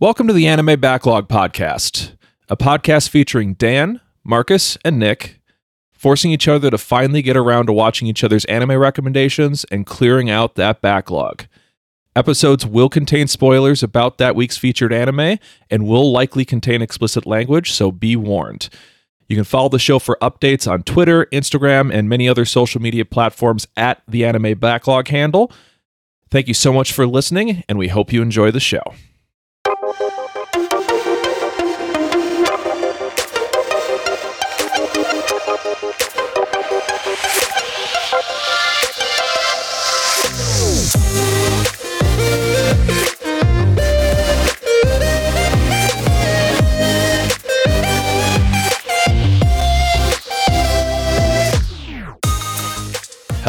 Welcome to the Anime Backlog Podcast, a podcast featuring Dan, Marcus, and Nick, forcing each other to finally get around to watching each other's anime recommendations and clearing out that backlog. Episodes will contain spoilers about that week's featured anime and will likely contain explicit language, so be warned. You can follow the show for updates on Twitter, Instagram, and many other social media platforms at the Anime Backlog handle. Thank you so much for listening, and we hope you enjoy the show.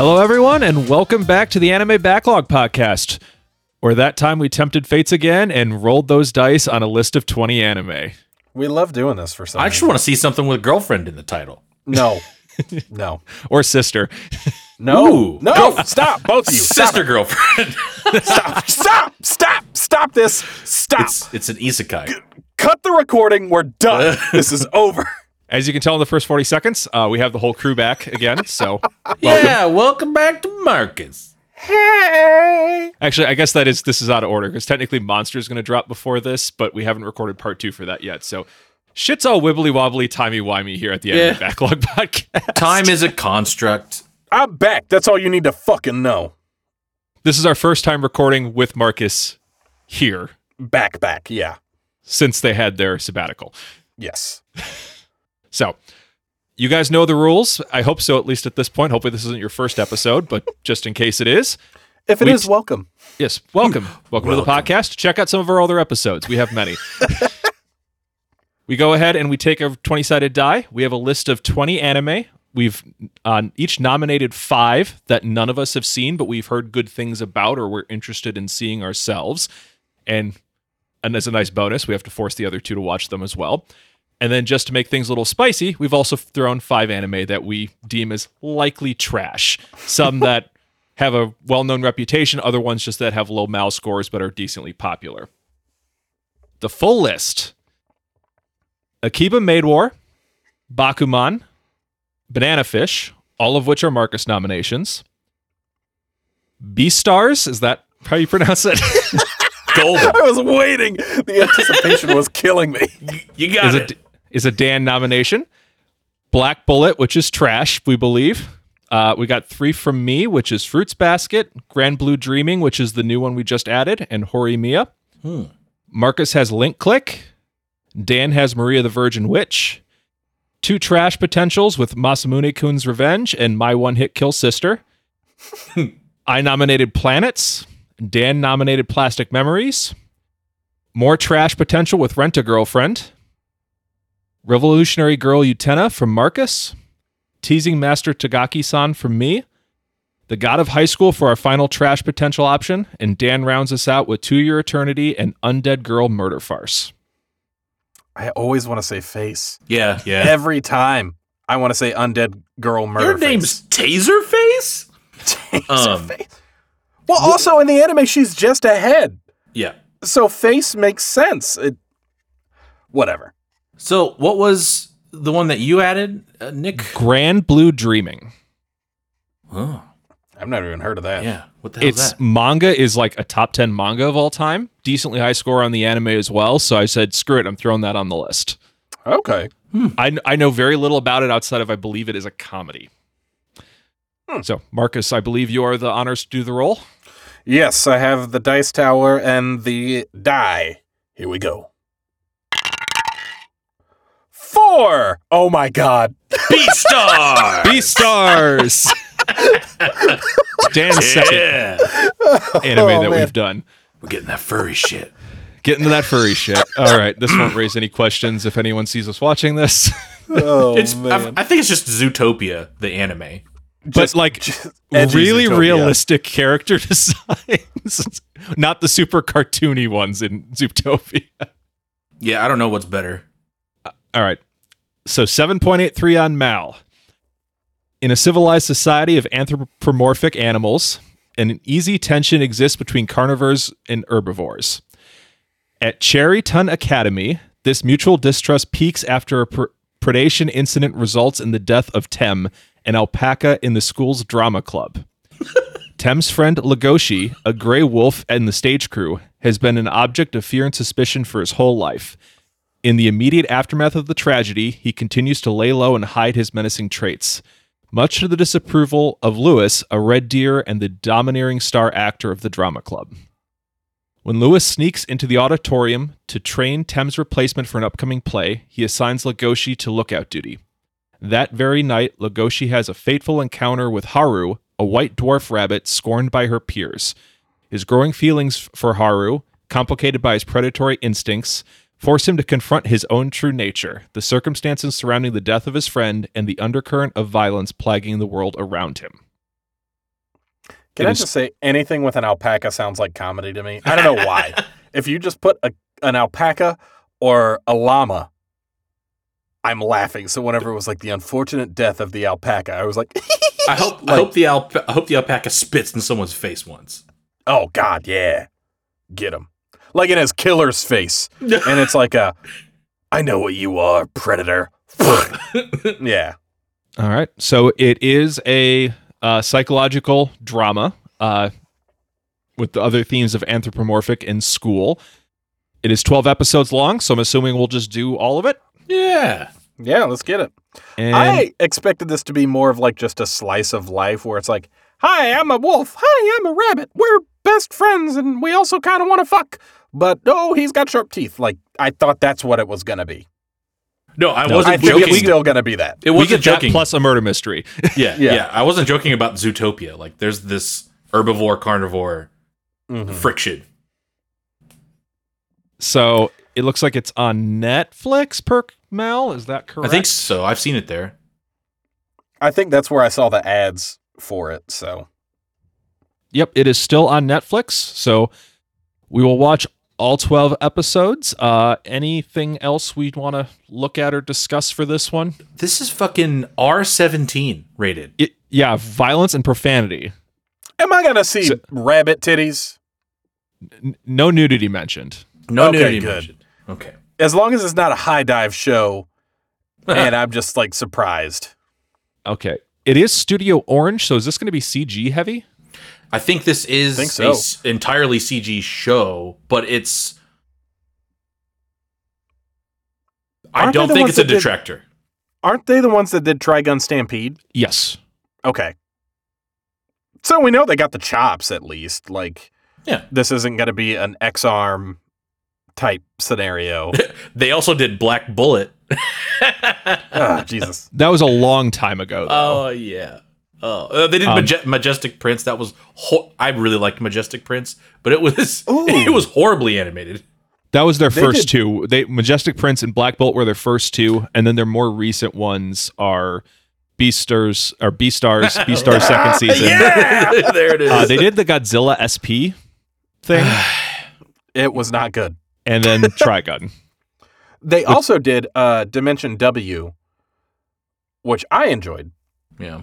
Hello, everyone, and welcome back to the Anime Backlog Podcast, where that time we tempted fates again and rolled those dice on a list of 20 anime. We love doing this for some I just reason. want to see something with girlfriend in the title. No. No. Or sister. No. Ooh. No. Stop. Both of you. Stop. Sister girlfriend. Stop. Stop. Stop. Stop this. Stop. it's it's an isekai. Cut the recording. We're done. this is over. As you can tell in the first 40 seconds, uh, we have the whole crew back again. So, Yeah, welcome back to Marcus. Hey. actually, I guess that is this is out of order because technically Monster is going to drop before this, but we haven't recorded part two for that yet. So, shit's all wibbly wobbly, timey wimey here at the Anime Yeah. Backlog Podcast. Time is a construct. I'm back. That's all you need to fucking know. This is our first time recording with Marcus here Back, back. Yeah. since they had their sabbatical. Yes. So, you guys know the rules. I hope so, at least at this point. Hopefully, this isn't your first episode, but just in case it is, If it is, We- welcome. yes, welcome. Welcome, to the podcast. Check out some of our other episodes. We have many. we go ahead and we take a 20 sided die. We have a list of 20 anime. We've uh, each nominated five that none of us have seen, but we've heard good things about or we're interested in seeing ourselves. And and as a nice bonus, we have to force the other two to watch them as well. And then just to make things a little spicy, we've also thrown five anime that we deem as likely trash. Some that have a well-known reputation, other ones just that have low mal scores but are decently popular. The full list: Akiba Maid War, Bakuman, Banana Fish, all of which are Marcus nominations. Beastars, is that how you pronounce it? Golden. I was waiting. The anticipation was killing me. You got is it. a is a Dan nomination. Black Bullet, which is trash, we believe. Uh, we got three from me, which is Fruits Basket, Grand Blue Dreaming, which is the new one we just added, and Horimiya. Marcus has Link Click. Dan has Maria the Virgin Witch. Two trash potentials with Masamune Kun's Revenge and My One Hit Kill Sister. I nominated Planets. Dan nominated Plastic Memories. More trash potential with Rent a Girlfriend. Revolutionary Girl Utena from Marcus. Teasing Master Takagi san from me. The God of High School for our final trash potential option. And Dan rounds us out with Two Year Eternity and Undead Girl Murder Farce. I always want to say face. Yeah, yeah. Every time I want to say undead girl murder. Your name's Taserface? face. Um, face. Well, also in the anime, she's just a head. Yeah. So face makes sense. It, whatever. So, what was the one that you added, uh, Nick? Grand Blue Dreaming. Oh, I've never even heard of that. yeah. What the hell Its is that? manga is like a top 10 manga of all time. Decently high score on the anime as well. So I said, screw it, I'm throwing that on the list. Okay. I, I know very little about it outside of I believe it is a comedy. Hmm. So, Marcus, I believe you are the honors to do the roll. Yes, I have the dice tower and the die. Here we go. Four. Oh my god. Beastar! Beastars! Dan's second yeah. anime Oh, that man. we've done. We're getting that furry shit. Getting into that furry shit. All right, this won't raise any questions if anyone sees us watching this. Oh It's. I, man. I think it's just Zootopia, the anime. but like edgy really Zootopia. realistic character designs, not the super cartoony ones in Zootopia. Yeah, I don't know what's better. All right. So 7.83 on Mal. In a civilized society of anthropomorphic animals, an easy tension exists between carnivores and herbivores. At Cherryton Academy, this mutual distrust peaks after a pr- predation incident results in the death of Tem, an alpaca in the school's drama club. Tem's friend Legoshi, a gray wolf and the stage crew, has been an object of fear and suspicion for his whole life. In the immediate aftermath of the tragedy, he continues to lay low and hide his menacing traits. Much to the disapproval of Lewis, a red deer and the domineering star actor of the drama club. When Lewis sneaks into the auditorium to train Tem's replacement for an upcoming play, he assigns Legoshi to lookout duty. That very night, Legoshi has a fateful encounter with Haru, a white dwarf rabbit scorned by her peers. His growing feelings for Haru, complicated by his predatory instincts, force him to confront his own true nature, the circumstances surrounding the death of his friend, and the undercurrent of violence plaguing the world around him. Can It I is- just say anything with an alpaca sounds like comedy to me? I don't know why. if you just put a, an alpaca or a llama, I'm laughing. So whenever it was like the unfortunate death of the alpaca, I was like, I hope I hope the alpa- I hope the alpaca spits in someone's face once. oh God, yeah, get him. Like in his killer's face, and it's like a, I know what you are, predator. yeah, All right. So it is a uh, psychological drama uh, with the other themes of anthropomorphic and school. It is 12 episodes long, so I'm assuming we'll just do all of it. yeah. yeah, let's get it. And I expected this to be more of like just a slice of life where it's like, hi, I'm a wolf. Hi, I'm a rabbit. We're best friends and we also kind of want to fuck. But oh, he's got sharp teeth. Like, I thought that's what it was going to be. No, I No, wasn't I think joking. it's still going to be that. it wasn't get that joking. plus a murder mystery. yeah, Yeah. yeah, I wasn't joking about Zootopia. Like, there's this herbivore carnivore Mhm. friction. so it looks like it's on Netflix, per MAL. Is that correct? I think so. I've seen it there. I think that's where I saw the ads for it. So, Yep, it is still on Netflix. So we will watch all 12 episodes. Uh, anything else we want to look at or discuss for this one? This is fucking R17 rated. It, yeah, violence and profanity. am I going to see So- rabbit titties? N- no nudity mentioned. No Okay, nudity good. mentioned. Okay. As long as it's not a HIDIVE show and I'm just like surprised. Okay. It is Studio Orange, so is this going to be CG heavy? I think this is Think so. s- entirely CG show, but it's. I Aren't they don't the think ones it's a that did- detractor. Aren't they the ones that did Trigun Stampede? Yes. Okay. So we know they got the chops at least. Like, Yeah. this isn't going to be an Ex-Arm type scenario. They also did Black Bullet. Ah, Jesus. That was a long time ago, though. Oh yeah. Oh, uh, they did Um, Maje- Majestic Prince. That was ho- I really liked Majestic Prince, but it was Ooh. it was horribly animated. that was their They first did- two. They Majestic Prince and Black Bolt were their first two, and then their more recent ones are Beastars or Beastars, Beastars second season. yeah, there it is. Uh, they did the Godzilla SP thing, It was not good. and then Trigun. They also did uh, Dimension W, which I enjoyed. yeah,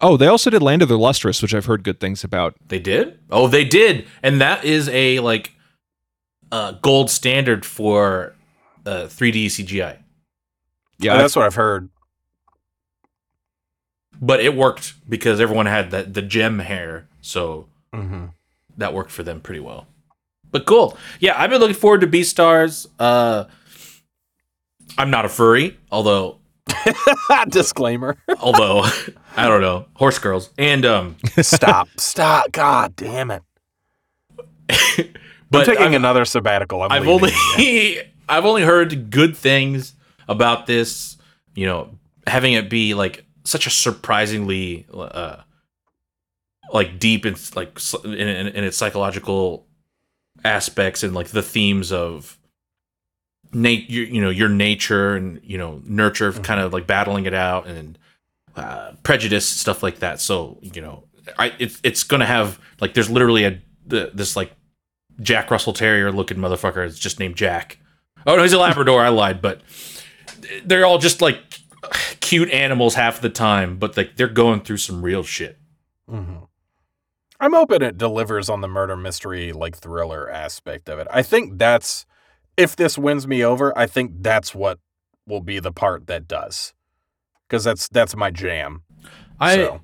Oh, they also did Land of the Lustrous, which I've heard good things about. they did. Oh, they did, and that is a like uh, gold standard for uh, 3D CGI. Yeah, that's what I've heard. But it worked because everyone had that the gem hair, so hmm that worked for them pretty well. But cool. Yeah, I've been looking forward to Beastars. Uh I'm not a furry, although Disclaimer. although I don't know, horse girls. And um Stop. Stop. God damn it. but I'm taking I've, another sabbatical. I'm I've only I've only heard good things about this, you know, having it be like such a surprisingly uh like deep in like in, in, in its psychological aspects and like the themes of nat you, you know your nature and you know nurture kind of like battling it out and uh, prejudice stuff like that so you know i it's it's gonna have like there's literally a this like jack russell terrier looking motherfucker it's just named jack oh no he's a labrador i lied but they're all just like cute animals half the time but like they're going through some real shit Mhm. I'm hoping it delivers on the murder mystery like thriller aspect of it. I think that's if this wins me over, I think that's what will be the part that does. Cuz that's that's my jam. I so.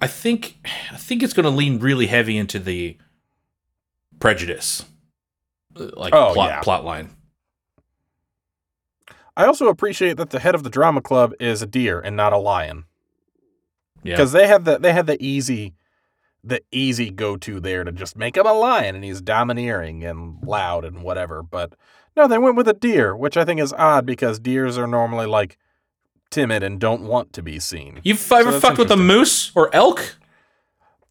I think I think it's going to lean really heavy into the prejudice, uh, like Oh, plot yeah. plot line. I also appreciate that the head of the drama club is a deer and not a lion. Yeah, because they had the they had the easy the easy go to there to just make him a lion and he's domineering and loud and whatever. But no, they went with a deer, which I think is odd because deers are normally like timid and don't want to be seen. you've ever that's fucked with a moose or elk?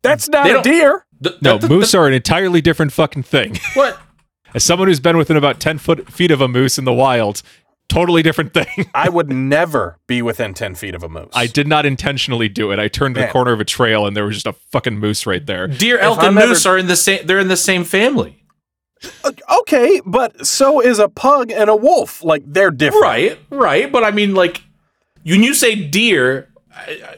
That's not They a don't- deer. The- No, the- the- moose are an entirely different fucking thing. What? As someone who's been within about 10 foot feet of a moose in the wild, totally different thing. I would never be within ten feet of a moose. I did not intentionally do it. I turned to the corner of a trail and there was just a fucking moose right there. Deer, elk, I'm and ever- moose are in the same. They're in the same family, uh, okay, but so is a pug and a wolf. Like they're different. right? Right. But I mean, like, when you say deer, I,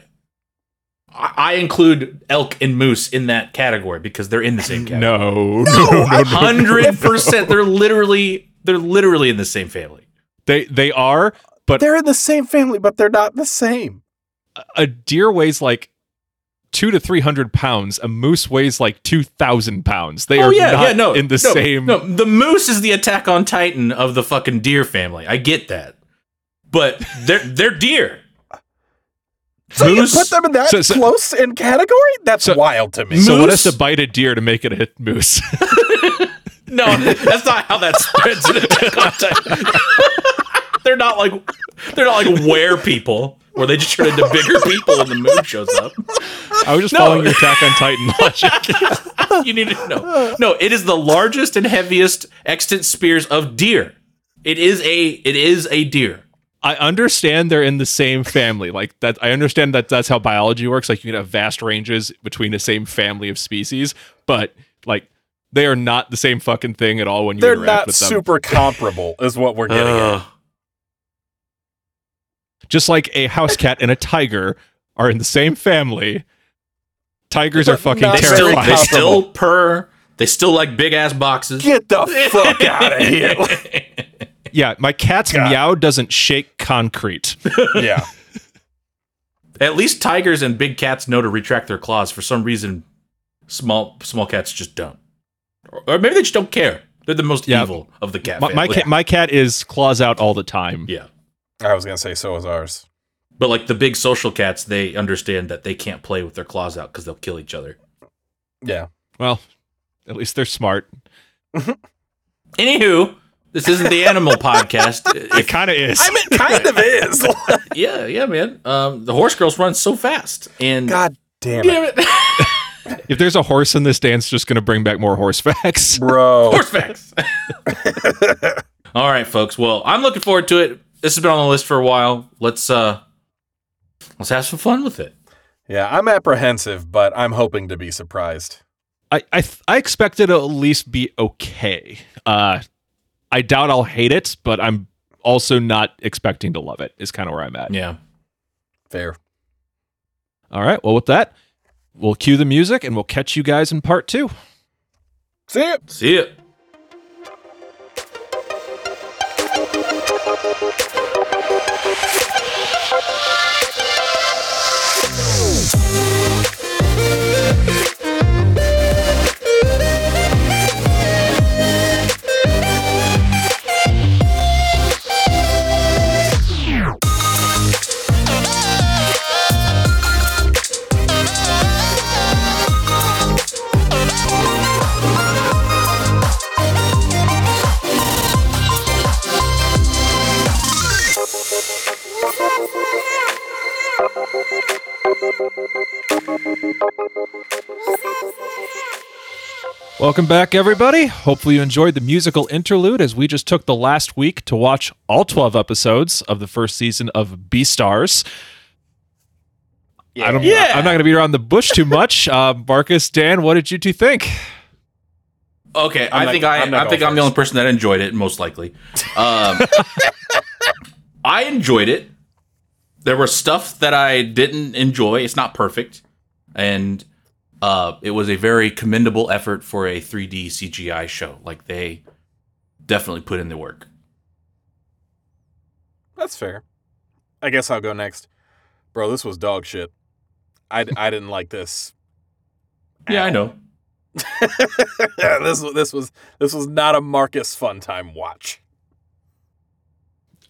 I, I include elk and moose in that category because they're in the same category. No, no, no, no, no. hundred percent. They're literally they're literally in the same family. They they are, but They're in the same family, but they're not the same. a deer weighs like two to three hundred pounds. A moose weighs like two thousand pounds. They oh, are not no, in the no, same. No, the moose is the Attack on Titan of the fucking deer family. I get that, but they're they're deer. So Moose- you put them in that so- so- close in category? That's So- wild to me. So what has Moose- to bite a deer to make it a moose? No, that's not how that spreads in Attack they're not like they're not like were people where they just turn into bigger people when the moon shows up. I was just No. following your Attack on Titan logic. You need to know. No, it is the largest and heaviest extant spears of deer. It is a it is a deer. I understand they're in the same family. Like that, I understand that that's how biology works. Like you can have vast ranges between the same family of species, but like they are not the same fucking thing at all when you They're interact not with them. super comparable, is what we're getting at. Just like a house cat and a tiger are in the same family. Tigers are fucking not they very still they still purr. They still like big ass boxes. Get the fuck out of here. Yeah, my cat's God. meow doesn't shake concrete. yeah. At least tigers and big cats know to retract their claws. For some reason, small small cats just don't, or, or maybe they just don't care. They're the most Yeah. evil of the cat My, my cat, my cat is claws out all the time. yeah, I was going to say, so is ours. but like the big social cats, they understand that they can't play with their claws out because they'll kill each other. Yeah. Well, at least they're smart. Anywho, this isn't the animal podcast. It kind of is. I mean, it kind of is. yeah, yeah, man. Um, the horse girls run so fast, and God damn it. damn it, if there's a horse in this dance, just going to bring back more horse facts. Bro. horse facts. All right, folks. Well, I'm looking forward to it. This has been on the list for a while. Let's uh, let's have some fun with it. Yeah, I'm apprehensive, but I'm hoping to be surprised. I I, th- I expect it to at least be okay. Uh, I doubt I'll hate it, but I'm also not expecting to love it. Is kind of where I'm at. Yeah. Fair. All right. Well, with that, we'll cue the music and we'll catch you guys in part two. See ya. See it. Welcome back, everybody. Hopefully, you enjoyed the musical interlude as we just took the last week to watch all 12 episodes of the first season of Beastars. I don't, Yeah. I'm not going to be around the bush too much. Uh, Marcus, Dan, what did you two think? Okay, I'm I not- think I, I'm I think going I'm the only person that enjoyed it, most likely. Um, I enjoyed it. There was stuff that I didn't enjoy. It's not perfect, and uh, it was a very commendable effort for a 3D CGI show. Like they definitely put in the work. That's fair. I guess I'll go next. Bro, this was dog shit. I, I didn't like this. Yeah, I know. this was this was this was not a Marcus fun time watch.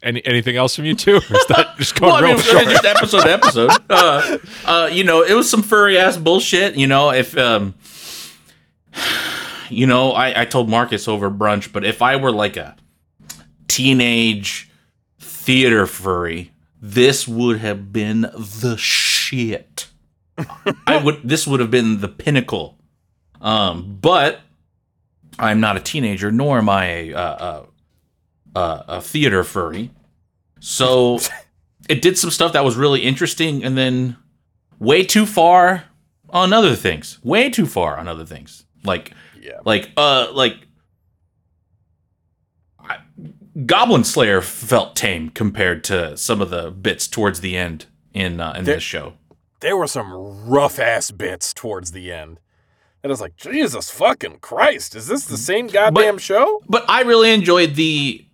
Any anything else from you two? Or is that just going Well, I real mean, short? just episode to episode. Uh, uh, you know, it was some furry ass bullshit. You know, if um, you know, I, I told Marcus over brunch, but if I were like a teenage theater furry, this would have been the shit. I would. This would have been the pinnacle. Um, but I'm not a teenager, nor am I a, uh, uh, a theater furry. So it did some stuff that was really interesting, and then way too far on other things. Way too far on other things. Like, Yeah. like, uh, like. I- Goblin Slayer felt tame compared to some of the bits towards the end in uh, in There- this show. There were some rough ass bits towards the end. And I was like, Jesus fucking Christ, is this the same goddamn show? But I really enjoyed the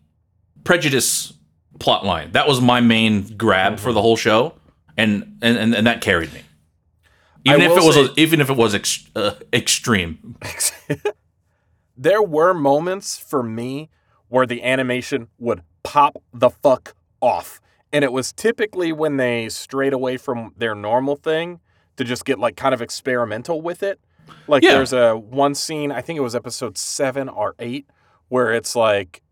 prejudice plot line. That was my main grab for the whole show, and and and, and that carried me. Even I if it was say- even if it was ex- uh, extreme. there were moments for me where the animation would pop the fuck off. And it was typically when they strayed away from their normal thing to just get like kind of experimental with it. Like Yeah. there's a one scene, I think it was episode 7 or 8 where it's like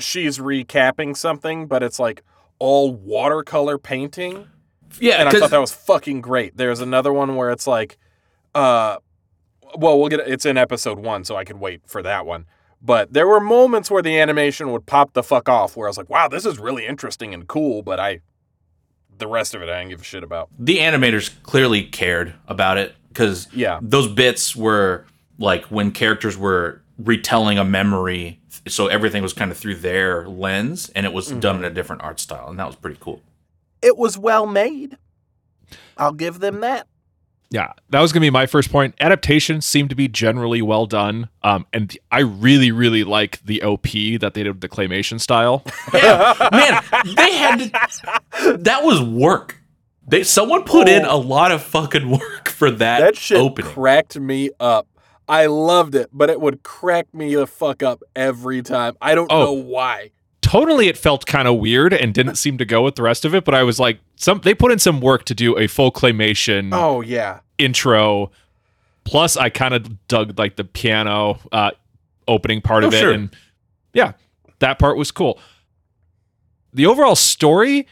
she's recapping something but it's like all watercolor painting Yeah, and I thought that was fucking great. There's another one where it's like, uh, well, we'll get it's in episode one, so I could wait for that one. But there were moments where the animation would pop the fuck off, where I was like, wow, this is really interesting and cool. But I, the rest of it, I didn't give a shit about. the animators clearly cared about it because Yeah, those bits were like when characters were retelling a memory, so everything was kind of through their lens, and it was done in a different art style, and that was pretty cool. it was well made. I'll give them that. Yeah, that was going to be my first point. Adaptations seem to be generally well done. Um, and I really, really like the OP that they did with the claymation style. Yeah, man, they had to, that was work. They someone put in a lot of fucking work for that, Oh. That shit opening. cracked me up. I loved it, but it would crack me the fuck up every time. I don't Oh. know why. Totally, it felt kind of weird and didn't seem to go with the rest of it. But I was like, some they put in some work to do a full claymation Oh yeah. intro. Plus, I kind of dug like the piano uh, opening part of Oh, it, sure. and yeah, that part was cool. The overall story,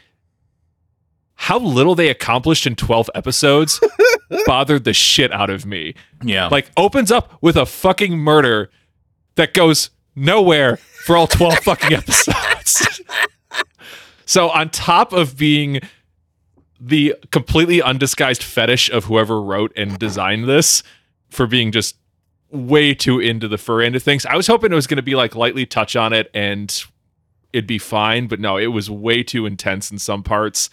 how little they accomplished in twelve episodes, bothered the shit out of me. Yeah, Like, opens up with a fucking murder that goes nowhere for all twelve fucking episodes. so, on top of being the completely undisguised fetish of whoever wrote and designed this for being just way too into the fur end of things. I was hoping it was going to be like lightly touch on it and it'd be fine, but no, it was way too intense in some parts.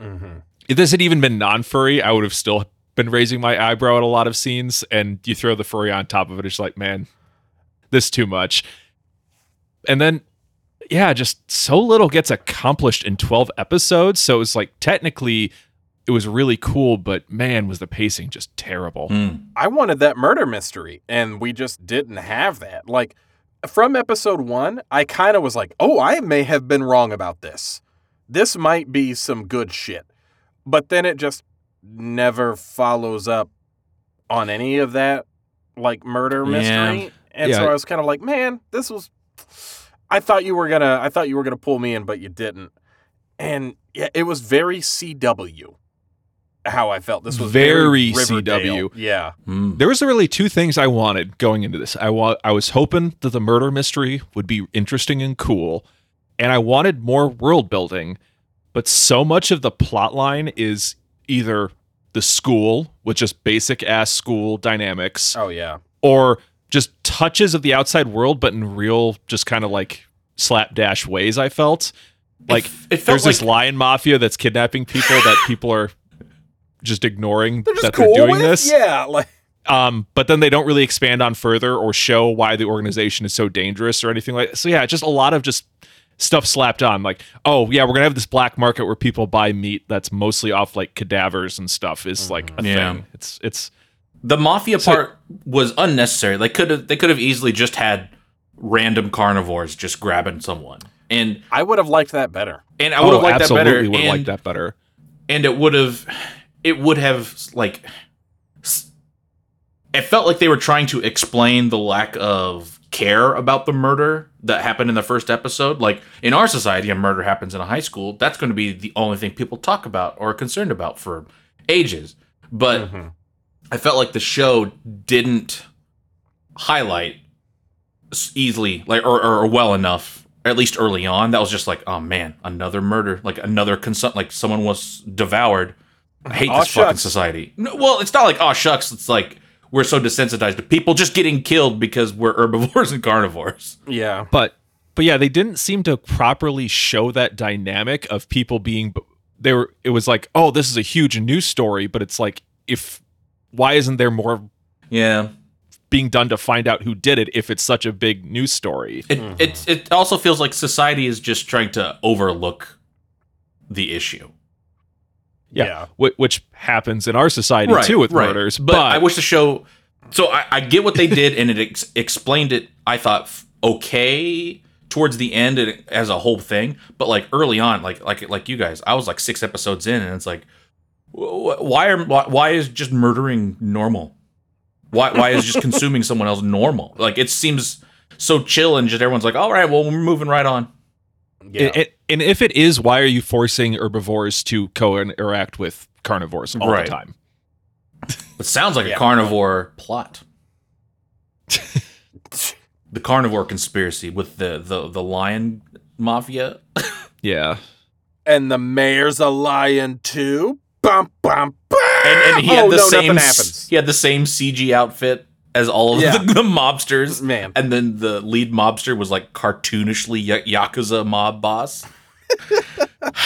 Mm-hmm. If this had even been non-furry, I would have still been raising my eyebrow at a lot of scenes. And you throw the furry on top of it, it's like, man, this too much. And then, yeah, just so little gets accomplished in twelve episodes. So it was like technically, it was really cool, but man, was the pacing just terrible. Mm. I wanted that murder mystery, and we just didn't have that. Like, from episode one, I kind of was like, oh, I may have been wrong about this. This might be some good shit. But then it just never follows up on any of that, like, murder Yeah. mystery. And so I was kind of like, man, this was. I thought you were gonna. I thought you were gonna pull me in, but you didn't. And yeah, it was very CW. How I felt. This was Very Riverdale. CW. Yeah. Mm. There was really two things I wanted going into this. I wa- I was hoping that the murder mystery would be interesting and cool, and I wanted more world building. But so much of the plot line is either the school with just basic ass school dynamics, Oh yeah. or just touches of the outside world, but in real, just kind of like slapdash ways. I felt like It- it felt there's this lion mafia that's kidnapping people that people are just ignoring They're just that cool they're doing with? this. Yeah, like Um, but then they don't really expand on further or show why the organization is so dangerous or anything like. That. So yeah, just a lot of just stuff slapped on. Like, oh yeah, we're gonna have this black market where people buy meat that's mostly off like cadavers and stuff. Is like a mm-hmm. Yeah. thing. It's it's The mafia So- part was unnecessary. They could have they could have easily just had random carnivores just grabbing someone. And I would have liked that better. and I would oh, have oh, liked that better. would have liked that better. and it would have it would have like it felt like they were trying to explain the lack of care about the murder that happened in the first episode? Like in our society a murder happens in a high school. That's going to be the only thing people talk about or are concerned about for ages. But Mhm. i felt like the show didn't highlight easily like or, or well enough at least early on that was just like oh man another murder like another consum- like someone was devoured. I hate Aw, this fucking society. No, well it's not like oh shucks it's like we're so desensitized to people just getting killed because we're herbivores and carnivores. Yeah. but but yeah they didn't seem to properly show that dynamic of people being they were it was like oh this is a huge news story but it's like if why isn't there more yeah. being done to find out who did it if it's such a big news story? It mm-hmm. it, it also feels like society is just trying to overlook the issue Yeah. Yeah. Wh- which happens in our society too with murders But, I wish the show. So I, I get what they did, and it ex- explained it. I thought f- okay towards the end as a whole thing, but like early on, like like like you guys, I was like six episodes in, and it's like, wh- wh- why are why, why is just murdering normal? Why why is just consuming someone else normal? Like it seems so chill, and just everyone's like, all right, well we're moving right on. Yeah. And- and, and if it is why are you forcing herbivores to co-interact with carnivores all Right. the time It sounds like Yeah. a carnivore plot. the carnivore conspiracy with the the the lion mafia. yeah and the mayor's a lion too. Bum bum bum. And, and he had oh, the no, same s- he had the same CG outfit as all of Yeah. the, the mobsters. Man. And then the lead mobster was like cartoonishly y- yakuza mob boss.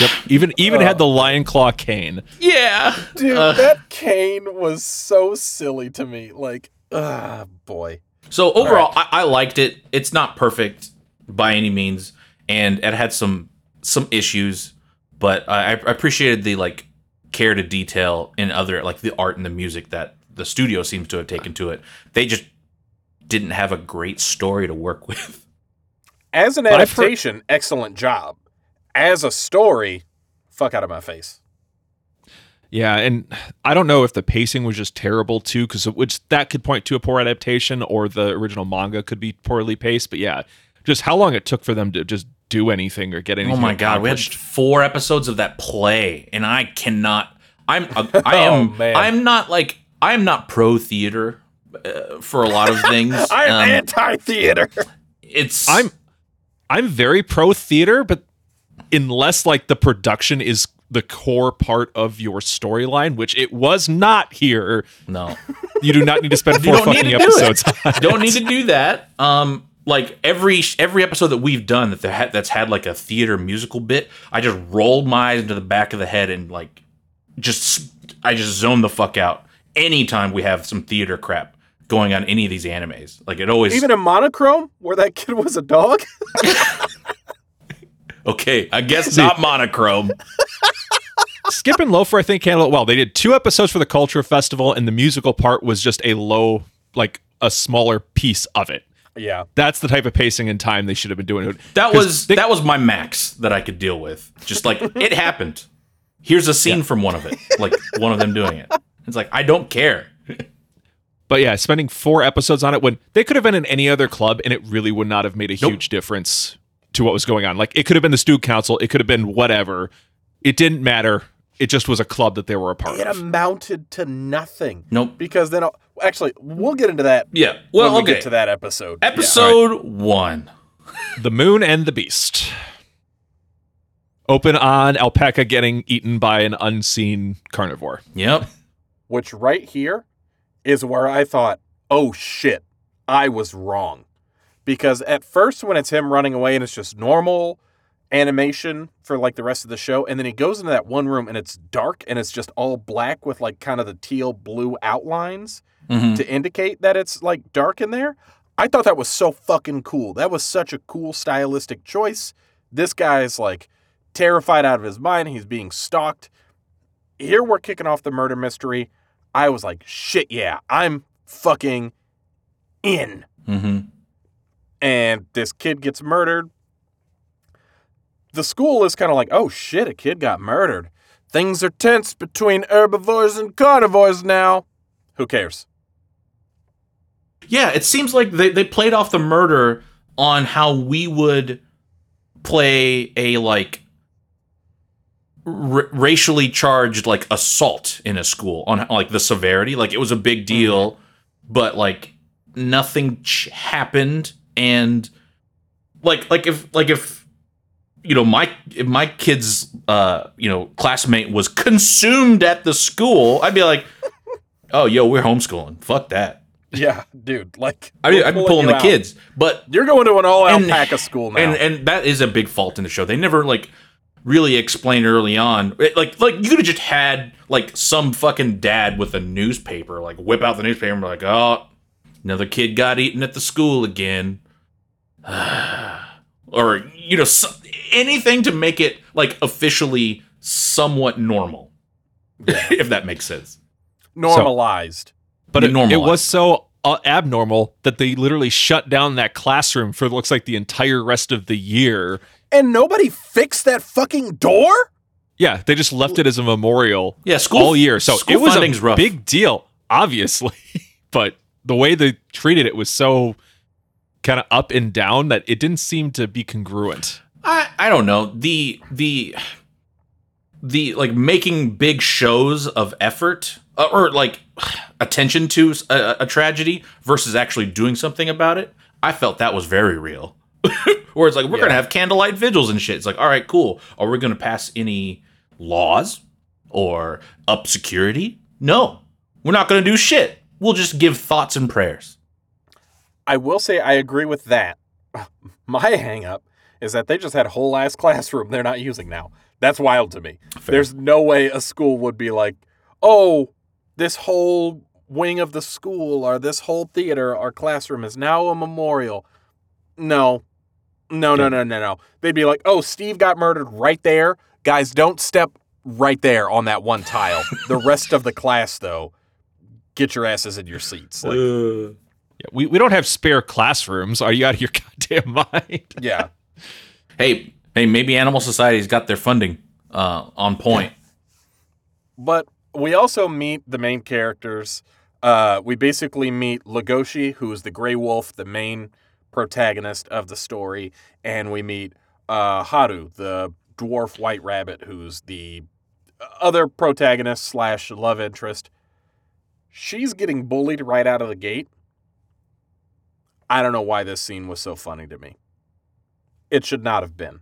yep even even had the lion claw cane Yeah, Dude, Uh, that cane was so silly to me. Like, ah, boy. So overall, I, I liked it. It's not perfect by any means, and it had some some issues, but I, I appreciated the like care to detail in other like the art and the music that the studio seems to have taken to it. They just didn't have a great story to work with. As an But I've heard- adaptation, excellent job. As a story, fuck out of my face. yeah and i don't know if the pacing was just terrible too because which that could point to a poor adaptation or the original manga could be poorly paced but yeah just how long it took for them to just do anything or get anything Oh my god, we had four episodes of that play, and I cannot. I'm uh, I am Oh. I'm not like I am not pro theater uh, for a lot of things. I'm Um, anti-theater. it's i'm i'm very pro theater but unless like the production is the core part of your storyline which it was not here no. you do not need to spend four fucking do episodes on don't need to do that. Um, like every every episode that we've done that there had, that's had like a theater musical bit, I just rolled my eyes into the back of the head and like just I just zone the fuck out anytime we have some theater crap going on any of these animes. Like it always Even in monochrome, where that kid was a dog. okay. I guess not monochrome. Skip and Loafer, I think, handled it well. They did two episodes for the Culture Festival, and the musical part was just a low, like a smaller piece of it. yeah. That's the type of pacing and time they should have been doing. That 'Cause was they- that was my max that I could deal with. Just like it happened. Here's a scene from one of it, like one of them doing it. It's like I don't care. But yeah, spending four episodes on it when they could have been in any other club, and it really would not have made a huge difference to what was going on. Like it could have been the Stu Council, it could have been whatever. It didn't matter. It just was a club that they were a part It of. It amounted to nothing. Nope. Because then, I'll, actually, we'll get into that Yeah. Well, when we okay. get to that episode. Yeah. Episode one. The Moon and the Beast. Open on alpaca getting eaten by an unseen carnivore. Yep. Which right here is where I thought, oh shit, I was wrong. Because at first, when it's him running away and it's just normal, animation for like the rest of the show and then he goes into that one room and it's dark and it's just all black with like kind of the teal blue outlines Mhm. to indicate that it's like dark in there. I thought that was so fucking cool. That was such a cool stylistic choice. This guy's like terrified out of his mind. He's being stalked. Here we're kicking off the murder mystery. I was like, shit, yeah, I'm fucking in. Mhm. And this kid gets murdered. The school is kind of like, oh shit, a kid got murdered. Things are tense between herbivores and carnivores now. Who cares? Yeah, it seems like they, they played off the murder on how we would play a like r- racially charged like assault in a school on like the severity. Like it was a big deal, but like nothing ch- happened, and like like if like if you know my if my kid's uh you know classmate was consumed at the school, I'd be like, oh yo, we're homeschooling. Fuck that. Yeah, dude. Like, I mean, I'd be pulling the out. kids, but You're going to an all And- alpaca school now. and and that is a big fault in the show. They never like really explain early on. It- like like you could have just had like some fucking dad with a newspaper like whip out the newspaper and be like, oh, another kid got eaten at the school again, or you know so, anything to make it like officially somewhat normal, if that makes sense. Normalized. But it, it was so uh, abnormal that they literally shut down that classroom for looks like the entire rest of the year. And nobody fixed that fucking door? Yeah, they just left it as a memorial Yeah, school all year. So it was a rough. big deal, obviously. but the way they treated it was so kind of up and down that it didn't seem to be congruent. I I don't know the the the like making big shows of effort uh, or like attention to a, a tragedy versus actually doing something about it. I felt that was very real. Where it's like we're Yeah. gonna have candlelight vigils and shit. It's like all right, cool. Are we gonna pass any laws or up security? No, we're not gonna do shit. We'll just give thoughts and prayers. I will say I agree with that. My hang up is that they just had a whole ass classroom they're not using now. That's wild to me. Fair. There's no way a school would be like, oh, this whole wing of the school or this whole theater or classroom is now a memorial. No. No, no, no, no, no. They'd be like, oh, Steve got murdered right there. Guys, don't step right there on that one tile. the rest of the class, though, get your asses in your seats. Like, Yeah, we, we don't have spare classrooms. Are you out of your goddamn mind? yeah. hey, hey, maybe Animal Society's got their funding uh, on point. But we also meet the main characters. Uh, we basically meet Legoshi, who is the Grey Wolf, the main protagonist of the story, and we meet uh, Haru, the dwarf white rabbit, who's the other protagonist slash love interest. She's getting bullied right out of the gate. I don't know why this scene was so funny to me. It should not have been.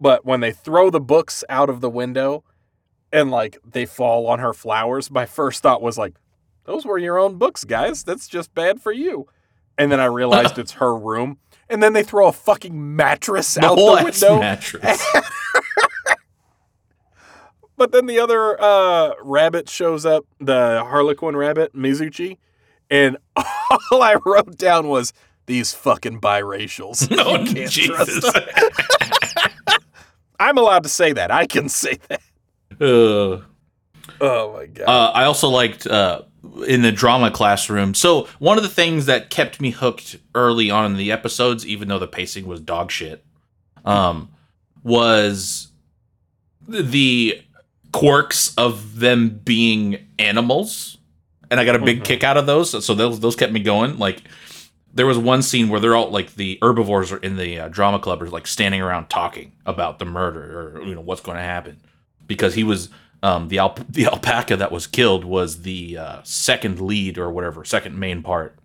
But when they throw the books out of the window and like they fall on her flowers, my first thought was like, those were your own books, guys. That's just bad for you. And then I realized it's her room. And then they throw a fucking mattress out the window. mattress. But then the other uh, rabbit shows up, the Harlequin rabbit, Mizuchi, and all I wrote down was these fucking biracials. oh, trust Jesus. them. I'm allowed to say that. I can say that. Uh, Oh my god. Uh, I also liked uh, in the drama classroom. So one of the things that kept me hooked early on in the episodes, even though the pacing was dog shit, um, was the quirks of them being animals, and I got a big Mhm. kick out of those. So those those kept me going. Like there was one scene where they're all like the herbivores are in the uh, drama club are like standing around talking about the murder or you know what's going to happen because he was um, the alp- the alpaca that was killed was the uh, second lead or whatever second main part.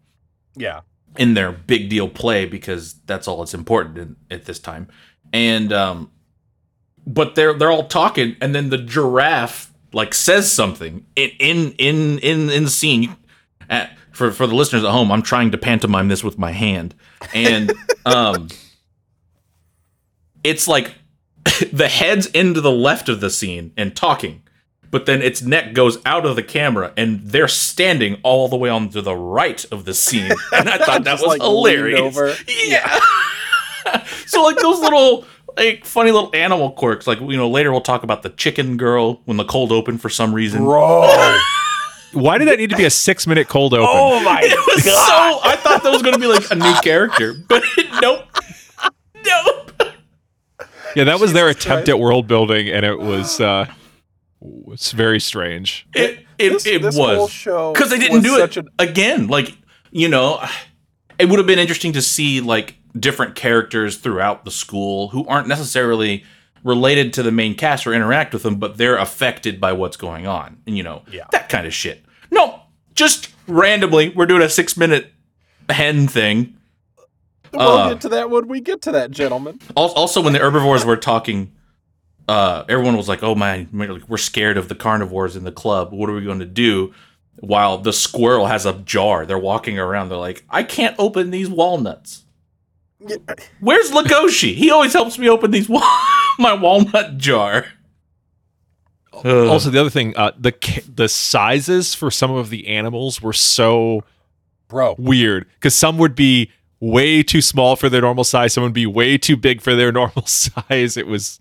Yeah. in their big deal play because that's all that's important in, at this time. And um but they're they're all talking and then the giraffe like says something in in in in, in the scene. You- uh, for for the listeners at home i'm trying to pantomime this with my hand. And um it's like the head's into the left of the scene and talking, but then its neck goes out of the camera and they're standing all the way on to the right of the scene. And I thought that was like, hilarious. over. Yeah. so like those little like funny little animal quirks. Like you know, later we'll talk about the chicken girl when the cold open for some reason. Bro. Why did that need to be a six minute cold open? oh my It was god. so I thought that was gonna be like a new character, but nope. Nope. yeah, that was their attempt Christ. at world building, and it was uh, it's very strange. It it, This- it this was show because they didn't do it such a- again. Like you know, it would have been interesting to see like different characters throughout the school who aren't necessarily related to the main cast or interact with them, but they're affected by what's going on, and you know Yeah. that kind of shit. No, just randomly, we're doing a six minute hen thing. We'll Uh, get to that when we get to that, gentlemen. Also, when the herbivores were talking, uh, everyone was like, "Oh my, like, we're scared of the carnivores in the club. What are we going to do?" While the squirrel has a jar, they're walking around. They're like, "I can't open these walnuts." Yeah, Where's Legoshi? He always helps me open these wa- my walnut jar. Ugh. Also, the other thing, uh, the the sizes for some of the animals were so Bro. weird because some would be way too small for their normal size, some would be way too big for their normal size. It was,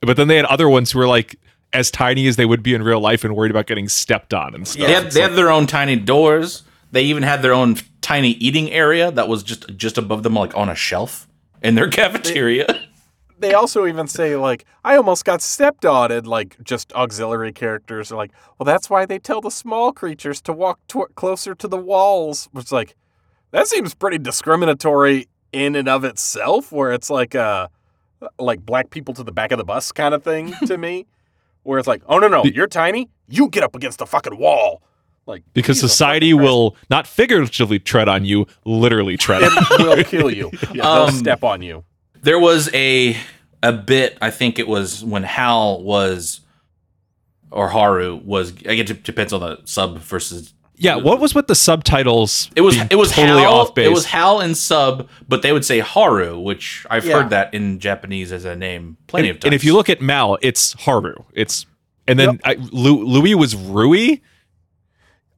but then they had other ones who were like as tiny as they would be in real life and worried about getting stepped on and stuff. they had they like- had their own tiny doors. They even had their own tiny eating area that was just just above them, like on a shelf in their cafeteria. They also even say like, "I almost got stepped on," and like just auxiliary characters are like, "Well, that's why they tell the small creatures to walk to- closer to the walls." Which like, that seems pretty discriminatory in and of itself. Where it's like, uh, like black people to the back of the bus kind of thing to me. Where it's like, "Oh no, no, Be- you're tiny. You get up against the fucking wall." Like because society will not figuratively tread on you, literally tread on and will kill you. Yeah, they'll Um, step on you. There was a a bit. I think it was when Hal was or Haru was. I guess it depends on the sub versus. Yeah, what was with the subtitles? It was being it was totally Hal. off base. It was Hal and sub, but they would say Haru, which I've Yeah. heard that in Japanese as a name plenty and, of times. and if you look at MAL, it's Haru. It's and then I, Lu, Louis was Rui.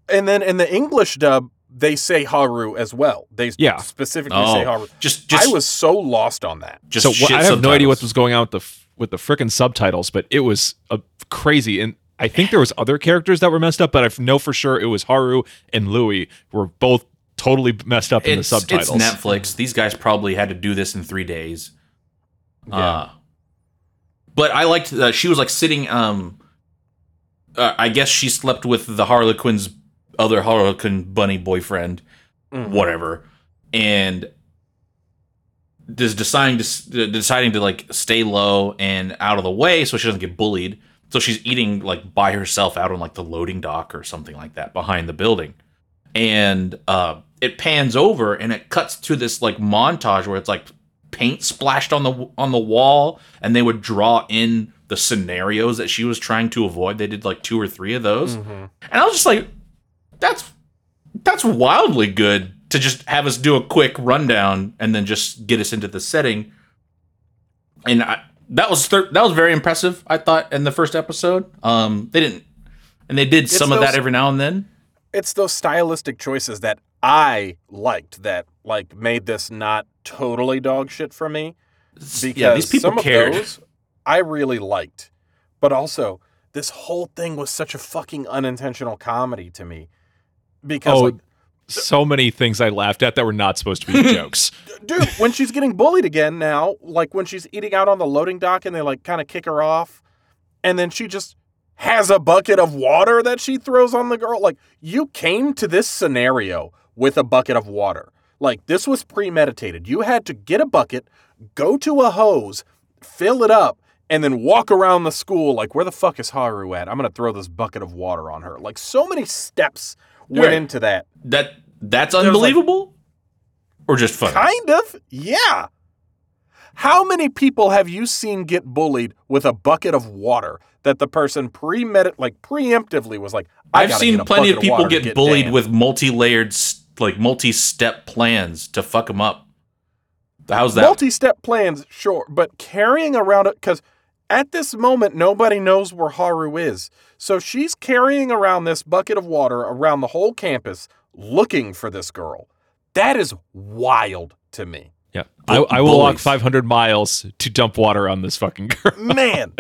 And then in the English dub, they say Haru as well. They Yeah. specifically oh, say Haru. just just I was so lost on that. just so what, I have no idea what was going on with the with the frickin' subtitles, but it was uh, crazy. And I think there was other characters that were messed up, but I know for sure it was Haru and Louis were both totally messed up in the subtitles. it's Netflix. These guys probably had to do this in three days. Uh, but I liked that she was like sitting. Um, uh, I guess she slept with the Harlequin's other Harlequin bunny boyfriend, Mhm. whatever, and just deciding to deciding to like stay low and out of the way so she doesn't get bullied. So she's eating like by herself out on like the loading dock or something like that behind the building. And uh, it pans over and it cuts to this like montage where it's like paint splashed on the on the wall and they would draw in the scenarios that she was trying to avoid. They did like two or three of those. Mhm. and i was just like that's that's wildly good to just have us do a quick rundown and then just get us into the setting. And I, that was thir- that was very impressive i thought in the first episode um they didn't and they did some of that every now and then It's those stylistic choices that I liked that like made this not totally dog shit for me. Because yeah, these people some cared. of those I really liked. But also, this whole thing was such a fucking unintentional comedy to me. Because oh, like, so many things I laughed at that were not supposed to be jokes. dude, when she's getting bullied again now, like when she's eating out on the loading dock and they like kind of kick her off, and then she just has a bucket of water that she throws on the girl. Like, you came to this scenario with a bucket of water. Like, this was premeditated. You had to get a bucket, go to a hose, fill it up, and then walk around the school like, where the fuck is Haru at? I'm going to throw this bucket of water on her. Like, so many steps went Right. into that. That that's was like- unbelievable, or just funny. Kind of, yeah. How many people have you seen get bullied with a bucket of water that the person premedit like preemptively was like, I I've seen plenty of people water to get, get bullied Dan." with multi-layered, like multi-step plans to fuck them up. How's that? Multi-step plans, sure, but carrying around it because at this moment nobody knows where Haru is. So she's carrying around this bucket of water around the whole campus looking for this girl. That is wild to me. Yeah. I, I will walk 500 miles to dump water on this fucking girl. Man.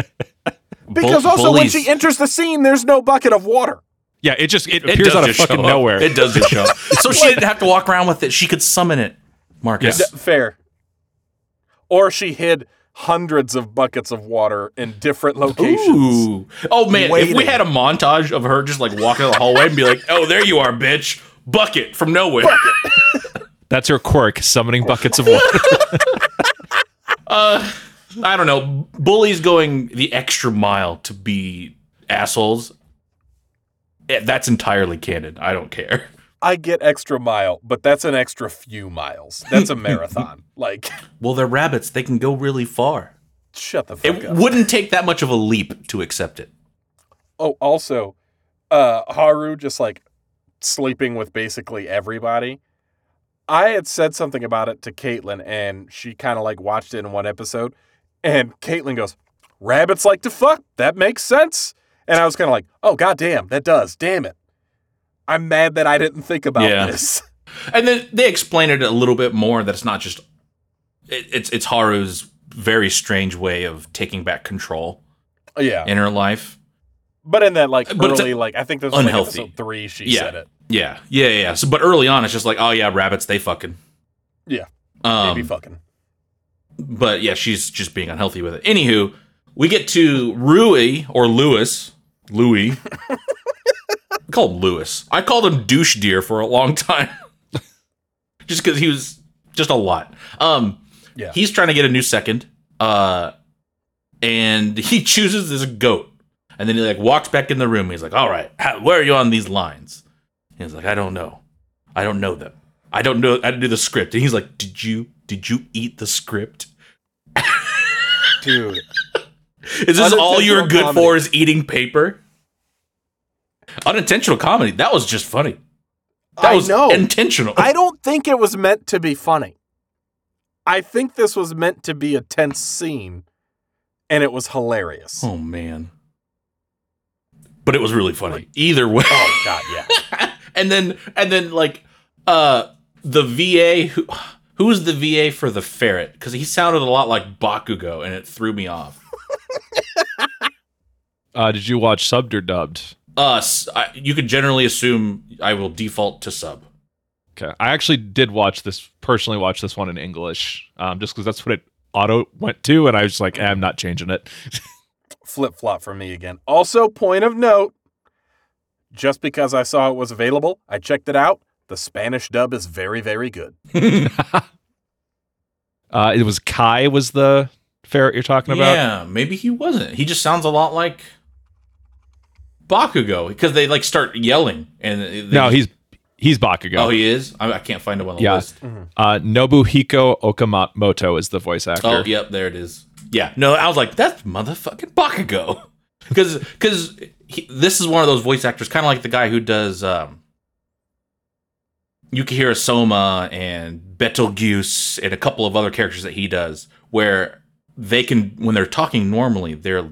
Because Bull- also when she enters the scene, there's no bucket of water. Yeah, it just it It appears out of fucking nowhere. It does just show up. So she didn't have to walk around with it. She could summon it. Marcus. Yeah. Fair. Or she hid hundreds of buckets of water in different locations. Ooh. Oh man, if we had a montage of her just like walking down the hallway and be like, "Oh, there you are, bitch." Bucket from nowhere. That's her quirk, summoning buckets of water. Uh I don't know. Bullies going the extra mile to be assholes. eh, That's entirely canon. I don't care. I get extra mile, but that's an extra few miles. That's a marathon. like, Well, they're rabbits. They can go really far. shut the fuck It up. wouldn't take that much of a leap to accept it. Oh, also, uh, Haru just like sleeping with basically everybody. I had said something about it to Caitlin, and she kind of like watched it in one episode. And Caitlin goes, Rabbits like to fuck. That makes sense. And I was kind of like, Oh, goddamn, that does. Damn it. I'm mad that I didn't think about Yeah. this. And then they explain it a little bit more that it's not just it, it's it's Haru's very strange way of taking back control yeah. in her life. But in that, like, But it's early, like, I think this was like unhealthy. episode three, she Yeah. said it. Yeah, yeah, yeah. So, but early on, it's just like, oh yeah, rabbits, they fucking. Yeah. Um, Maybe fucking. but yeah, she's just being unhealthy with it. Anywho, we get to Rui or Lewis, Louis. I call him Lewis. I called him douche deer for a long time, just because he was just a lot. Um, Yeah. he's trying to get a new second, uh, and he chooses this goat, and then he like walks back in the room. He's like, "All right, how, where are you on these lines?" He's like, "I don't know, I don't know them. I don't know. I didn't do the script." And he's like, "Did you? Did you eat the script?" Dude. Is this all you're good comedy. for? Is eating paper? Unintentional comedy. That was just funny. That I was know. intentional. I don't think it was meant to be funny. I think this was meant to be a tense scene, and it was hilarious. oh man. But it was really funny. Either way. Oh god, yeah. and then and then like uh the VA who who's the VA for the ferret cuz he sounded a lot like Bakugo and it threw me off. Uh, did you watch subbed or dubbed? Uh s- I, you can generally assume I will default to sub. Okay, I actually did watch this personally. Watch this one in English, um, just because that's what it auto went to, and I was like, eh, I'm not changing it. Flip flop for me again. Also, point of note just because I saw it was available, I checked it out. The Spanish dub is very, very good. uh, it was Kai was the ferret you're talking about. Yeah, maybe he wasn't. He just sounds a lot like Bakugo because they like start yelling and they No, he's he's Bakugo. oh he is. I, I can't find him on the Yeah. list. uh, Nobuhiko Okamoto is the voice actor. Oh, yep, there it is. Yeah, no, I was like, that's motherfucking Bakugo, because because this is one of those voice actors, kind of like the guy who does um, Yukihira Soma and Betelgeuse and a couple of other characters that he does, where they can when they're talking normally, they're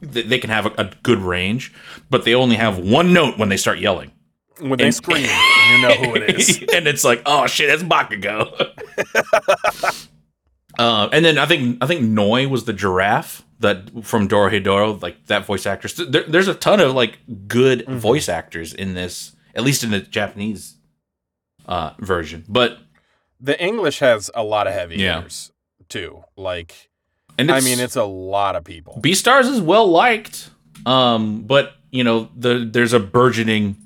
they they can have a, a good range, but they only have one note when they start yelling. When they And- scream, you know who it is. and it's like, oh shit, that's Bakugo. uh, and then I think I think Noi was the giraffe that from Dorohedoro, like that voice actress. There, there's a ton of like good Mm-hmm. voice actors in this, at least in the Japanese uh, version. But The English has a lot of heavy Yeah. hitters too. Like, and I mean, it's a lot of people. Beastars is well liked, um, but you know the there's a burgeoning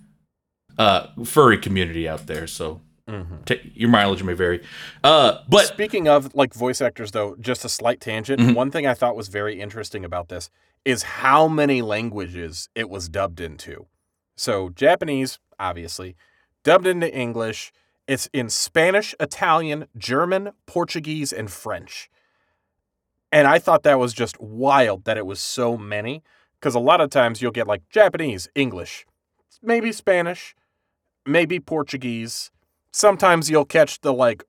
uh, furry community out there, so Mhm. ta your mileage may vary. Uh, but Speaking of like voice actors, though, just a slight tangent. Mhm. One thing I thought was very interesting about this is how many languages it was dubbed into. So Japanese, obviously, dubbed into English. It's in Spanish, Italian, German, Portuguese, and French. And I thought that was just wild that it was so many. Because a lot of times you'll get like Japanese, English, maybe Spanish, maybe Portuguese. Sometimes you'll catch the like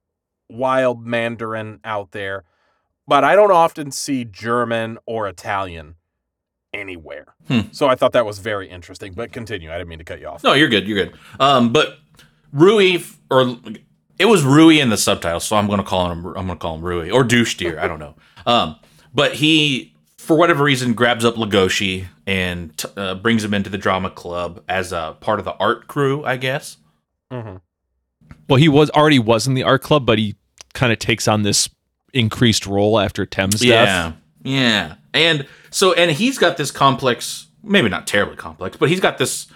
wild Mandarin out there, but I don't often see German or Italian anywhere. Hmm. So I thought that was very interesting. But continue. I didn't mean to cut you off. No, you're good. You're good. Um, but Rui or it was Rui in the subtitles, so I'm gonna call him. I'm gonna call him Rui or douche deer. I don't know. Um, but he, for whatever reason, grabs up Legoshi and t- uh, brings him into the drama club as a part of the art crew, I guess. hmm Well, he was already was in the art club, but he kind of takes on this increased role after Tem's death. Yeah, yeah. And so, and he's got this complex, maybe not terribly complex, but he's got this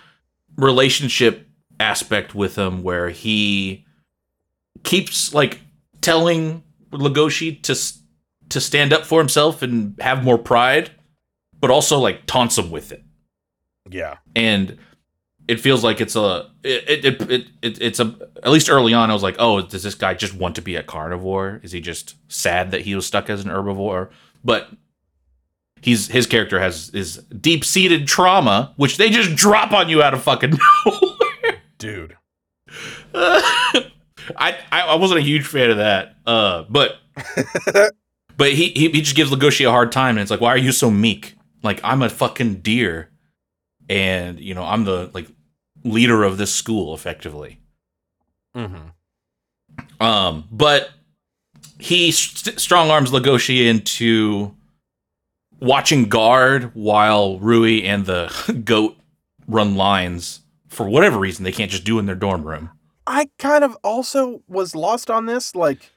relationship aspect with him where he keeps like telling Legoshi to s- to stand up for himself and have more pride, but also like taunts him with it. Yeah. And it feels like it's a it it, it, it it's a at least early on I was like, oh, does this guy just want to be a carnivore? Is he just sad that he was stuck as an herbivore? But he's his character has is deep seated trauma, which they just drop on you out of fucking nowhere. Dude. I, I I wasn't a huge fan of that. Uh, but but he, he he just gives Legoshi a hard time, and it's like, why are you so meek? Like I'm a fucking deer, and you know I'm the like leader of this school, effectively. hmm Um, but he st- strong arms Legoshi into watching guard while Rui and the goat run lines for whatever reason they can't just do in their dorm room. I kind of also was lost on this, like,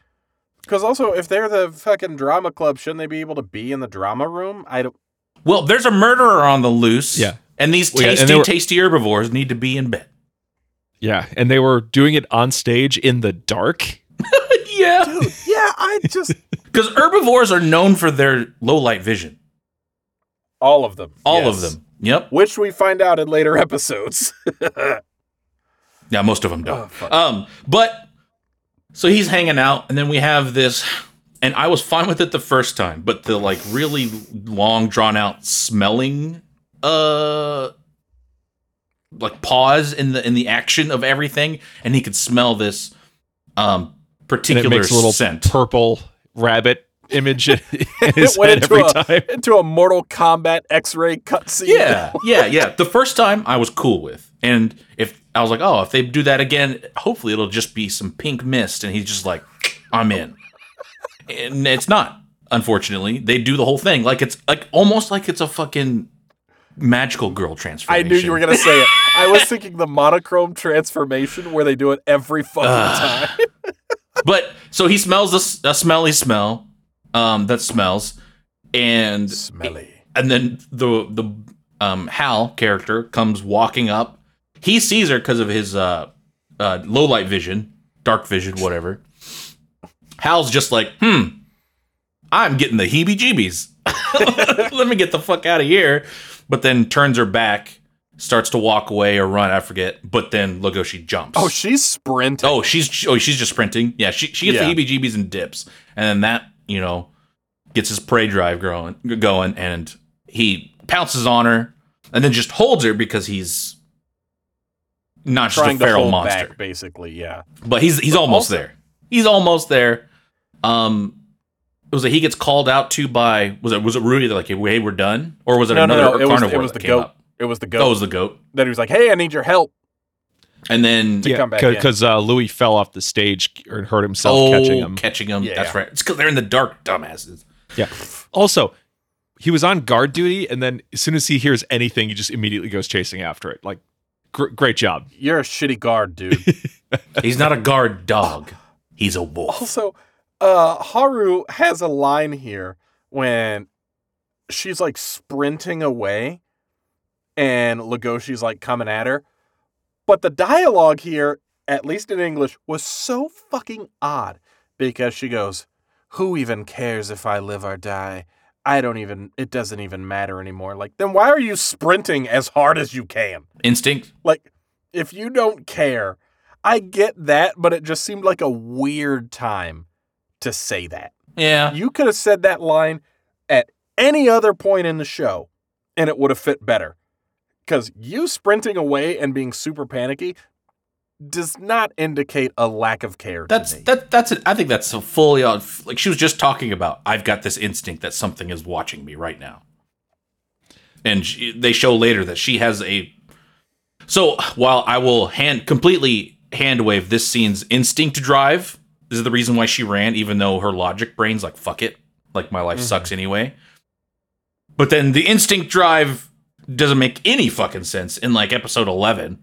because also if they're the fucking drama club, shouldn't they be able to be in the drama room? I don't. Well, there's a murderer on the loose. Yeah. And these Well, yeah, and tasty, were- tasty herbivores need to be in bed. Yeah, and they were doing it on stage in the dark. yeah. Dude, yeah, I just Because herbivores are known for their low light vision. all of them, All yes. of them. Yep. which we find out in later episodes. Yeah, most of them don't. Oh, um, but so he's hanging out, and then we have this, and I was fine with it the first time, but the like really long, drawn out smelling, uh, like pause in the in the action of everything, and he could smell this, um, particular little scent. purple rabbit image in his it went head into every a, time. into a Mortal Kombat X-ray cutscene. Yeah, yeah, yeah. The first time I was cool with, and if I was like, oh, if they do that again, hopefully it'll just be some pink mist, and he's just like, I'm in, and it's not. Unfortunately, they do the whole thing like it's like almost like it's a fucking magical girl transformation. I knew you were gonna say it. I was thinking the monochrome transformation where they do it every fucking Ugh. time. But so he smells this a smelly smell, um, that smells, and Smelly. and then the the um Hal character comes walking up. He sees her because of his uh, uh low light vision, dark vision, whatever. Hal's just like, hmm, I'm getting the heebie-jeebies. Let me get the fuck out of here. But then turns her back, starts to walk away or run, I forget. But then look how she jumps. Oh, she's sprinting. Oh, she's oh she's just sprinting. Yeah, she she gets Yeah. the heebie-jeebies and dips, and then that you know gets his prey drive growing going, and he pounces on her, and then just holds her because he's not just trying a to feral monster, back, basically. Yeah. but he's he's But almost also- there. He's almost there. Um, it was that he gets called out to by was it was it Rudy that like hey we're done or was it No, no, another no, it was- carnivore it was the goat. up? It was the Oh, goat it was the goat, that he was like, "Hey, I need your help." and then To come back because uh, Louis fell off the stage or hurt himself oh catching him. catching him. Yeah. That's right. It's because they're in the dark, dumbasses. Yeah. Also, he was on guard duty, and then as soon as he hears anything, he just immediately goes chasing after it. Like, gr- great job. You're a shitty guard, dude. He's not a guard dog. He's a wolf. also, uh, Haru has a line here when she's like sprinting away, and Legoshi's like coming at her. But the dialogue here, at least in English, was so fucking odd because she goes, Who even cares if I live or die? I don't even, it doesn't even matter anymore. Like, then why are you sprinting as hard as you can? Instinct. Like, if you don't care, I get that, but it just seemed like a weird time to say that. Yeah. You could have said that line at any other point in the show and it would have fit better. Because you sprinting away and being super panicky, does not indicate a lack of care. That's that that's it. I think that's a fully on like she was just talking about. I've got this instinct that something is watching me right now, and she, they show later that she has a. So while I will hand completely hand wave this scene's instinct drive, this is the reason why she ran, even though her logic brain's like fuck it, like my life mm-hmm. sucks anyway. But then the instinct drive doesn't make any fucking sense in like episode eleven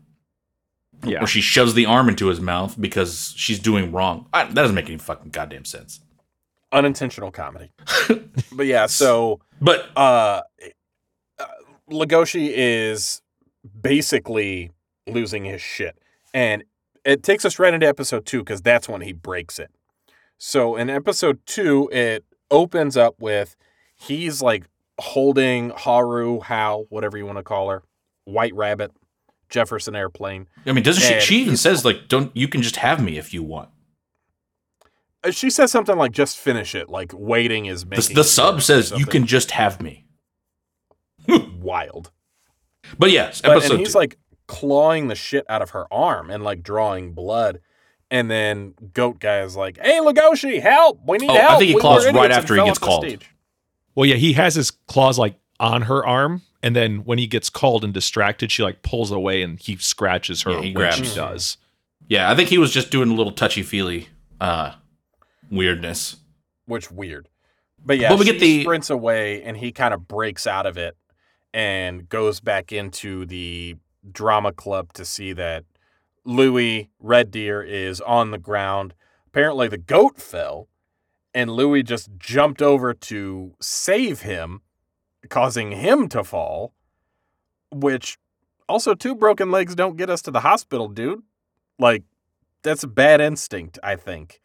yeah. where she shoves the arm into his mouth because she's doing wrong. I, that doesn't make any fucking goddamn sense. unintentional comedy. but yeah, so But uh, uh Legoshi is basically losing his shit. And it takes us right into episode 2 cuz that's when he breaks it. So in episode 2 it opens up with he's like holding Haru, Hal, whatever you want to call her, White Rabbit, Jefferson Airplane. I mean, doesn't she? She even says like, "Don't you can just have me if you want." Uh, She says something like just finish it, like waiting is The, making the it sub says you can just have me. wild. But yes, But, and he's two. like clawing the shit out of her arm and like drawing blood. And then Goat Guy is like, "Hey, Legoshi, help! We need Oh, I think he We- claws we're right after he gets called. stage. Well, yeah, he has his claws like on her arm, and then when he gets called and distracted, she like pulls away and he scratches her Yeah, he when she does. yeah, I think he was just doing a little touchy feely uh, weirdness. Which weird, but yeah, But we she get the- sprints away and he kind of breaks out of it and goes back into the drama club to see that Louis Red Deer is on the ground. Apparently, the goat fell, and Louis just jumped over to save him, causing him to fall. Which also, two broken legs don't get us to the hospital, dude. Like, that's a bad instinct, I think.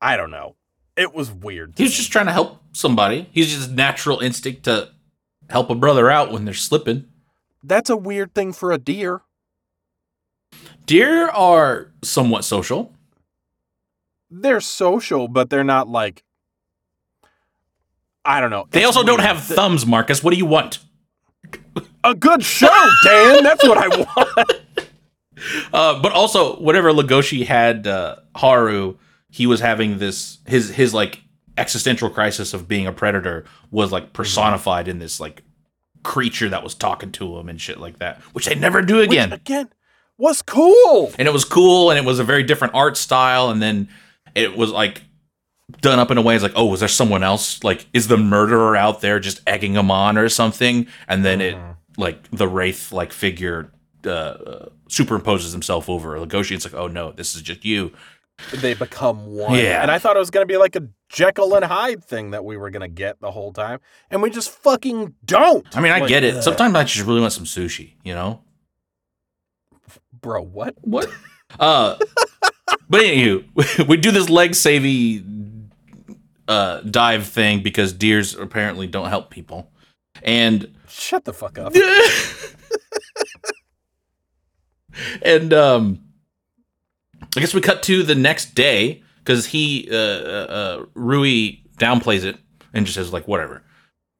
I don't know. It was weird. He was me. just trying to help somebody. He's just natural instinct to help a brother out when they're slipping. That's a weird thing for a deer. Deer are somewhat social. They're social, but they're not like. I don't know. They also don't have thumbs, Marcus. What do you want? a good show, Dan. That's what I want. Uh, but also, whenever Legoshi had uh, Haru, he was having this his his like existential crisis of being a predator was like personified in this like creature that was talking to him and shit like that, which they never do again. Which, again, was cool. and it was cool, and it was a very different art style, and then it was like done up in a way it's like, oh, is there someone else? Like, is the murderer out there just egging him on or something? And then it like the wraith like figure uh, superimposes himself over Legoshi. It's like, oh no, this is just you. They become one. Yeah. And I thought it was going to be like a Jekyll and Hyde thing that we were going to get the whole time. And we just fucking don't. I mean, I Like, get it. ugh. Sometimes I just really want some sushi, you know? Bro, what? What? uh, but anywho, we do this leg savey uh, dive thing because deers apparently don't help people, and Shut the fuck up. and um, I guess we cut to the next day because he uh, uh, uh, Rui downplays it and just says like whatever,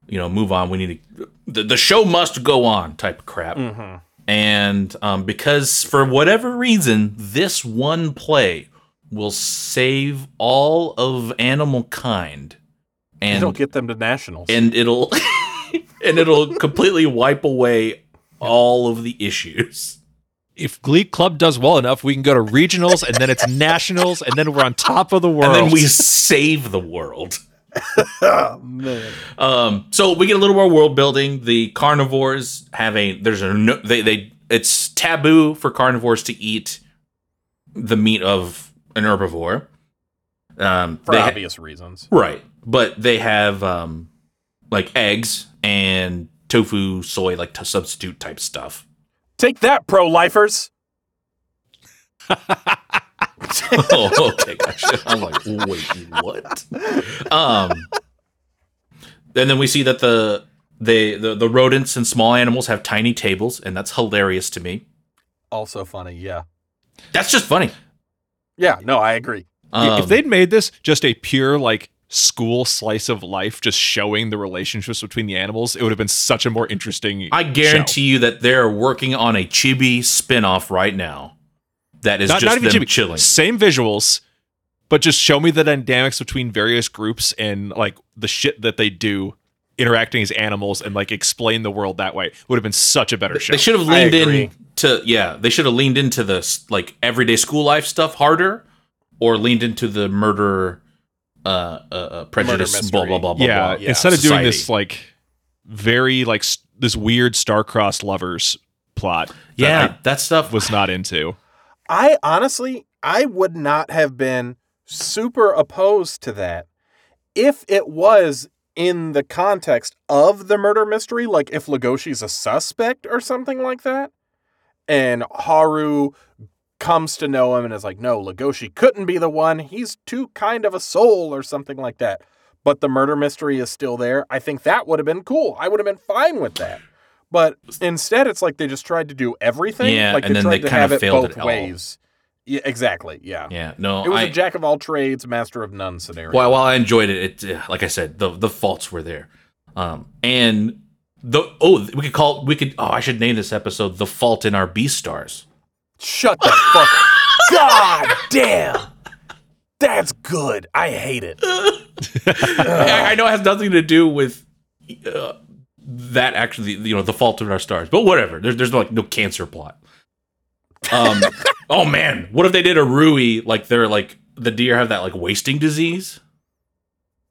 you know, move on. We need to the, the show must go on type of crap. hmm and um, because for whatever reason this one play will save all of animal kind and It'll and get them to nationals. and it'll and it'll completely wipe away all of the issues If Glee Club does well enough, we can go to regionals and then it's nationals and then we're on top of the world. and then we save the world oh, man. Um, so we get a little more world building. The carnivores have a there's a no, they they it's taboo for carnivores to eat the meat of an herbivore. Um, For they ha- obvious reasons. right, but they have um like eggs and tofu, soy, like to substitute type stuff. Take that, pro lifers. oh, okay, gotcha. I'm like, wait, what? Um, and then we see that the they the, the rodents and small animals have tiny tables, and that's hilarious to me. Also funny, yeah. That's just funny. Yeah, no, I agree. Um, if they'd made this just a pure like school slice of life, just showing the relationships between the animals, it would have been such a more interesting. I guarantee you that they're working on a chibi spin-off right now. that is not, just not even them Jimmy. chilling. Same visuals, but just show me the dynamics between various groups and like the shit that they do interacting as animals and like explain the world that way would have been such a better show. They should have leaned agree. in to yeah, they should have leaned into the like everyday school life stuff harder, or leaned into the murder, uh, uh, uh prejudice, mystery. blah blah blah blah. yeah, blah, instead of doing this like very like s- this weird star-crossed lovers plot that yeah, that stuff was not into. I honestly, I would not have been super opposed to that if it was in the context of the murder mystery, like if Legoshi's a suspect or something like that, and Haru comes to know him and is like, no, Legoshi couldn't be the one. He's too kind of a soul or something like that. But the murder mystery is still there. I think that would have been cool. I would have been fine with that. But instead, it's like they just tried to do everything. Yeah, like and then tried they to kinda have it failed both ways. Yeah, exactly. Yeah. Yeah, no, It was I, a jack of all trades, master of none scenario. while while I enjoyed it, it uh, like I said, the the faults were there, um, and the oh we could call we could oh I should name this episode the fault in our Beastars. Shut the fuck. God damn. That's good. I hate it. I, I know it has nothing to do with uh, that actually, you know, the fault in our stars, but whatever. There's there's no, like no cancer plot. Um, oh man, what if they did a Rui like they're like the deer have that like wasting disease?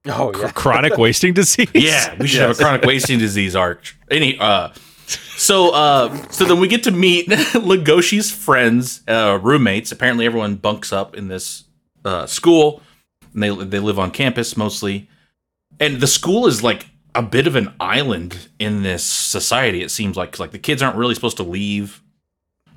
Oh yeah. Chronic wasting disease. Yeah, we should have a chronic wasting disease arc. Any uh so uh so then we get to meet Legoshi's friends, uh roommates. Apparently everyone bunks up in this uh school and they they live on campus mostly. And the school is like a bit of an island in this society it seems like 'cause, like the kids aren't really supposed to leave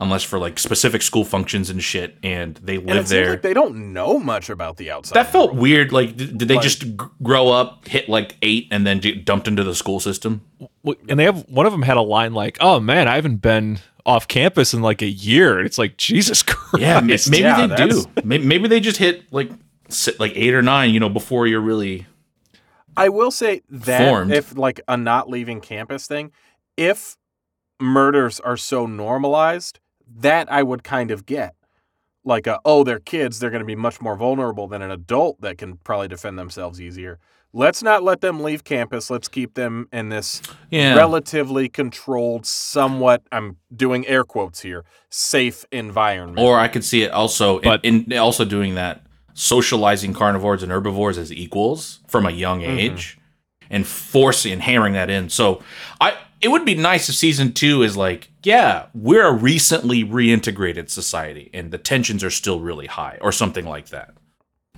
unless for like specific school functions and shit and they And live it seems there. like they don't know much about the outside. that felt world. weird like did, did they Like- just g- grow up hit like 8 and then get dumped into the school system? And they have one of them had a line like, "Oh man, I haven't been off campus in like a year." It's like Jesus Christ. Yeah, maybe yeah, they do. Maybe, maybe they just hit like like eight or nine, you know, before you're really. I will say that Formed. if like a not leaving campus thing, if murders are so normalized, that I would kind of get. Like, a, oh, they're kids, they're going to be much more vulnerable than an adult that can probably defend themselves easier. Let's not let them leave campus. Let's keep them in this Yeah. relatively controlled, somewhat, I'm doing air quotes here, safe environment. or I could see it also But- in, in also doing that, socializing carnivores and herbivores as equals from a young Mm-hmm. age, and forcing and hammering that in. So I, it would be nice if season two is like, yeah, we're a recently reintegrated society, and the tensions are still really high, or something like that.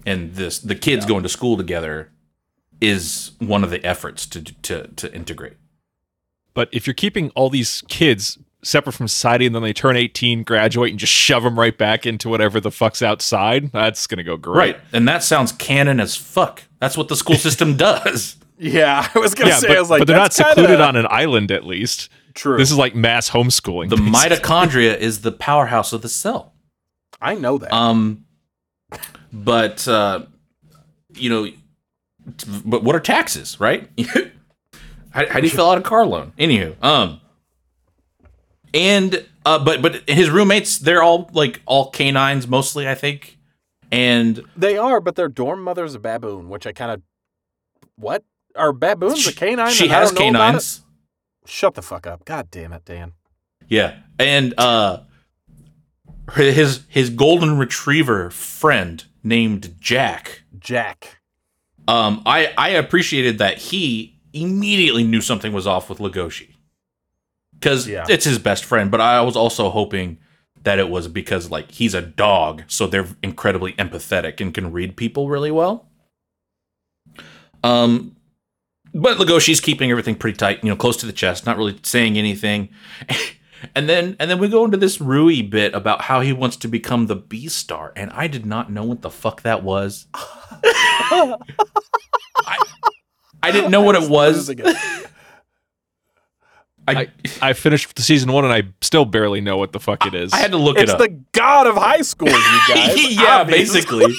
And this, the kids going to school together, is one of the efforts to to to integrate. But if you're keeping all these kids separate from society and then they turn 18, graduate, and just shove them right back into whatever the fuck's outside, that's gonna go great. Right. And that sounds canon as fuck. That's what the school system does. Yeah, I was going to Yeah, say, but, I was like, but they're not that's kinda secluded on an island at least. True. This is like mass homeschooling. The mitochondria is the powerhouse of the cell. I know that. Um but uh you know but what are taxes, right? how, how do you fill out a car loan? Anywho, um and uh but but his roommates, they're all like all canines mostly, I think. And They are, but their dorm mother's a baboon, which I kind of. What? Are baboons a canine? she has don't know about it? canines. Shut the fuck up. God damn it, Dan. Yeah, and uh, his his golden retriever friend named Jack. Jack. Um, I I appreciated that he immediately knew something was off with Legoshi because Yeah. it's his best friend. But I was also hoping that it was because like he's a dog, so they're incredibly empathetic and can read people really well. Um, but Legoshi's keeping everything pretty tight, you know, close to the chest, not really saying anything. And then and then we go into this Rui bit about how he wants to become the Beastar, and I did not know what the fuck that was. I, I didn't know what it was. Losing it. I, I, I finished the season one and I still barely know what the fuck it is. I had to look It's it up. It's the god of high school, you guys. yeah, obviously. basically.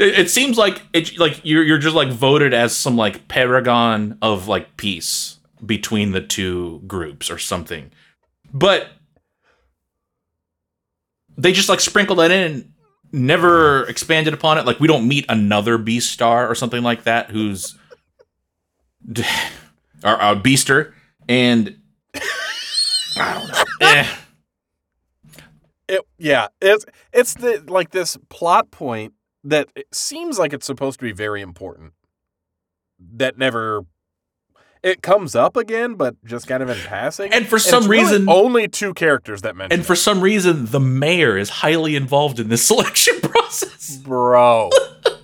it, it seems like it like you're you're just like voted as some like paragon of like peace between the two groups or something. But they just like sprinkle that in and never expanded upon it. Like we don't meet another Beast Star or something like that who's our, our Beaster and I don't know. Eh. It, yeah, it's it's the like this plot point that it seems like it's supposed to be very important. That never it comes up again, but just kind of in passing. And for it's some really reason, only two characters that mention and for some reason, the mayor is highly involved in this selection process. bro.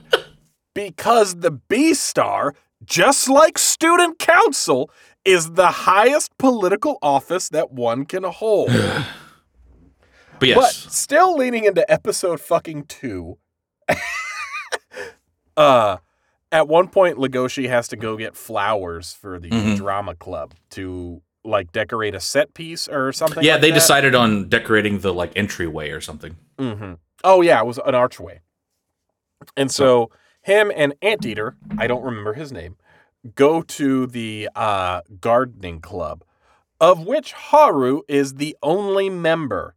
because the Beastar, just like student council, is the highest political office that one can hold. But yes, But still leaning into episode fucking two. uh at one point Legoshi has to go get flowers for the Mhm. drama club to like decorate a set piece or something. yeah, like they that. decided on decorating the like entryway or something. Mm-hmm. Oh yeah, it was an archway. And so him and Anteater, I don't remember his name, go to the uh, gardening club, of which Haru is the only member.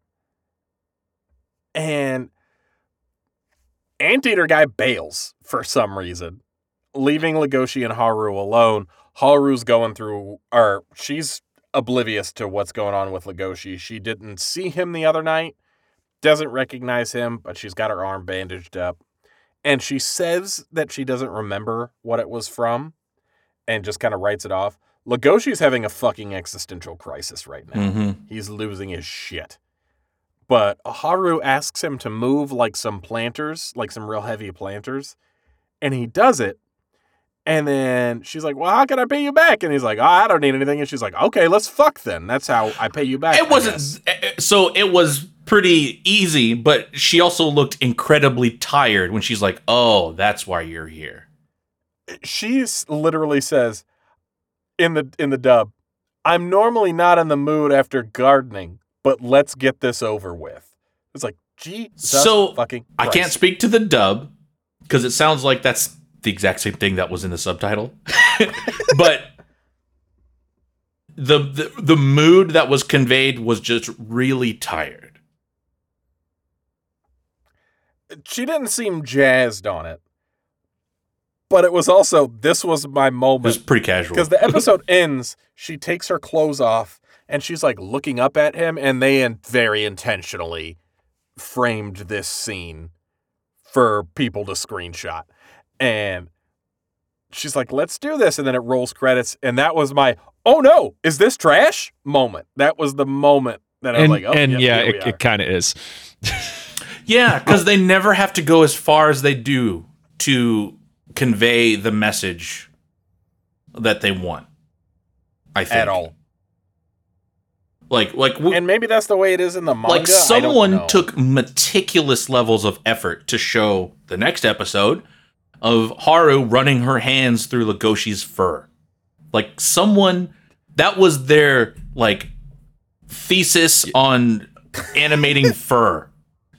And Anteater guy bails for some reason, leaving Legoshi and Haru alone. Haru's going through, or she's oblivious to what's going on with Legoshi. She didn't see him the other night doesn't recognize him, but she's got her arm bandaged up. And she says that she doesn't remember what it was from and just kind of writes it off. Legoshi's having a fucking existential crisis right now. Mm-hmm. He's losing his shit. But Haru asks him to move like some planters, like some real heavy planters. And he does it. And then she's like, Well, how can I pay you back? And he's like, oh, I don't need anything. And she's like, Okay, let's fuck then. That's how I pay you back. It wasn't eh, so. It was pretty easy, but she also looked incredibly tired when she's like, "Oh, that's why you're here." she literally says in the in the dub, "I'm normally not in the mood after gardening, but let's get this over with." It's like, gee, So, fucking. I can't speak to the dub because it sounds like that's the exact same thing that was in the subtitle, but. The, the the mood that was conveyed was just really tired. She didn't seem jazzed on it, but it was also this was my It was moment pretty casual. because the episode ends. She takes her clothes off and she's like looking up at him, and they in- very intentionally framed this scene for people to screenshot. And she's like, let's do this. And then it rolls credits. And that was my, oh no, is this trash moment? That was the moment that I was and like, oh, and yep, yeah, here we it, it kind of is. Yeah, oh. because they never have to go as far as they do to convey the message that they want. I think at all. Like, like, w- And maybe that's the way it is in the manga. like someone took meticulous levels of effort to show the next episode of Haru running her hands through Legoshi's fur. Like someone that was their like thesis on animating fur.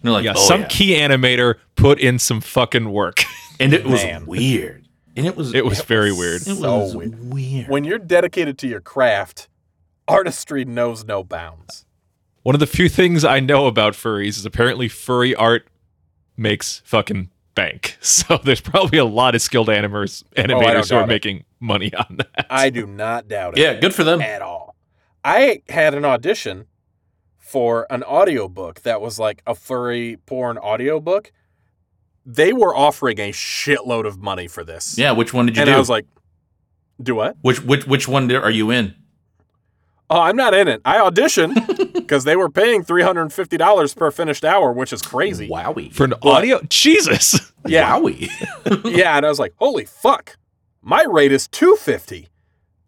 And they're like, yeah, "Oh, some yeah." key animator put in some fucking work. and it was Man. weird. And it was It was very weird. It So was weird. weird. When you're dedicated to your craft, artistry knows no bounds. One of the few things I know about furries is apparently furry art makes fucking bank. So there's probably a lot of skilled animers, oh, animators who are it. making money on that. I do not doubt it. yeah, good for them. at all. I had an audition for an audiobook that was like a furry porn audiobook. They were offering a shitload of money for this. Yeah, which one did you and do? I was like, do what? which which which one are you in? Oh, I'm not in it. I auditioned because they were paying $350 per finished hour, which is crazy. Wowie. For an audio, Jesus. Yeah. Wowie. yeah, and I was like, holy fuck. My rate is 250.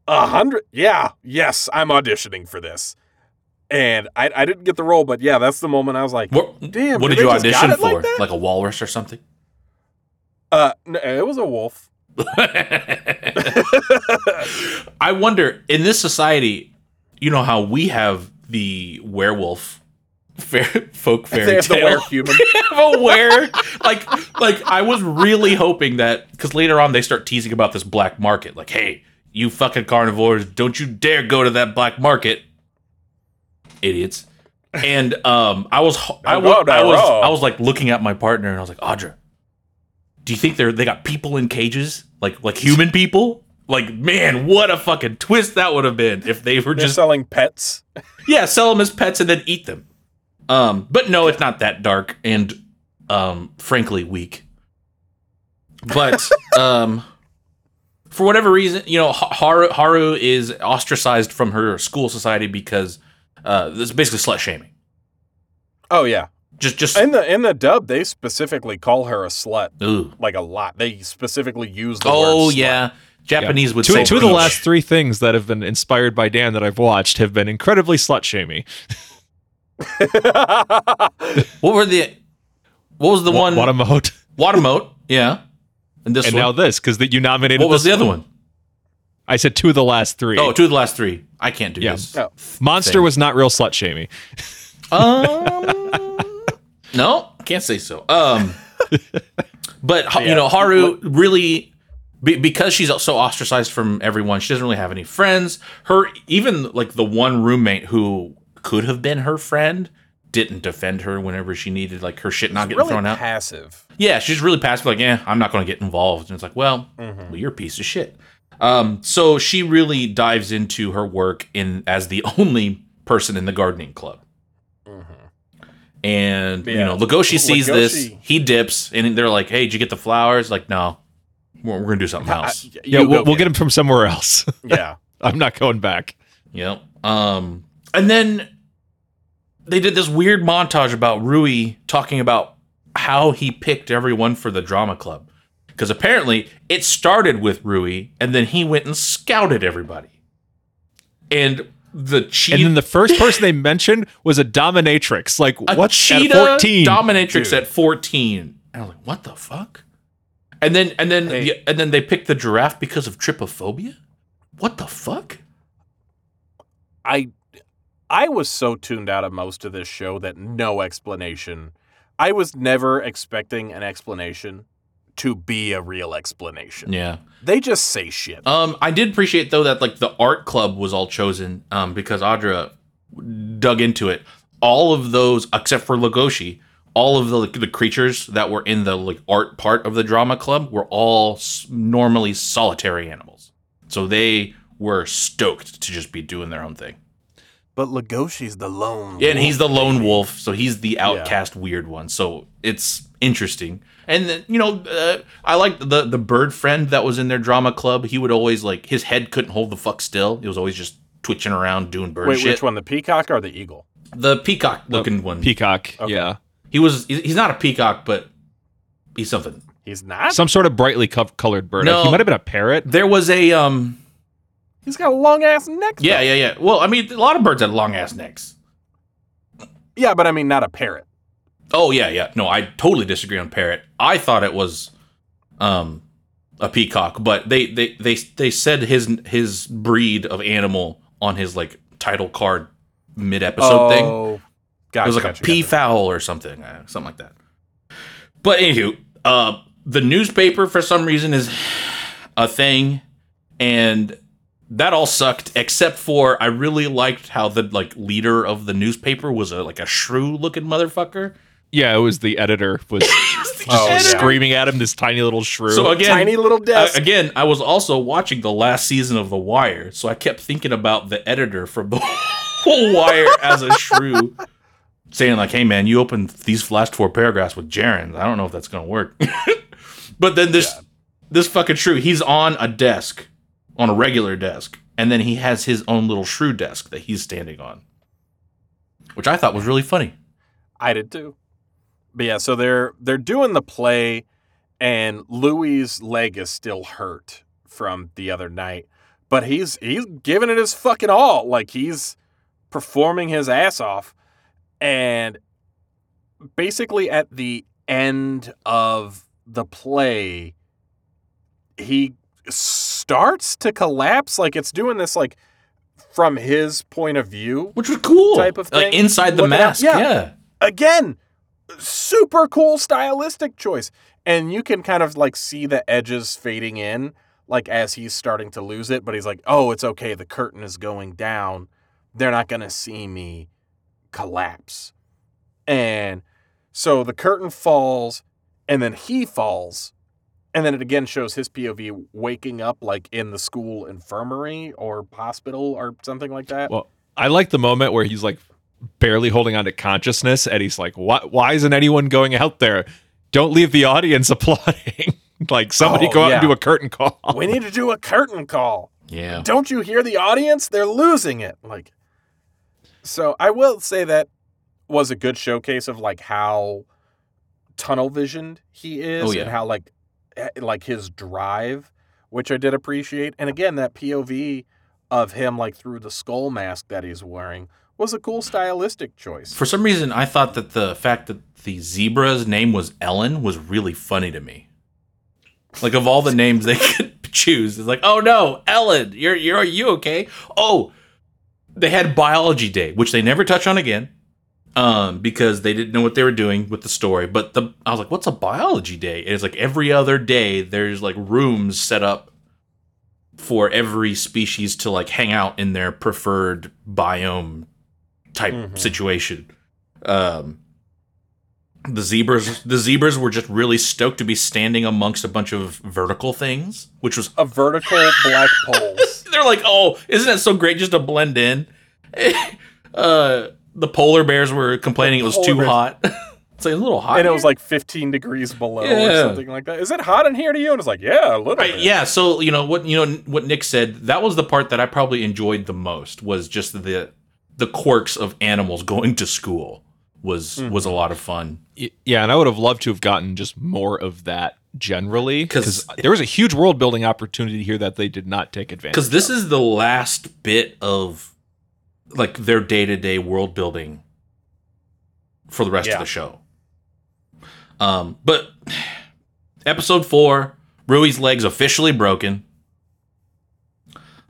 A hundred. Yeah, yes, I'm auditioning for this. And I, I didn't get the role, but yeah, that's the moment I was like, what, Damn, what did you they audition it like for? Like, a walrus or something? uh, no, it was a wolf. I wonder in this society, you know how we have the werewolf fair, folk They fairy have the tale. were human. have a were like like I was really hoping that because later on they start teasing about this black market. Like, hey, you fucking carnivores, don't you dare go to that black market, idiots. and um, I was I, Now wa- go, now I was. I was like looking at my partner, and I was like, Audra, do you think they're they got people in cages like like human people? Like, man, what a fucking twist that would have been if they were They're just selling pets. yeah, sell them as pets and then eat them. Um, but no, it's not that dark and um, frankly weak. But um, for whatever reason, you know, Haru Haru is ostracized from her school society because uh, this is basically slut shaming. Oh yeah. Just just In the in the dub, they specifically call her a slut ooh. like a lot. They specifically use the Oh word slut. yeah, Japanese would two, say two of the last three things that have been inspired by Dan that I've watched have been incredibly slut shamey. What were the? What was the one? What a mode. Watamote. Yeah. And this And one. now this, because you nominated what was this the other one? I said two of the last three. Oh, two of the last three. I can't do Yeah. this. Oh. Monster thing. was not real slut shamey. Um, no, can't say so. Um, but ha- you know, Haru really because she's so ostracized from everyone. She doesn't really have any friends. Her even like the one roommate who could have been her friend didn't defend her whenever she needed like her shit not getting really thrown out. passive. Yeah, she's really passive. Like, yeah, I'm not going to get involved. And it's like, well, Mm-hmm. well, you're a piece of shit. Um, so she really dives into her work in as the only person in the gardening club. And you know, Legoshi sees this, he dips, and they're like, "Hey, did you get the flowers?" Like, no, we're, we're gonna do something I- else. you Yeah, we'll, we'll get him from somewhere else. Yeah. I'm not going back. Yep. Um, and then they did this weird montage about Rui talking about how he picked everyone for the drama club. Because apparently it started with Rui, and then he went and scouted everybody. And the cheetah, And then the first person they mentioned was a dominatrix. Like, a what? cheetah At 14. dominatrix Dude. at fourteen. And I was like, what the fuck? And then and then Hey. and then they picked the giraffe because of trypophobia. What the fuck? I I was so tuned out of most of this show that no explanation. I was never expecting an explanation to be a real explanation. Yeah. They just say shit. Um, I did appreciate though that like the art club was all chosen um because Audra dug into it. All of those except for Legoshi, all of the like, the creatures that were in the like art part of the drama club were all s- normally solitary animals. So they were stoked to just be doing their own thing. But Legoshi's the lone. Yeah, and he's the lone wolf, so he's the outcast weird one. So it's interesting. And then, you know, uh, I liked the the bird friend that was in their drama club. He would always like his head couldn't hold the fuck still. He was always just twitching around doing bird Wait, shit. which one? The peacock or the eagle? The peacock looking one. Peacock. Okay. Yeah. he was he's not a peacock, but he's something. He's not. Some sort of brightly co- colored bird. No. He might have been a parrot. There was a um He's got a long ass neck. yeah, though. yeah, yeah. Well, I mean, a lot of birds had long ass necks. yeah, but I mean, not a parrot. Oh yeah, yeah. No, I totally disagree on parrot. I thought it was um a peacock, but they they they they said his his breed of animal on his like title card mid episode thing. oh, gotcha, It was like gotcha, a gotcha. peafowl or something, uh, something like that. But anywho, uh, the newspaper for some reason is a thing, and that all sucked. Except for I really liked how the like leader of the newspaper was a like a shrew looking motherfucker. Yeah, it was the editor was Oh, yeah. screaming at him. This tiny little shrew. So again, Tiny little uh, desk. again, I was also watching the last season of The Wire, so I kept thinking about the editor from The whole Wire as a shrew, saying like, "Hey man, you opened these last four paragraphs with Jaren. I don't know if that's gonna work." but then this Yeah. this fucking shrew, he's on a desk, on a regular desk, and then he has his own little shrew desk that he's standing on, which I thought was really funny. I did too. But yeah, so they're they're doing the play, and Louis' leg is still hurt from the other night, but he's he's giving it his fucking all. Like he's performing his ass off, and basically at the end of the play, he starts to collapse. Like it's doing this like from his point of view. Which was cool. Type of Like, thing. inside the mask. yeah. yeah. again super cool stylistic choice and you can kind of like see the edges fading in like as he's starting to lose it but he's like oh it's okay the curtain is going down they're not going to see me collapse. And so the curtain falls and then he falls. And then it again shows his POV waking up like in the school infirmary or hospital or something like that. Well, I like the moment where he's like barely holding on to consciousness and he's like, why, why isn't anyone going out there? Don't leave the audience applauding. like somebody Oh, go out yeah. and do a curtain call. we need to do a curtain call. Yeah. Don't you hear the audience? They're losing it. Like So I will say that was a good showcase of like how tunnel visioned he is Oh, yeah. and how like eh, like his drive, which I did appreciate. And again, that POV of him like through the skull mask that he's wearing was a cool stylistic choice. For some reason, I thought that the fact that the zebra's name was Ellen was really funny to me. Like of all the names they could choose, it's like, oh no, Ellen, you're you're are you okay? Oh, they had biology day, which they never touch on again, um, because they didn't know what they were doing with the story. But the I was like, what's a biology day? And it's like every other day, there's like rooms set up for every species to like hang out in their preferred biome type Mhm. situation. Um, the zebras, the zebras were just really stoked to be standing amongst a bunch of vertical things, which was A vertical black poles. they're like, oh, isn't that so great just to blend in? uh, the polar bears were complaining it was too bears. hot. it's like a little hot. and it was like 15 degrees below or something like that. Is it hot in here to you? And it's like, yeah, a little Right, bit. yeah, so you know what you know what Nick said. That was the part that I probably enjoyed the most. Was just the the quirks of animals going to school was was a lot of fun. Yeah, and I would have loved to have gotten just more of that generally because there was a huge world building opportunity here that they did not take advantage. because this is the last bit of like their day-to-day world building for the rest Yeah. of the show um but episode four rui's legs officially broken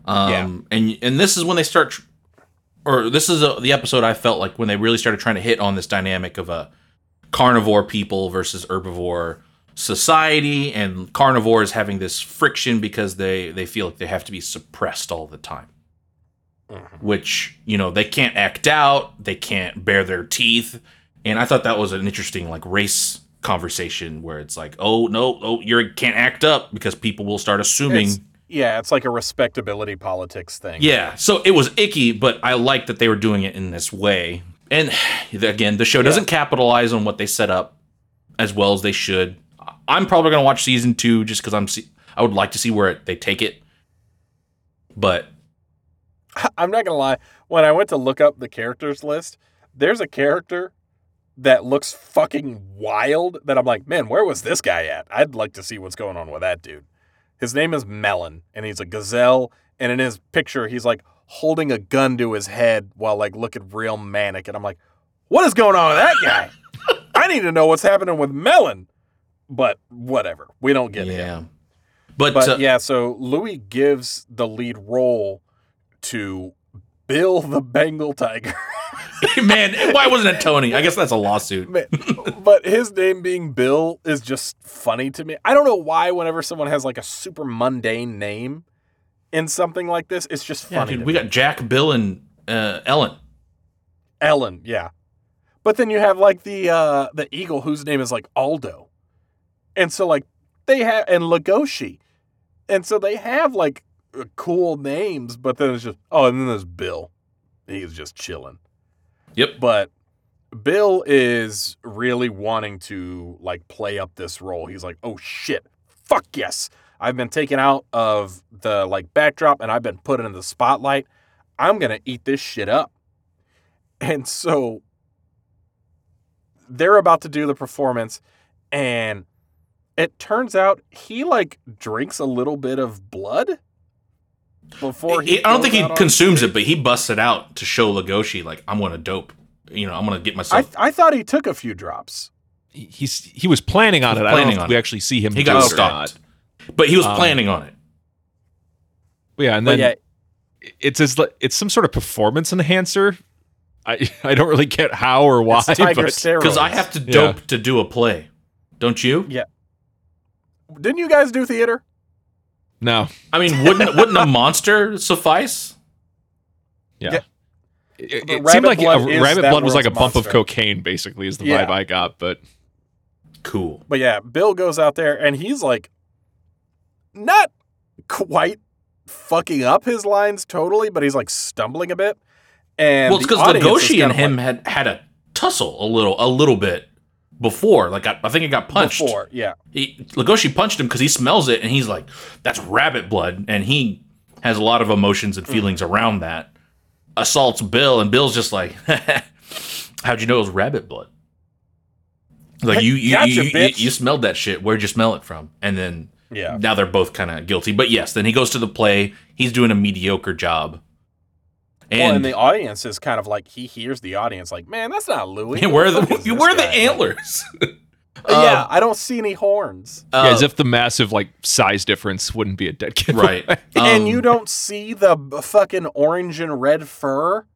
um and and this is when they start tr- or this is uh the episode i felt like when they really started trying to hit on this dynamic of a carnivore people versus herbivore society and carnivores having this friction because they they feel like they have to be suppressed all the time Mhm. which you know they can't act out they can't bare their teeth and i thought that was an interesting like race conversation where it's like oh no oh you can't act up because people will start assuming It's- yeah, it's like a respectability politics thing. yeah, so it was icky, but I like that they were doing it in this way. And again, the show doesn't capitalize on what they set up as well as they should. I'm probably going to watch season two just because I'm. See- I would like to see where it, they take it. But I'm not gonna lie. When I went to look up the characters list, there's a character that looks fucking wild. That I'm like, man, where was this guy at? I'd like to see what's going on with that dude. His name is Melon, and he's a gazelle. And in his picture, he's like holding a gun to his head while like looking real manic. And I'm like, what is going on with that guy? I need to know what's happening with Melon. But whatever, we don't get him. yeah, but, But uh, yeah, so Louis gives the lead role to Bill the Bengal Tiger. man, why wasn't it Tony? I guess that's a lawsuit. Man, but his name being Bill is just funny to me. I don't know why whenever someone has like a super mundane name in something like this, it's just Yeah, funny. dude, to we me. got Jack, Bill, and uh, Ellen. Ellen, yeah. But then you have like the uh the eagle whose name is like Aldo. And so like they have and Legoshi. And so they have like Uh, cool names, but then it's just oh, and then there's Bill. He's just chilling. Yep. But Bill is really wanting to like play up this role. He's like, "Oh shit. Fuck yes. I've been taken out of the like backdrop and I've been put in the spotlight. I'm going to eat this shit up." And so they're about to do the performance and it turns out he like drinks a little bit of blood before he He- I don't think he consumes it, but he busts it out to show Legoshi like I'm gonna dope. You know, I'm gonna get I, myself. I thought he took a few drops. He- he's he was planning on He it. was I don't planning know on if we it. actually see him. he got stopped, but he was Um, planning on it. Yeah, and then yeah, it's as like it's some sort of performance enhancer. I I don't really get how or why, it's tiger but steroids. Because I have to Yeah. dope to do a play, don't you? Yeah. Didn't you guys do theater? No. I mean, wouldn't wouldn't a monster suffice? Yeah. Yeah. It, it seemed like blood a rabbit blood was like a world's bump of cocaine, basically, is the Yeah. vibe I got. But Cool. But yeah, Bill goes out there and he's like not quite fucking up his lines totally, but he's like stumbling a bit. And well, it's because audience is Legoshi and him like- had had a tussle a little, a little bit before. Like I, I think it got punched. before, yeah. He, Legoshi punched him because he smells it, and he's like, "That's rabbit blood," and he has a lot of emotions and feelings Mm-hmm. around that. Assaults Bill, and Bill's just like, "How'd you know it was rabbit blood?" Like you, you, Gotcha, you, you, you smelled that shit. Where'd you smell it from? And then Yeah. now they're both kind of guilty. But yes, then he goes to the play. He's doing a mediocre job. Well, and And, the audience is kind of like he hears the audience like, man, that's not Louis. yeah, where are the is this where are the guy?" antlers? yeah, Um, I don't see any horns. yeah, uh, as if the massive like size difference wouldn't be a dead kid. right. and Um, you don't see the fucking orange and red fur.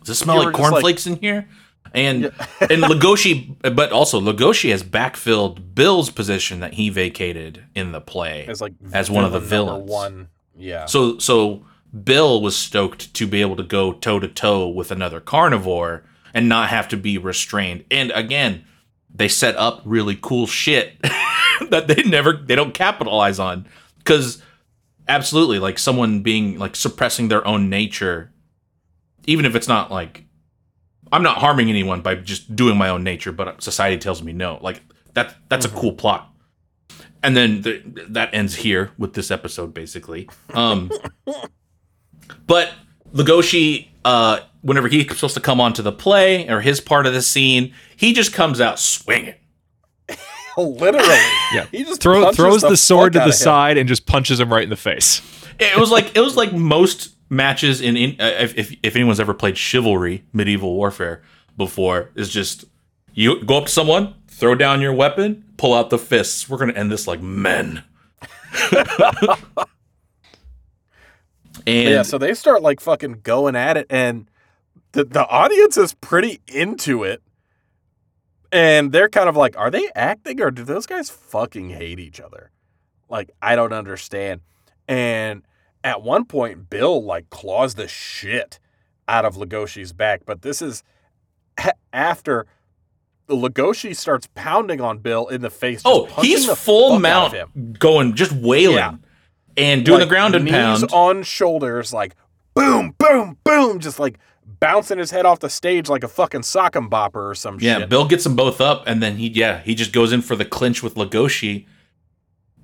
Does it smell You like were just like- cornflakes in here? And and Legoshi, but also Legoshi has backfilled Bill's position that he vacated in the play. As like As one of the villains. One, yeah. So so Bill was stoked to be able to go toe to toe with another carnivore and not have to be restrained. And again, they set up really cool shit that they never they don't capitalize on cuz absolutely like someone being like suppressing their own nature even if it's not like I'm not harming anyone by just doing my own nature, but society tells me no. Like that that's a cool plot. And then the, that ends here with this episode basically. Um but Legoshi uh whenever he's supposed to come onto the play or his part of the scene, he just comes out swinging. Literally. Yeah. He just Throw, throws the, sword to the side and just punches him right in the face. It was like it was like most matches in, in uh, if, if if anyone's ever played chivalry medieval warfare before is just you go up to someone throw down your weapon pull out the fists we're gonna end this like men and yeah, so they start like fucking going at it, and the the audience is pretty into it. And they're kind of like, are they acting or do those guys fucking hate each other? Like, I don't understand. And at one point, Bill like claws the shit out of Legoshi's back, but this is after Legoshi starts pounding on Bill in the face. oh he's full mount going just wailing Yeah. And doing Like, the ground and knees pound on shoulders, like boom, boom, boom, just like bouncing his head off the stage like a fucking sock and bopper or some Yeah, shit. Yeah, Bill gets them both up, and then he yeah he just goes in for the clinch with Legoshi.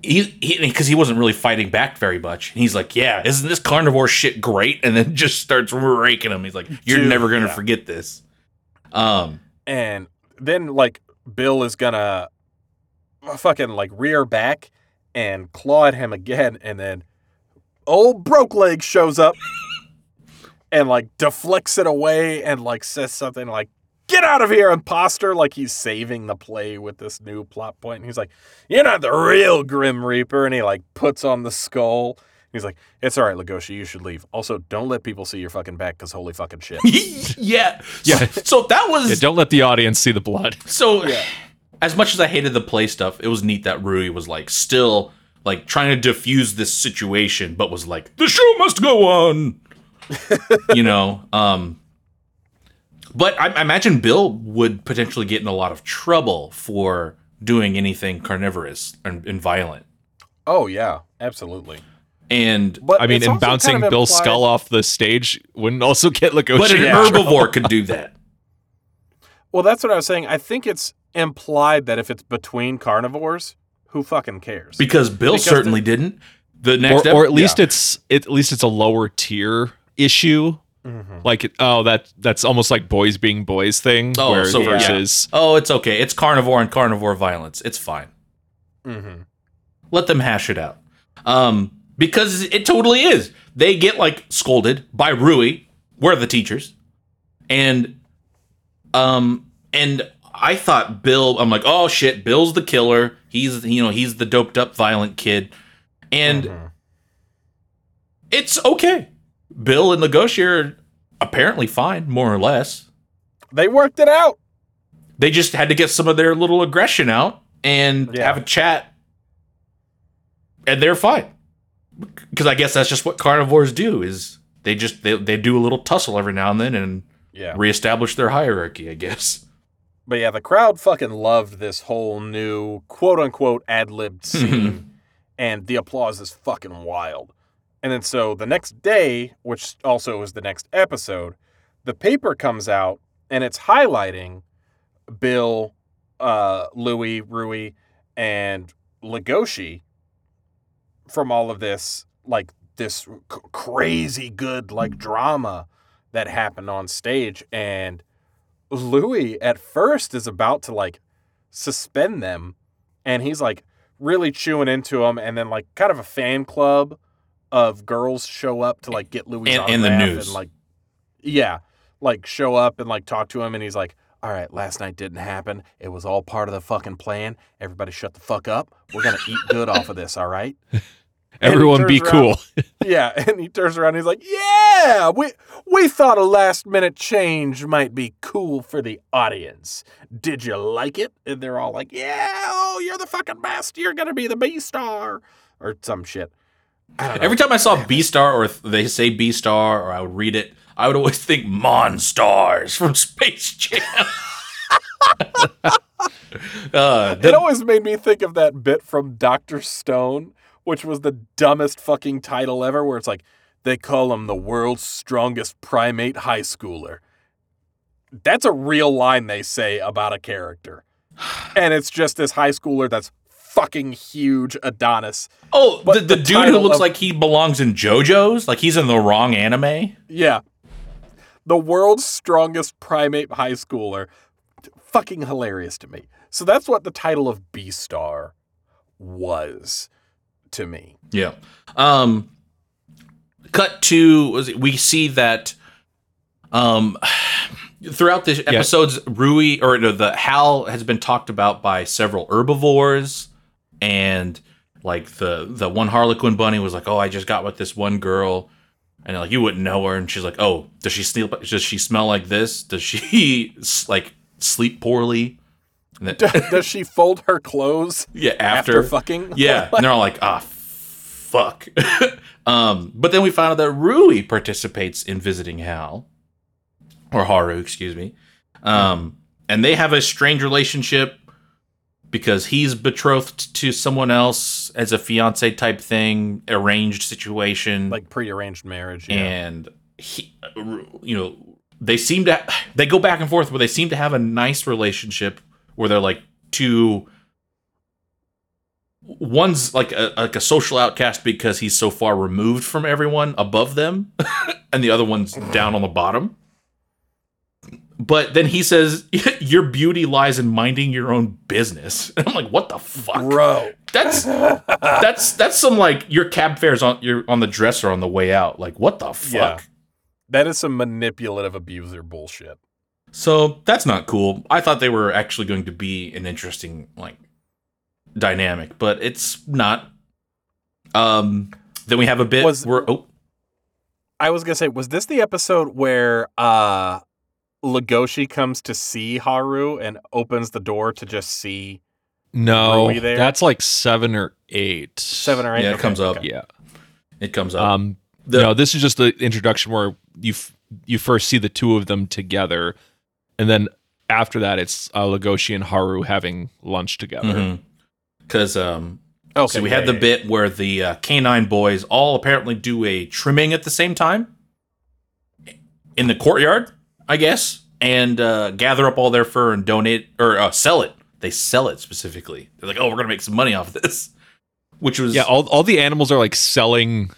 He because he, wasn't really fighting back very much. And he's like, "Yeah, isn't this carnivore shit great?" And then just starts raking him. He's like, "You're Dude, never gonna yeah. forget this." Um, and then like Bill is gonna fucking like rear back and claw at him again, and then old broke leg shows up and like deflects it away and like says something like get out of here imposter like he's saving the play with this new plot point and he's like you're not the real grim reaper and he like puts on the skull he's like it's all right legoshi you should leave also don't let people see your fucking back because holy fucking shit yeah, Yeah. So, so that was Yeah, don't let the audience see the blood. so. Yeah. As much as I hated the play stuff, it was neat that Rui was like still like trying to diffuse this situation, but was like, "The show must go on." you know, um, but I, I imagine Bill would potentially get in a lot of trouble for doing anything carnivorous and, and violent. oh yeah absolutely And but I mean, it's and bouncing kind of Bill's implied- skull off the stage wouldn't also get Legoshi. but an Yeah. herbivore could do that. Well, that's what I was saying. I think it's implied that if it's between carnivores, who fucking cares? because Bill Because certainly didn't. The next, or, or at least it's it, at least it's a lower tier issue. Mhm. Like oh that that's almost like boys being boys thing. Oh, where so, yeah. versus oh, it's okay. It's carnivore and carnivore violence. It's fine. Mhm. let them hash it out. Um, because it totally is. They get like scolded by Rui. We're the teachers, and um, and I thought Bill. I'm like, oh shit, Bill's the killer. He's you know he's the doped up violent kid, and Mhm. it's okay. Bill and Legoshi are apparently fine, more or less. they worked it out. They just had to get some of their little aggression out and Yeah. have a chat, and they're fine. Because I guess that's just what carnivores do. Is they just they, they do a little tussle every now and then, and Yeah. reestablish their hierarchy, I guess. But yeah, the crowd fucking loved this whole new quote unquote ad libbed scene, and the applause is fucking wild. And then so the next day, which also was the next episode, the paper comes out and it's highlighting Bill, uh, Louis, Rui, and Legoshi from all of this, like this c- crazy good like drama that happened on stage. And Louis at first is about to like suspend them, and he's like really chewing into them, and then like kind of a fan club of girls show up to like get Louis in, and the news. and like yeah, like show up and like talk to him, and he's like. All right, last night didn't happen. It was all part of the fucking plan. Everybody shut the fuck up. We're going to eat good off of this, all right? Everyone be around- cool. Yeah, and he turns around and he's like, "Yeah, we we thought a last minute change might be cool for the audience. Did you like it?" And they're all like, "Yeah, oh, you're the fucking best. You're gonna be the Beastar or some shit." I don't know. Every time I saw Beastar or they say Beastar or I would read it, I would always think Monstars from Space Jam. uh, it always made me think of that bit from Doctor Stone, which was the dumbest fucking title ever, where it's like they call him the world's strongest primate high schooler. That's a real line they say about a character. And it's just this high schooler that's fucking huge Adonis. oh, the, the, the dude who looks of- like he belongs in JoJo's, like he's in the wrong anime. Yeah. The world's strongest primate high schooler. Fucking hilarious to me. So that's what the title of Beastar was to me. Yeah. Um cut to we see that um throughout the episodes Rui or no, the Hal has been talked about by several herbivores and like the the one Harlequin bunny was like, "Oh, I just got with this one girl." And like you wouldn't know her and she's like, "Oh, does she sleep does she smell like this? Does she like sleep poorly?" Does she fold her clothes yeah, after, after fucking? yeah, and they're all like, ah, fuck. um, but then we find out that Rui participates in visiting Hal, or Haru, excuse me. Um, and they have a strange relationship because he's betrothed to someone else as a fiance type thing, arranged situation, like prearranged marriage. Yeah. and he, you know, they seem to they go back and forth, where they seem to have a nice relationship where they're like two. One's like a like a social outcast because he's so far removed from everyone above them, and the other one's down on the bottom. But then he says, "Your beauty lies in minding your own business." And I'm like, "What the fuck?" Bro. That's that's that's some like your cab fares on your on the dresser on the way out. Like what the fuck? Yeah. That is some manipulative abuser bullshit. So that's not cool. I thought they were actually going to be an interesting like dynamic, but it's not. Um then we have a bit Was- where oh I was gonna say, was this the episode where uh Legoshi comes to see Haru and opens the door to just see No, Rui there? that's like seven or eight. seven or eight? Yeah, it Okay, comes up. okay. Yeah. it comes up. Um, The- no, this is just the introduction where you f- you first see the two of them together, and then after that, it's uh, Legoshi and Haru having lunch together. Because um Okay, so we yeah, had the yeah, bit where the uh, canine boys all apparently do a trimming at the same time in the courtyard, I guess, and uh, gather up all their fur and donate or uh, sell it. They sell it specifically. They're like, "Oh, we're gonna make some money off of this," which was Yeah, all all the animals are like selling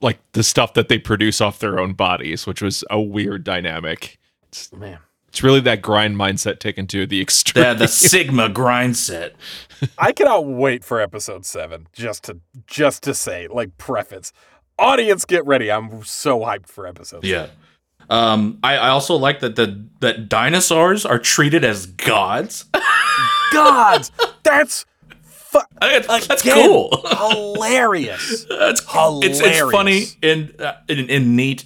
like the stuff that they produce off their own bodies, which was a weird dynamic. It's. Man, it's really that grind mindset taken to the extreme. the, the Sigma grind set. I cannot wait for episode seven. Just to just to say, like preface, audience, get ready. I'm so hyped for episode. Yeah. Um, I, I also like that the that dinosaurs are treated as gods. gods, that's fu- that's that's Again, cool. hilarious. That's Hilarious. It's, it's funny and, uh, and and neat.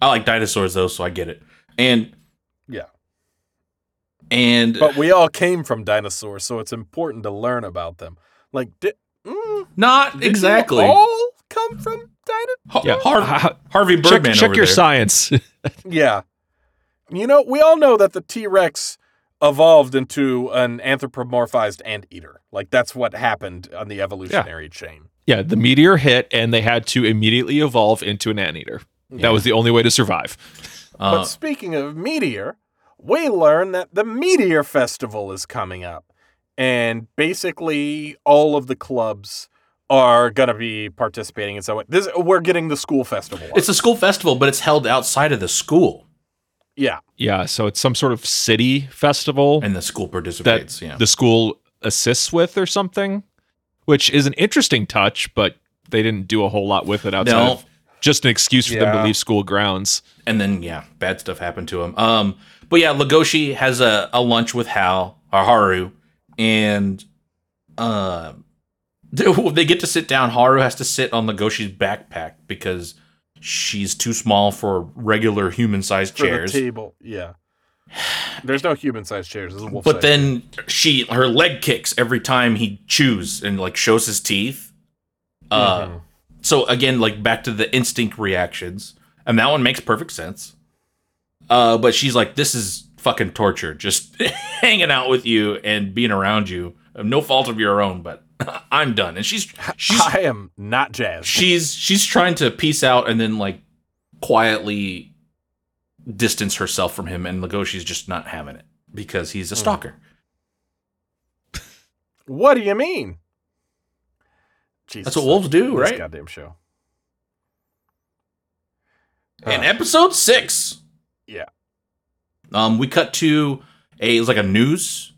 I like dinosaurs though, so I get it. And Yeah. And But we all came from dinosaurs, so it's important to learn about them. Like, di- mm, not did exactly. all come from dinosaurs. Har- Yeah. Har- Ha- Harvey check Birdman check over your there. science. Yeah. You know, we all know that the T Rex evolved into an anthropomorphized anteater. Like that's what happened on the evolutionary chain. Yeah, the meteor hit and they had to immediately evolve into an anteater. That was the only way to survive. Uh, But speaking of meteor, we learn that the Meteor Festival is coming up. And basically all of the clubs are gonna be participating in so this we're getting the school festival. it's a school festival, but it's held outside of the school, yeah. Yeah, so it's some sort of city festival and the school that participates. yeah, the school assists with or something, which is an interesting touch, but they didn't do a whole lot with it outside No. Of just an excuse for them to leave school grounds. and then yeah, bad stuff happened to him. Um, but yeah, Legoshi has a, a lunch with Hal or Haru, and uh, they, they get to sit down. Haru has to sit on Legoshi's backpack because she's too small for regular human-sized chairs. the table. Yeah. There's no human sized chairs. This is But then she her leg kicks every time he chews and like shows his teeth. Uh, Mm-hmm. So again, like back to the instinct reactions, and that one makes perfect sense. Uh, but she's like, "This is fucking torture, just hanging out with you and being around you, no fault of your own." But I'm done, and she's she's I am not jazzed. she's she's trying to peace out and then like quietly distance herself from him, and Legoshi's just not having it because he's a stalker. What do you mean? Jesus, That's what wolves do, this right? goddamn show. In Uh, episode six, yeah, um, we cut to a it was like a news,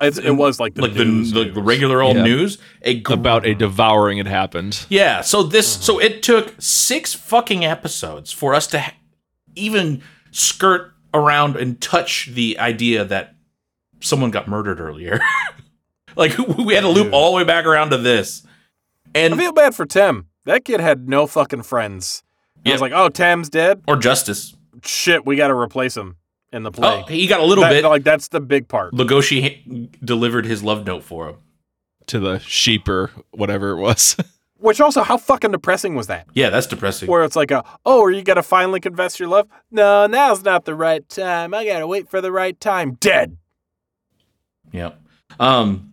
it's, it was like the like the, news the regular old Yeah. news. A gr- About a devouring had happened. yeah. So this so it took six fucking episodes for us to ha- even skirt around and touch the idea that someone got murdered earlier. like we had to loop Dude. all the way back around to this, I and feel bad for Tem. That kid had no fucking friends. I Yeah. was like, oh, Tem's dead. or justice. Shit, we got to replace him in the play. Oh, he got a little That- bit. Like that's the big part. Legoshi ha- delivered his love note for him. To the sheep or whatever it was. Which also, how fucking depressing was that? Yeah, that's depressing. Where it's like a, oh, are you gonna finally confess your love? No, now's not the right time. I gotta wait for the right time. Dead. Yeah. Um,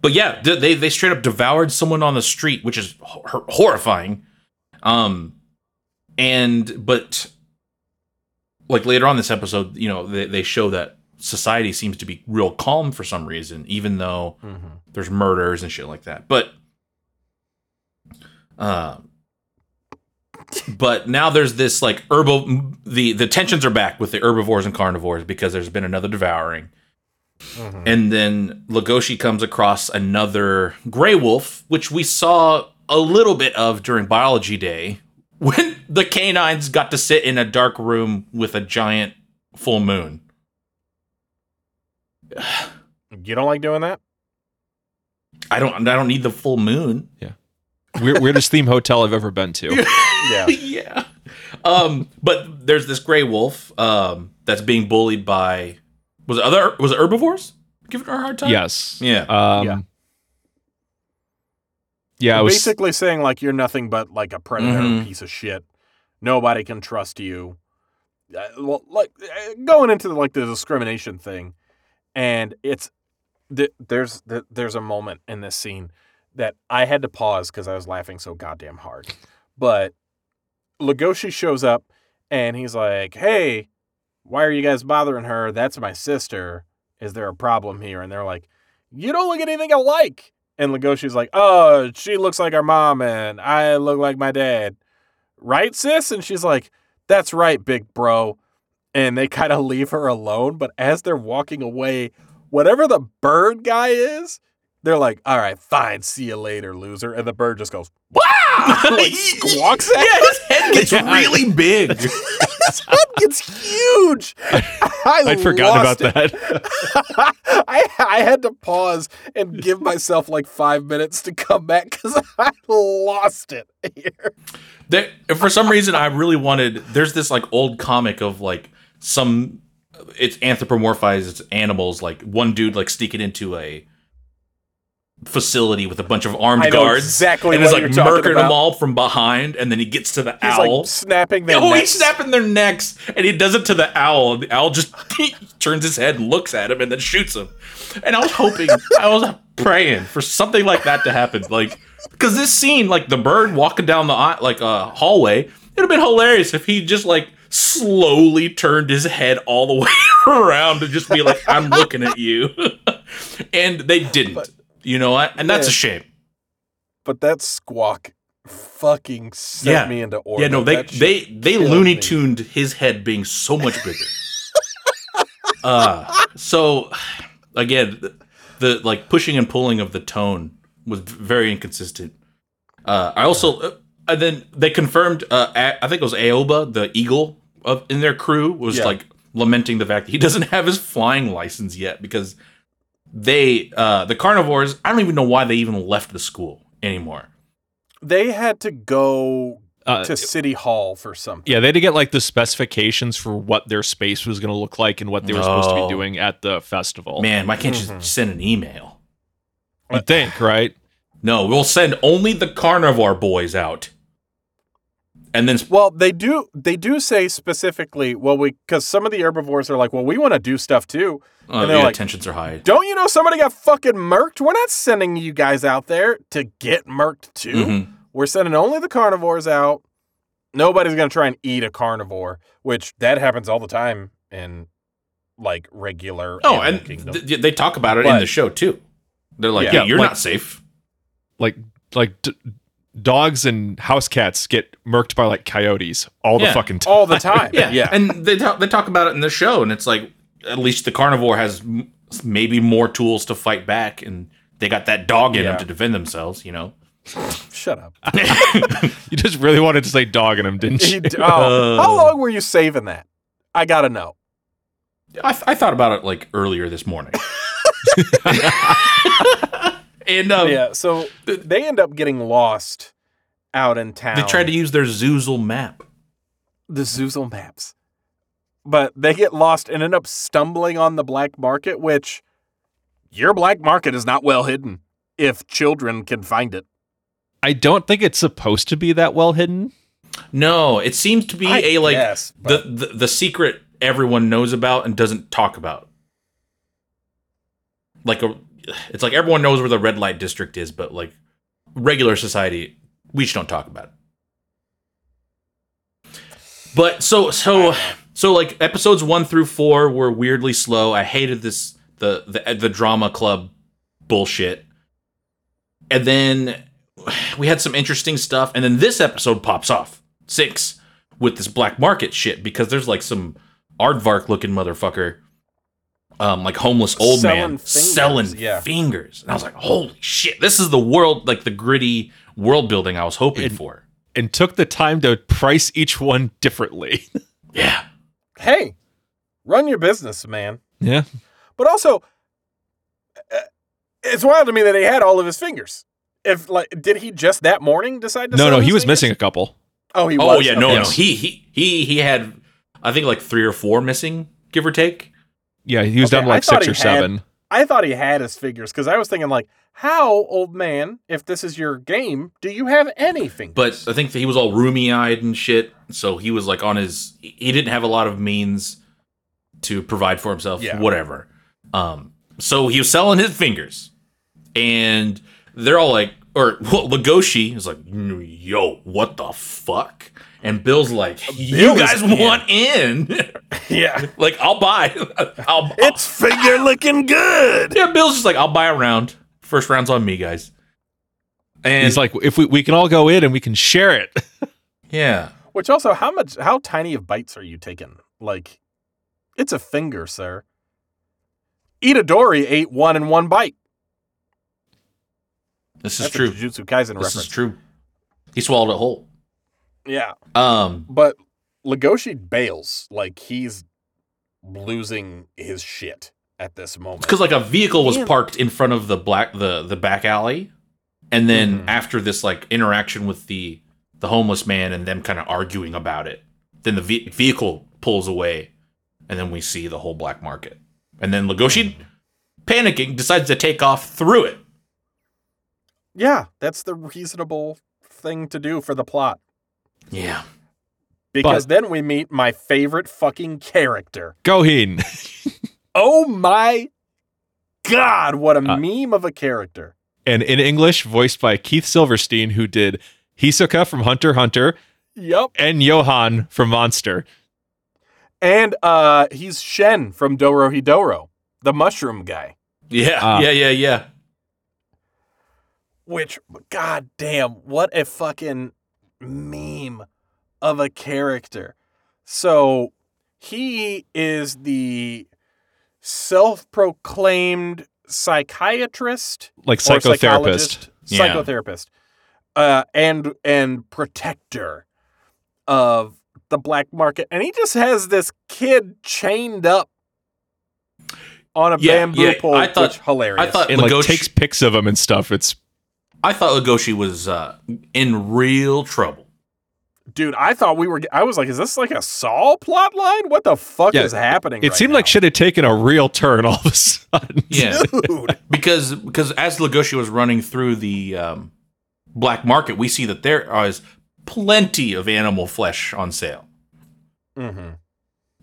but yeah, they they straight up devoured someone on the street, which is hor- horrifying. Um, and but like later on this episode, you know, they they show that society seems to be real calm for some reason, even though there's murders and shit like that. But uh but now there's this like herbal the the tensions are back with the herbivores and carnivores because there's been another devouring. And then Legoshi comes across another gray wolf, which we saw a little bit of during biology day when the canines got to sit in a dark room with a giant full moon. You don't like doing that? I don't I don't need the full moon. Weir- weirdest theme hotel I've ever been to. Yeah. yeah. Um, but there's this gray wolf um, that's being bullied by was it other was it herbivores giving her a hard time? Yes. Yeah. Um, Yeah. yeah. I was Basically saying like you're nothing but like a predator Mhm. piece of shit. Nobody can trust you. Uh, well, like uh, going into like the discrimination thing, and it's th- there's th- there's a moment in this scene that I had to pause because I was laughing so goddamn hard. But Legoshi shows up and he's like, "Hey, why are you guys bothering her? That's my sister. Is there a problem here?" And they're like, "You don't look anything alike." And Legoshi's like, "Oh, she looks like our mom, and I look like my dad, right, sis?" And she's like, "That's right, big bro." And they kind of leave her alone. But as they're walking away, whatever the bird guy is, they're like, "All right, fine, see you later, loser." And the bird just goes, wow! like squawks at yeah, his head gets Yeah. really big. His head gets huge. I I'd forgotten about it. that. I I had to pause and give myself like five minutes to come back because I lost it here. There, for some reason, I really wanted. There's this like old comic of like some. It's anthropomorphized animals. Like one dude like sneaking into a facility with a bunch of armed guards. exactly and is like you're murking them all from behind, and then he gets to the He's owl. like snapping their Oh, necks. he's snapping their necks, and he does it to the owl. and The owl just turns his head, and looks at him, and then shoots him. And I was hoping, I was praying for something like that to happen, like because this scene, like the bird walking down the like uh, hallway, it'd have been hilarious if he just like slowly turned his head all the way around to just be like, "I'm looking at you," and they didn't. But- you know what? And that's a shame. But that squawk fucking sent Yeah. me into orbit. Yeah, no, they they they Looney tuned his head being so much bigger. uh so again, the, the like pushing and pulling of the tone was very inconsistent. Uh I also uh, and then they confirmed uh A- I think it was Aoba, the eagle of in their crew was Yeah. like lamenting the fact that he doesn't have his flying license yet because they uh the carnivores, I don't even know why they even left the school anymore. They had to go Uh, to City Hall for something. yeah, they had to get like the specifications for what their space was going to look like and what they were supposed to be doing at the festival. Man, why can't Mhm. you just send an email? you think, right? No, we'll send only the carnivore boys out. And then Well, they do. They do say specifically. Well, we because some of the herbivores are like, well, we want to do stuff too. uh, And they're yeah, like- tensions are high. Don't you know somebody got fucking murked? We're not sending you guys out there to get murked too. Mhm. We're sending only the carnivores out. Nobody's gonna try and eat a carnivore, which that happens all the time in like regular. Oh, and kingdom. th- they talk about it in the show too. They're like, Yeah. yeah, Yeah, you're like- not safe. Like like d- dogs and house cats get murked by like coyotes all the fucking time. all the time. Yeah, yeah. And they talk, they talk about it in the show, and it's like at least the carnivore has m- maybe more tools to fight back, and they got that dog in Yeah. them to defend themselves. You know. Shut up. You just really wanted to say dog in them, didn't you? He- oh, uh. how long were you saving that? I gotta know. I, I thought about it like earlier this morning. and um, yeah. So they end up getting lost out in town. they tried to use their Zoozle map. the Zoozle maps. But they get lost and end up stumbling on the black market, which your black market is not well hidden if children can find it. I don't think it's supposed to be that well hidden. No, it seems to be I a like guess, the, the the secret everyone knows about and doesn't talk about. Like a, it's like everyone knows where the red light district is, but like regular society, we just don't talk about it. But so so so like episodes one through four were weirdly slow. I hated this the the the drama club bullshit, and then we had some interesting stuff, and then this episode pops off six with this black market shit because there's like some aardvark looking motherfucker, um, like homeless old Selling man fingers, selling yeah. fingers, and I was like, holy shit, this is the world, like the gritty world building I was hoping It- for. And took the time to price each one differently. Yeah, Hey, run your business, man. yeah. But also, uh, it's wild to me that he had all of his fingers. If like, did he just that morning decide to? No, sell no, he was fingers? missing a couple. Oh, he oh was. yeah, no, Okay. no, he he he he had, I think like three or four missing, give or take. Yeah, he was Okay, down to like thought six he or had- seven. I thought he had his fingers because I was thinking like, how old man, if this is your game, do you have any fingers? But I think that he was all roomy eyed and shit, so he was like on his. He didn't have a lot of means to provide for himself. Yeah. Whatever. Um. So he was selling his fingers, and they're all like, or well, Legoshi is like, "Yo, what the fuck?" And Bill's like, "You Bill guys in. want in? yeah, like, I'll buy. I'll. it's finger looking good. yeah." Bill's just like, "I'll buy a round. First round's on me, guys." And He's like, if we, we can all go in and we can share it. "Yeah." Which also, how much, how tiny of bites are you taking? Like, it's a finger, sir. Itadori ate one in one bite. This is That's true. a Jujutsu Kaisen This reference. is true. He swallowed it whole. Yeah, Um, but Legoshi bails like he's losing his shit at this moment. because like a vehicle was And- parked in front of the black the the back alley, and then Mhm. after this like interaction with the the homeless man and them kind of arguing about it, then the ve- vehicle pulls away, and then we see the whole black market, and then Legoshi, panicking, decides to take off through it. Yeah, that's the reasonable thing to do for the plot. Yeah. Because then we meet my favorite fucking character. Gohin. Oh my god, what a Uh, meme of a character. and in English, voiced by Keith Silverstein, who did Hisoka from Hunter Hunter Yep. and Johan from Monster. And uh he's Shen from Dorohedoro, the mushroom guy. Yeah. Ah. yeah. Yeah. Yeah. Which god damn, what a fucking meme of a character. So he is the self-proclaimed psychiatrist Like psychotherapist. psychologist, Yeah. psychotherapist, uh, and and protector of the black market, and he just has this kid chained up on a Yeah, bamboo yeah, pole. I thought- which hilarious. I thought- And like takes pics of him and stuff. It's I thought Legoshi was uh, in real trouble. dude, I thought we were. I was like, is this like a Saul plot line? What the fuck Yeah, is happening? it right seemed now? like shit had taken a real turn all of a sudden. Yeah. dude. because because as Legoshi was running through the um, black market, we see that there is plenty of animal flesh on sale. hmm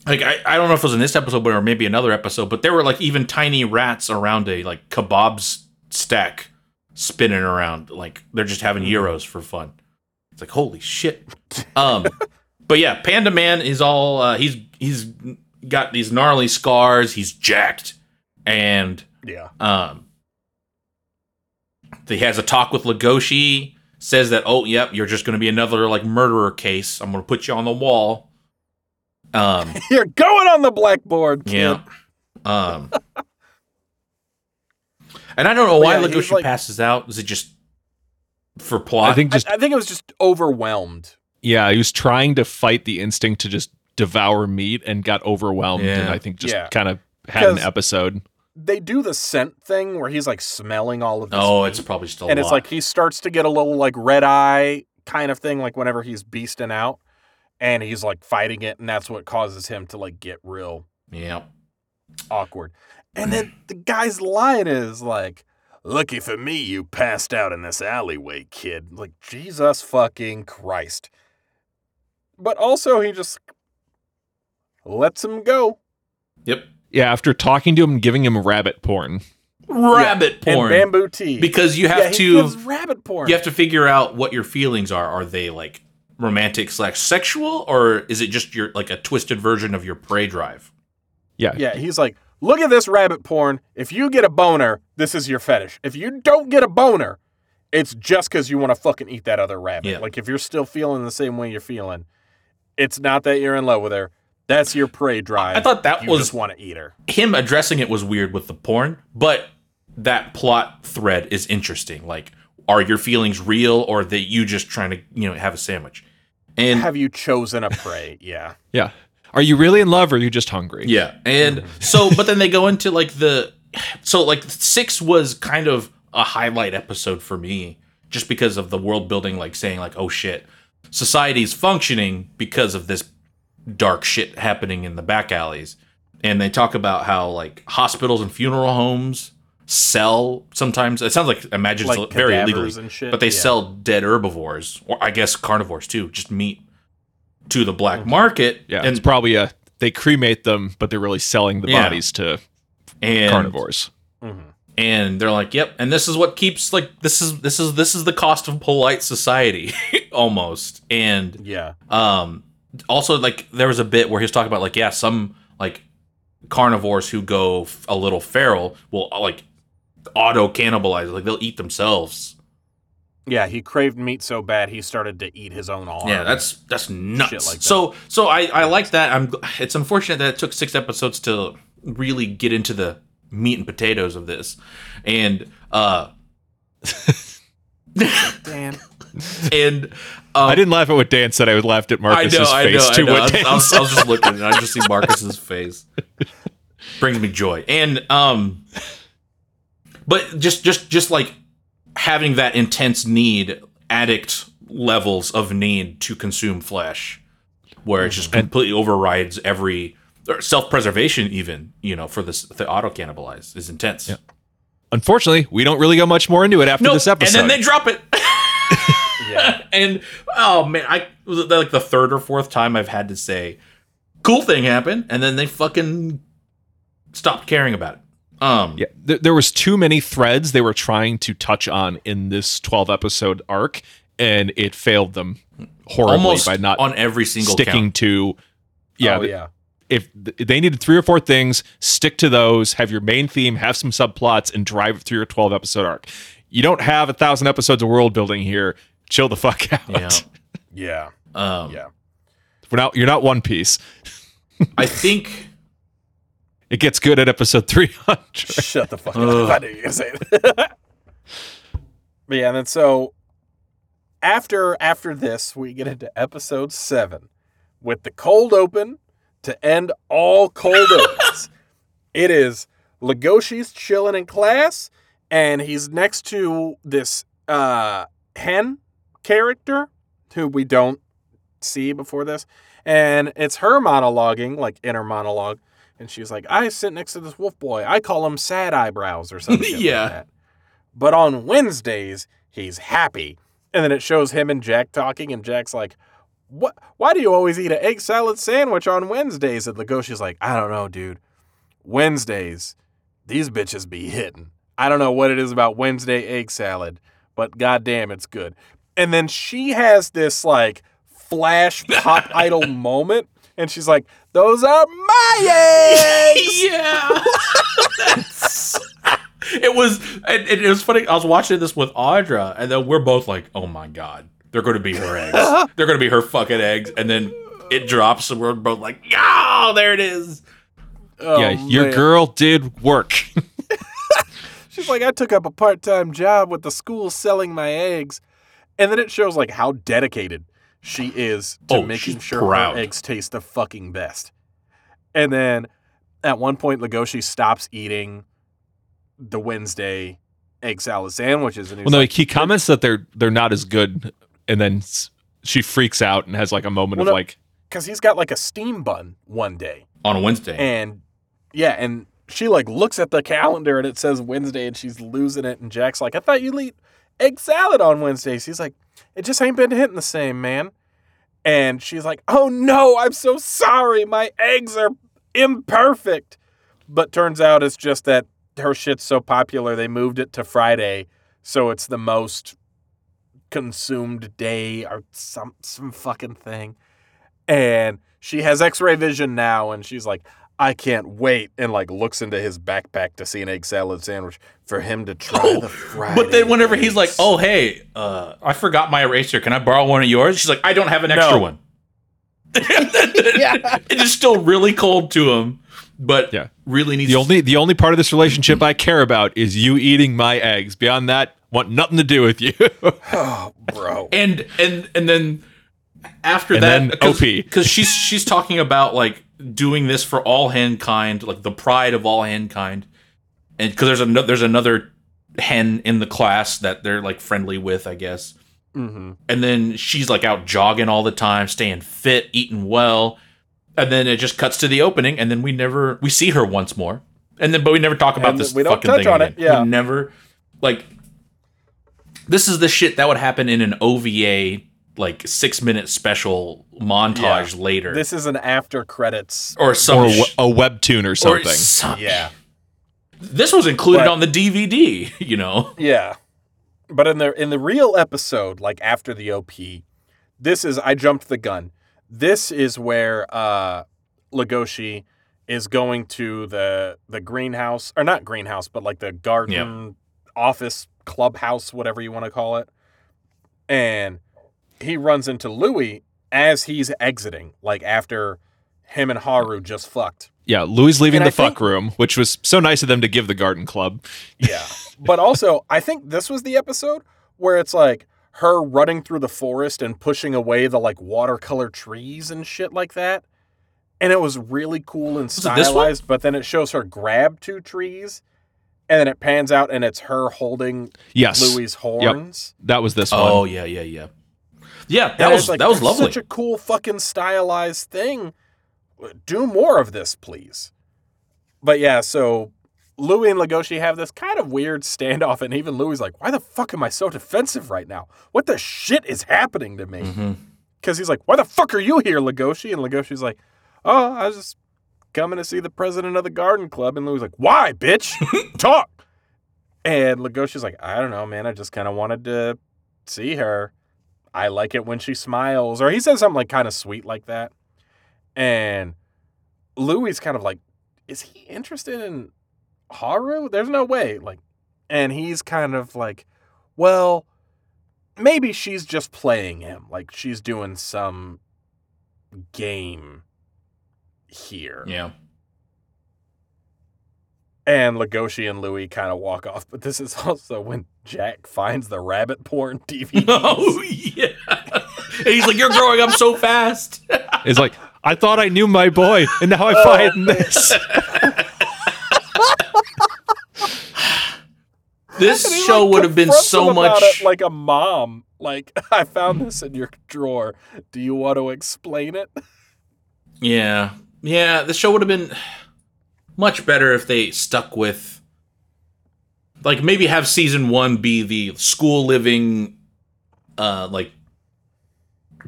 Like I, I don't know if it was in this episode or maybe another episode, but there were like even tiny rats around a like kebabs stack spinning around. Like they're just having gyros for fun. It's like holy shit. Um, but yeah, Panda Man is all uh, he's he's got these gnarly scars. He's jacked, and Yeah. um, he has a talk with Legoshi. Says that, oh, yep, you're just going to be another like murderer case. I'm going to put you on the wall. Um, You're going on the blackboard, kid. yeah. Um, and I don't know why Yeah, he's Legoshi like- passes out. Is it just for plot? I think just I think it was just overwhelmed. yeah, he was trying to fight the instinct to just devour meat and got overwhelmed and I think just Yeah. kind of had an episode. They do the scent thing where he's like smelling all of this. oh, meat. it's probably still. and a it's lot. like he starts to get a little like red eye kind of thing, like whenever he's beasting out, and he's like fighting it, and that's what causes him to like get real yeah, awkward. And then the guy's line is like, "Lucky for me, you passed out in this alleyway, kid." Like Jesus fucking Christ. But also, he just lets him go. yep. Yeah, after talking to him and giving him rabbit porn. Rabbit porn and bamboo tea because you have yeah, he to gives rabbit porn. you have to figure out what your feelings are. Are they like romantic slash sexual, or is it just your like a twisted version of your prey drive? Yeah. Yeah, he's like, look at this rabbit porn. If you get a boner, this is your fetish. If you don't get a boner, it's just because you want to fucking eat that other rabbit. Yeah. Like if you're still feeling the same way you're feeling, it's not that you're in love with her. That's your prey drive. I thought that you was want to eat her. him addressing it was weird with the porn, but that plot thread is interesting. Like, are your feelings real, or that you just trying to you know have a sandwich? And Have you chosen a prey? yeah. Yeah. Are you really in love or are you just hungry? Yeah. And mm. so, but then they go into like the, so like six was kind of a highlight episode for me just because of the world building, like saying, like, oh shit, society's functioning because of this dark shit happening in the back alleys. And they talk about how like hospitals and funeral homes sell sometimes. It sounds like imagine Like it's very cadavers illegally, and shit, but they yeah. sell dead herbivores or I guess carnivores too, just meat to the black market. Yeah. and it's probably a they cremate them, but they're really selling the Yeah. bodies to and carnivores. Mhm. and they're like, "Yep." And this is what keeps like this is this is this is the cost of polite society almost. And Yeah. um also like there was a bit where he was talking about like yeah, some like carnivores who go f- a little feral will like auto cannibalize like they'll eat themselves. Yeah, he craved meat so bad he started to eat his own arm. Yeah, that's that's nuts. Like that. So so I I like that. I'm it's unfortunate that it took 6 episodes to really get into the meat and potatoes of this. And uh Dan. and um, I didn't laugh at what Dan said. I laughed at I Marcus's know, I know, face I to know. I what was, I was- I was just looking, and I just see Marcus's face. Brings me joy, and um, but just, just, just like having that intense need, addict levels of need to consume flesh, where it just completely overrides every self preservation, even you know, for this the auto cannibalize is intense. Yeah. Unfortunately, we don't really go much more into it after Nope. this episode. and then they drop it. Yeah. and oh man, I was like the third or fourth time I've had to say, "Cool thing happened," and then they fucking stopped caring about it. Um, Yeah, th- there was too many threads they were trying to touch on in this 12 episode arc, and it failed them horribly almost by not on every single sticking count. to. Yeah, oh, th- yeah. if th- they needed three or four things, stick to those. Have your main theme, have some subplots, and drive it through your 12 episode arc. You don't have a thousand episodes of world building here. Chill the fuck out. Yeah. Yeah. Um, Yeah. We're not, you're not One Piece. I think It gets good at episode 300. Shut the fuck up. I knew you were gonna say it. but yeah, and then so after after this, we get into episode seven with the cold open to end all cold opens. It is Legoshi's chilling in class, and he's next to this uh hen character who we don't see before this. And it's her monologuing, like inner monologue. And she's like, I sit next to this wolf boy. I call him sad eyebrows or something. Yeah. Like that. But on Wednesdays, he's happy. And then it shows him and Jack talking, and Jack's like, What why do you always eat an egg salad sandwich on Wednesdays? And Legoshi's like, I don't know, dude. Wednesdays, these bitches be hitting. I don't know what it is about Wednesday egg salad, but goddamn, it's good. And then she has this like flash pop idol moment, and she's like, "Those are my eggs." yeah. It was it, it was funny. I was watching this with Audra, and then we're both like, "Oh my god, they're going to be her eggs. they're going to be her fucking eggs." And then it drops, and we're both like, "Oh, there it is." Oh, yeah, your man. girl did work. She's like, I took up a part time job with the school selling my eggs. And then it shows like how dedicated she is to Oh, making sure proud. her eggs taste the fucking best. And then at one point, Legoshi stops eating the Wednesday egg salad sandwiches. And well, no, like, he comments that they're they're not as good, and then she freaks out and has like a moment Well, of no- like, because he's got like a steam bun one day. On a Wednesday, And yeah, and she like looks at the calendar and it says Wednesday and she's losing it. And Jack's like, I thought you'd eat egg salad on Wednesdays. He's like, it just ain't been hitting the same, man. And she's like, oh no, I'm so sorry. My eggs are imperfect. But turns out it's just that her shit's so popular, they moved it to Friday. So it's the most consumed day or some some fucking thing. And she has x-ray vision now and she's like, I can't wait and like looks into his backpack to see an egg salad sandwich for him to try Oh, the Friday. but then whenever he's like, "Oh hey, uh, I forgot my eraser. Can I borrow one of yours?" She's like, "I don't have an extra No. one." Yeah. It is still really cold to him, but Yeah. really needs the only the only part of this relationship I care about is you eating my eggs. Beyond that, want nothing to do with you. oh, bro. and and and then after And that then OP. because she's she's talking about like doing this for all mankind like the pride of all mankind and because there's another there's another hen in the class that they're like friendly with i guess. Hmm and then she's like out jogging all the time staying fit eating well. And then it just cuts to the opening and then we never we see her once more. And then but we never talk about And this we don't fucking touch thing on again. it, yeah. we never like this is the shit that would happen in an ova like six minute special montage later This is an after credits. or some or sh- a webtoon or or something. some- Yeah. this was included But- on the dvd you know Yeah. But in the in the real episode, like after the OP, this is I jumped the gun. This is where uh Legoshi is going to the the greenhouse or not greenhouse, but like the garden office clubhouse, whatever you want to call it. And he runs into Louis as he's exiting, like after him and Haru just fucked. yeah, Louis leaving And the I think- fuck room, which was so nice of them to give the garden club. Yeah. but also, I think this was the episode where it's like her running through the forest and pushing away the like watercolor trees and shit like that. And it was really cool and it this one? stylized, but then it shows her grab two trees and then it pans out and it's her holding Yes, Louis' horns. that was this oh one. yeah yeah yeah yeah that And was like, that was lovely Such a cool fucking stylized thing. Do more of this, please. But yeah, so Louis and Legoshi have this kind of weird standoff, and even Louis like, "Why the fuck am I so defensive right now? What the shit is happening to me?" Mm-hmm. Because he's like, "Why the fuck are you here, Legoshi?" And Legoshi's like, "Oh, I was just coming to see the president of the garden club." And Louis like, "Why, bitch? Talk." And Legoshi's like, "I don't know, man. I just kind of wanted to see her. I like it when she smiles." Or he says something like kind of sweet like that. And Louis kind of like, "Is he interested in Haru? There's no way." Like, and he's kind of like, "Well." maybe she's just playing him like she's doing some game here Yeah. And Legoshi and Louis kind of walk off but this is also when Jack finds the rabbit porn DVD Oh yeah. And he's like, "You're growing up so fast." It's like I thought I knew my boy, and now I oh. find this. This And he, show like, would have been so him much. it like a mom like I found this in your drawer do you want to explain it Yeah. Yeah, the show would have been much better if they stuck with like maybe have season 1 be the school living uh like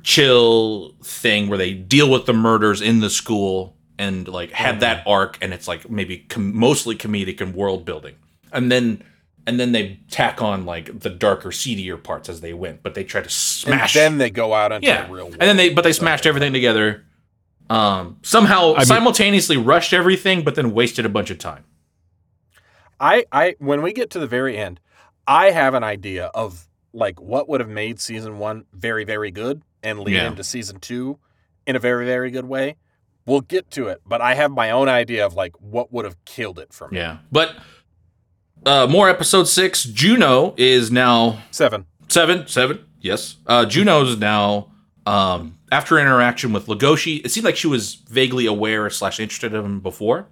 chill thing where they deal with the murders in the school and like have that arc and it's like maybe com- mostly comedic and world building. And then and then they tack on like the darker seedier parts as they went, but they try to smash and then they go out into yeah. the real world And then they, but they smashed everything together. Um, somehow I mean- simultaneously rushed everything, but then wasted a bunch of time. I, I when we get to the very end, I have an idea of like what would have made season one very, very good and lead Yeah. into season two in a very, very good way. We'll get to it, but I have my own idea of like what would have killed it for me. Yeah, but uh, more episode six. Juno is now Seven. seven. Seven. Yes. Uh, Juno is now um, after interaction with Legoshi. It seemed like she was vaguely aware slash interested in him before.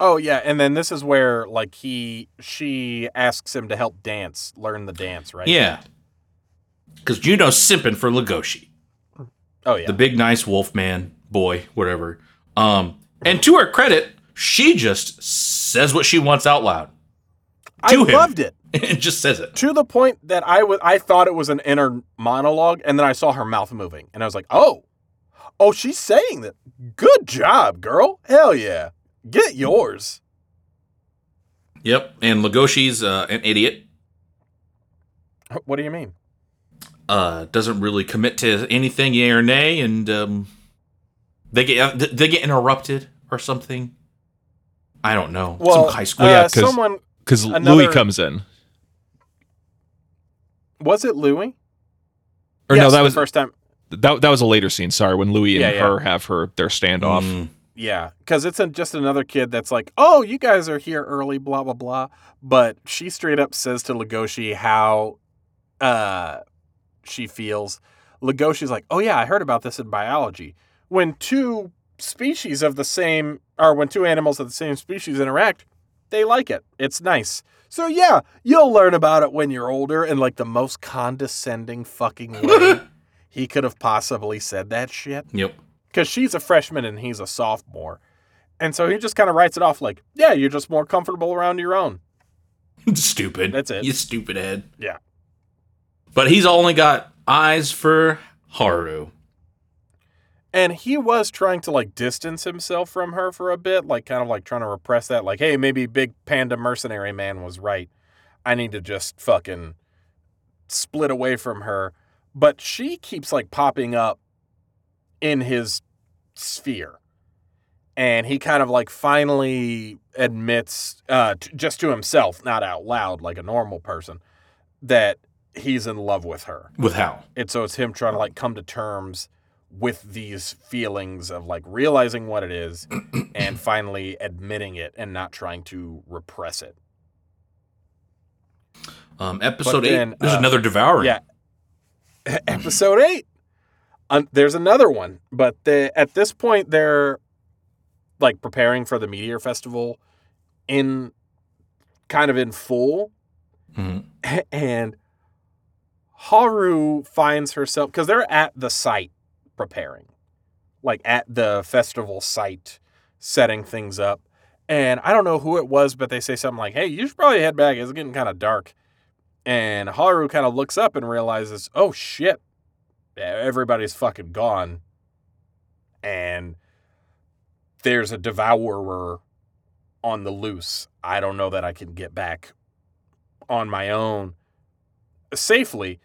Oh yeah, and then this is where like he she asks him to help dance, learn the dance, right? Yeah. Because Juno's simping for Legoshi. Oh yeah. the big nice wolf man boy whatever um and to her credit she just says what she wants out loud I him. loved it. and just says it to the point that I was I thought it was an inner monologue, and then I saw her mouth moving, and I was like, "Oh, oh, she's saying that. Good job, girl. Hell yeah, get yours." yep and legoshi's uh, an idiot What do you mean? uh doesn't really commit to anything yay or nay and um they get uh, they get interrupted or something i don't know Well, some high school uh, yeah, 'cause- someone Because Louis comes in, was it Louis? or Yes, no, that was the first time. that that was a later scene. Sorry, when Louis and Yeah, yeah. her have her their standoff. Mm, Yeah, because it's a, just another kid that's like, "Oh, you guys are here early, blah blah blah." But she straight up says to Legoshi how uh, she feels. Legoshi's like, "Oh yeah, I heard about this in biology. When two species of the same, or when two animals of the same species interact, they like it. It's nice." So yeah, you'll learn about it when you're older in like the most condescending fucking way he could have possibly said that shit yep because she's a freshman and he's a sophomore. And so he just kind of writes it off like, yeah, you're just more comfortable around your own. stupid That's it. you stupid head Yeah. but he's only got eyes for haru And he was trying to like distance himself from her for a bit, like kind of like trying to repress that, like, hey, maybe Big Panda Mercenary Man was right. I need to just fucking split away from her. But she keeps like popping up in his sphere. And he kind of like finally admits, uh, t- just to himself, not out loud like a normal person, that he's in love with her. with how And so it's him trying to like come to terms with these feelings of like realizing what it is and finally admitting it and not trying to repress it. Um, episode then, eight. There's uh, another devouring. yeah. Episode 8. Um, there's another one, but the, at this point they're like preparing for the Meteor Festival in kind of in full Mhm. and Haru finds herself because they're at the site preparing, like at the festival site, setting things up, And I don't know who it was, but they say something like, "Hey, you should probably head back. It's getting kind of dark." And Haru kind of looks up and realizes, "Oh shit, everybody's fucking gone." And there's a devourer on the loose. I don't know that I can get back on my own safely.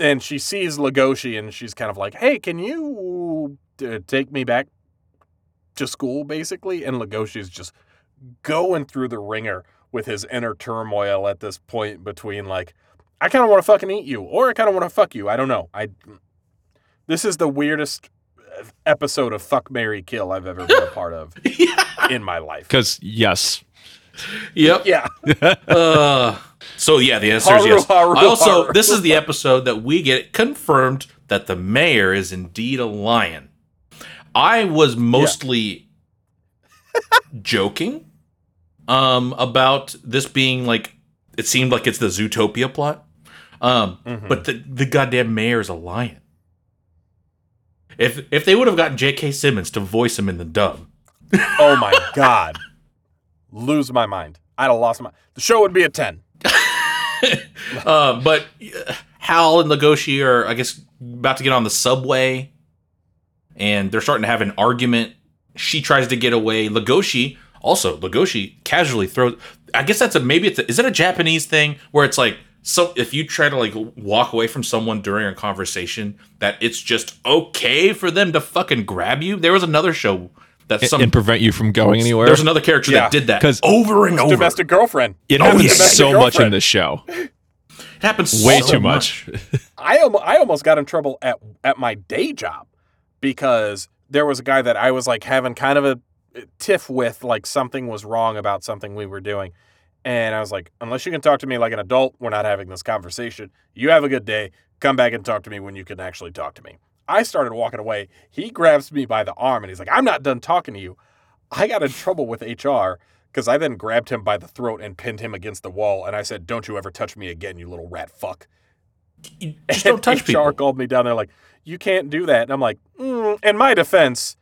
And she sees Legoshi and she's kind of like, hey, can you uh, take me back to school, basically? And Legoshi's just going through the ringer with his inner turmoil at this point between, like, I kind of want to fucking eat you, or I kind of want to fuck you. I don't know. I. This is the weirdest episode of Fuck Marry Kill I've ever been a part of in my life. Because yes, Yep. Yeah. Uh, so yeah, the answer is yes. haru, I also, haru. this is the episode that we get confirmed that the mayor is indeed a lion. I was mostly joking um, about this being like it seemed like it's the Zootopia plot, um, Mhm. but the the goddamn mayor is a lion. If if they would have gotten J.K. Simmons to voice him in the dub, Oh my god. Lose my mind. I'd have lost my. The show would be a ten. uh, but uh, Haru and Legoshi are, I guess, about to get on the subway, and they're starting to have an argument. She tries to get away. Legoshi also Legoshi casually throws. I guess that's a maybe it's a, is it a Japanese thing where it's like so if you try to like walk away from someone during a conversation that it's just okay for them to fucking grab you. There was another show that some and prevent you from going anywhere. there's another character Yeah, that did that 'cause- over and over. Domestic girlfriend. it Oh, happens yeah. so Domestic much in girlfriend. this show. It happens Way so too much. I al- I almost got in trouble at at my day job because there was a guy that I was like having kind of a tiff with, like something was wrong about something we were doing. And I was like, unless you can talk to me like an adult, we're not having this conversation. You have a good day. Come back and talk to me when you can actually talk to me. I started walking away. He grabs me by the arm and he's like, I'm not done talking to you. I got in trouble with HR because I then grabbed him by the throat and pinned him against the wall. And I said, Don't you ever touch me again, you little rat fuck. You just don't touch HR people. called me down there like, you can't do that. And I'm like, mm, in my defense,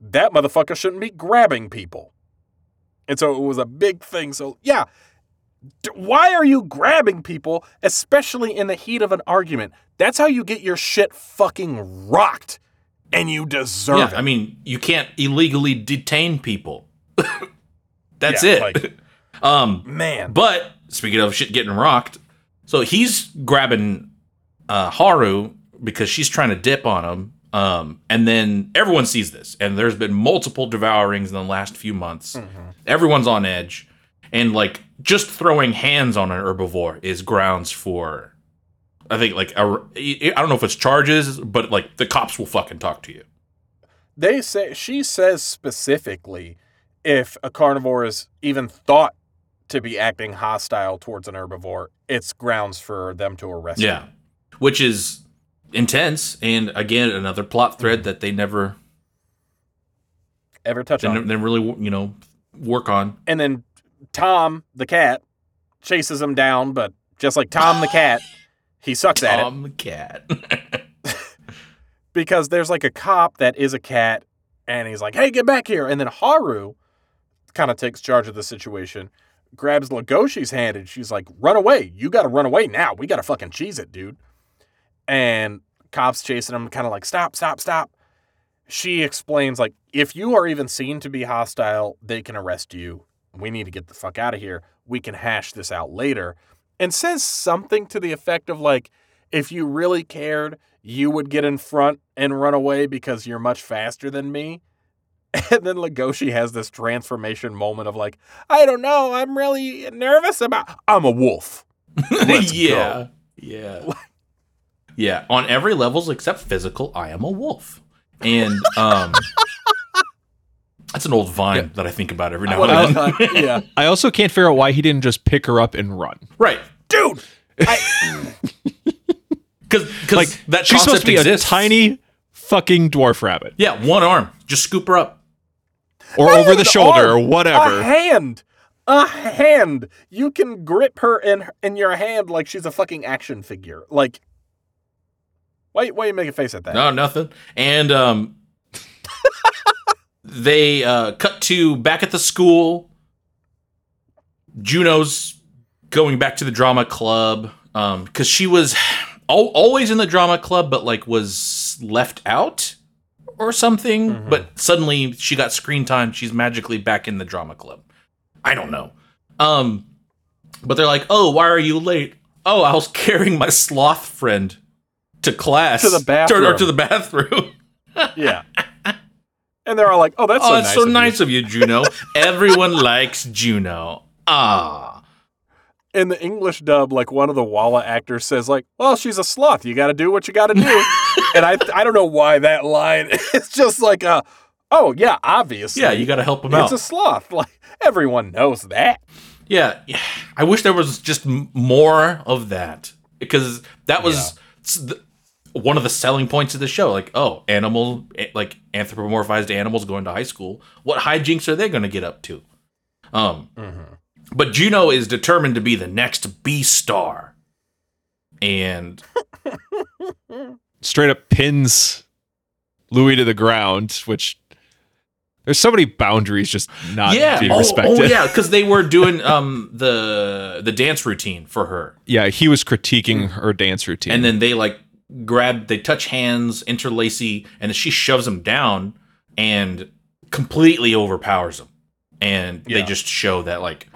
that motherfucker shouldn't be grabbing people. And so it was a big thing. So yeah, why are you grabbing people, especially in the heat of an argument? That's how you get your shit fucking rocked, and you deserve Yeah, it. I mean, you can't illegally detain people. That's Yeah, it. like- um, Man, but speaking of shit getting rocked, so he's grabbing uh, Haru because she's trying to dip on him. Um, and then everyone sees this, and there's been multiple devourings in the last few months. Everyone's on edge, and like just throwing hands on an herbivore is grounds for, I think like a, I don't know if it's charges, but like the cops will fucking talk to you. they say she says specifically if a carnivore is even thought to be acting hostile towards an herbivore, it's grounds for them to arrest Yeah, which is intense, and again another plot thread that they never, Ever touch they on. they really, you know, work on. and then Tom the cat chases him down, but just like Tom the cat, he sucks at it Tom the cat. because there's like a cop that is a cat, and he's like, "Hey, get back here!" And then Haru kind of takes charge of the situation, grabs Legoshi's hand, and she's like, "Run away! You got to run away now! We got to fucking cheese it, dude!" And cops chasing him, kind of like, "Stop! Stop! Stop!" She explains like, "If you are even seen to be hostile, they can arrest you. We need to get the fuck out of here. We can hash this out later." And says something to the effect of like, "If you really cared." you would get in front and run away because you're much faster than me. And then Legoshi has this transformation moment of like, I don't know, I'm really nervous about I'm a wolf. Yeah, yeah, yeah. On every levels except physical, I am a wolf, and um, that's an old vine that I think about every now and then. yeah. I also can't figure out why he didn't just pick her up and run. right, Dude. I, because Like that she's supposed to be exists. a tiny fucking dwarf rabbit, yeah, one arm, just scoop her up. or Not over the an shoulder, or whatever. A hand. A hand. You can grip her in in your hand like she's a fucking action figure. Like why why you make a face at that? No, nothing. And um, they uh, cut to back at the school. Juno's going back to the drama club because she was al- always in the drama club, but like was left out or something. But suddenly she got screen time. She's magically back in the drama club. I don't know. Um, but they're like, "Oh, why are you late? Oh, I was carrying my sloth friend to class To the bathroom. or to the bathroom." Yeah. And they're all like, "Oh, that's oh, so it's nice." so of you." nice of you, Juno. Everyone likes Juno. Ah, In the English dub, like one of the Walla actors says, "Like, well, she's a sloth. You got to do what you got to do." and I, I don't know why that line is just like a, oh yeah, obviously, yeah, you got to help him it's out. It's a sloth. Like everyone knows that. yeah, yeah, I wish there was just more of that because that was the, one of the selling points of the show. Like, oh, animal, eh, like anthropomorphized animals going to high school. What hijinks are they going to get up to? Um, but Juno is determined to be the next Beastar, and Straight up pins Louis to the ground, which there's so many boundaries just not yeah, being oh, respected. oh yeah, because they were doing um the the dance routine for her, Yeah, he was critiquing her dance routine. and then they like grab, they touch hands, interlacy, and then she shoves him down and completely overpowers him, and they just show that like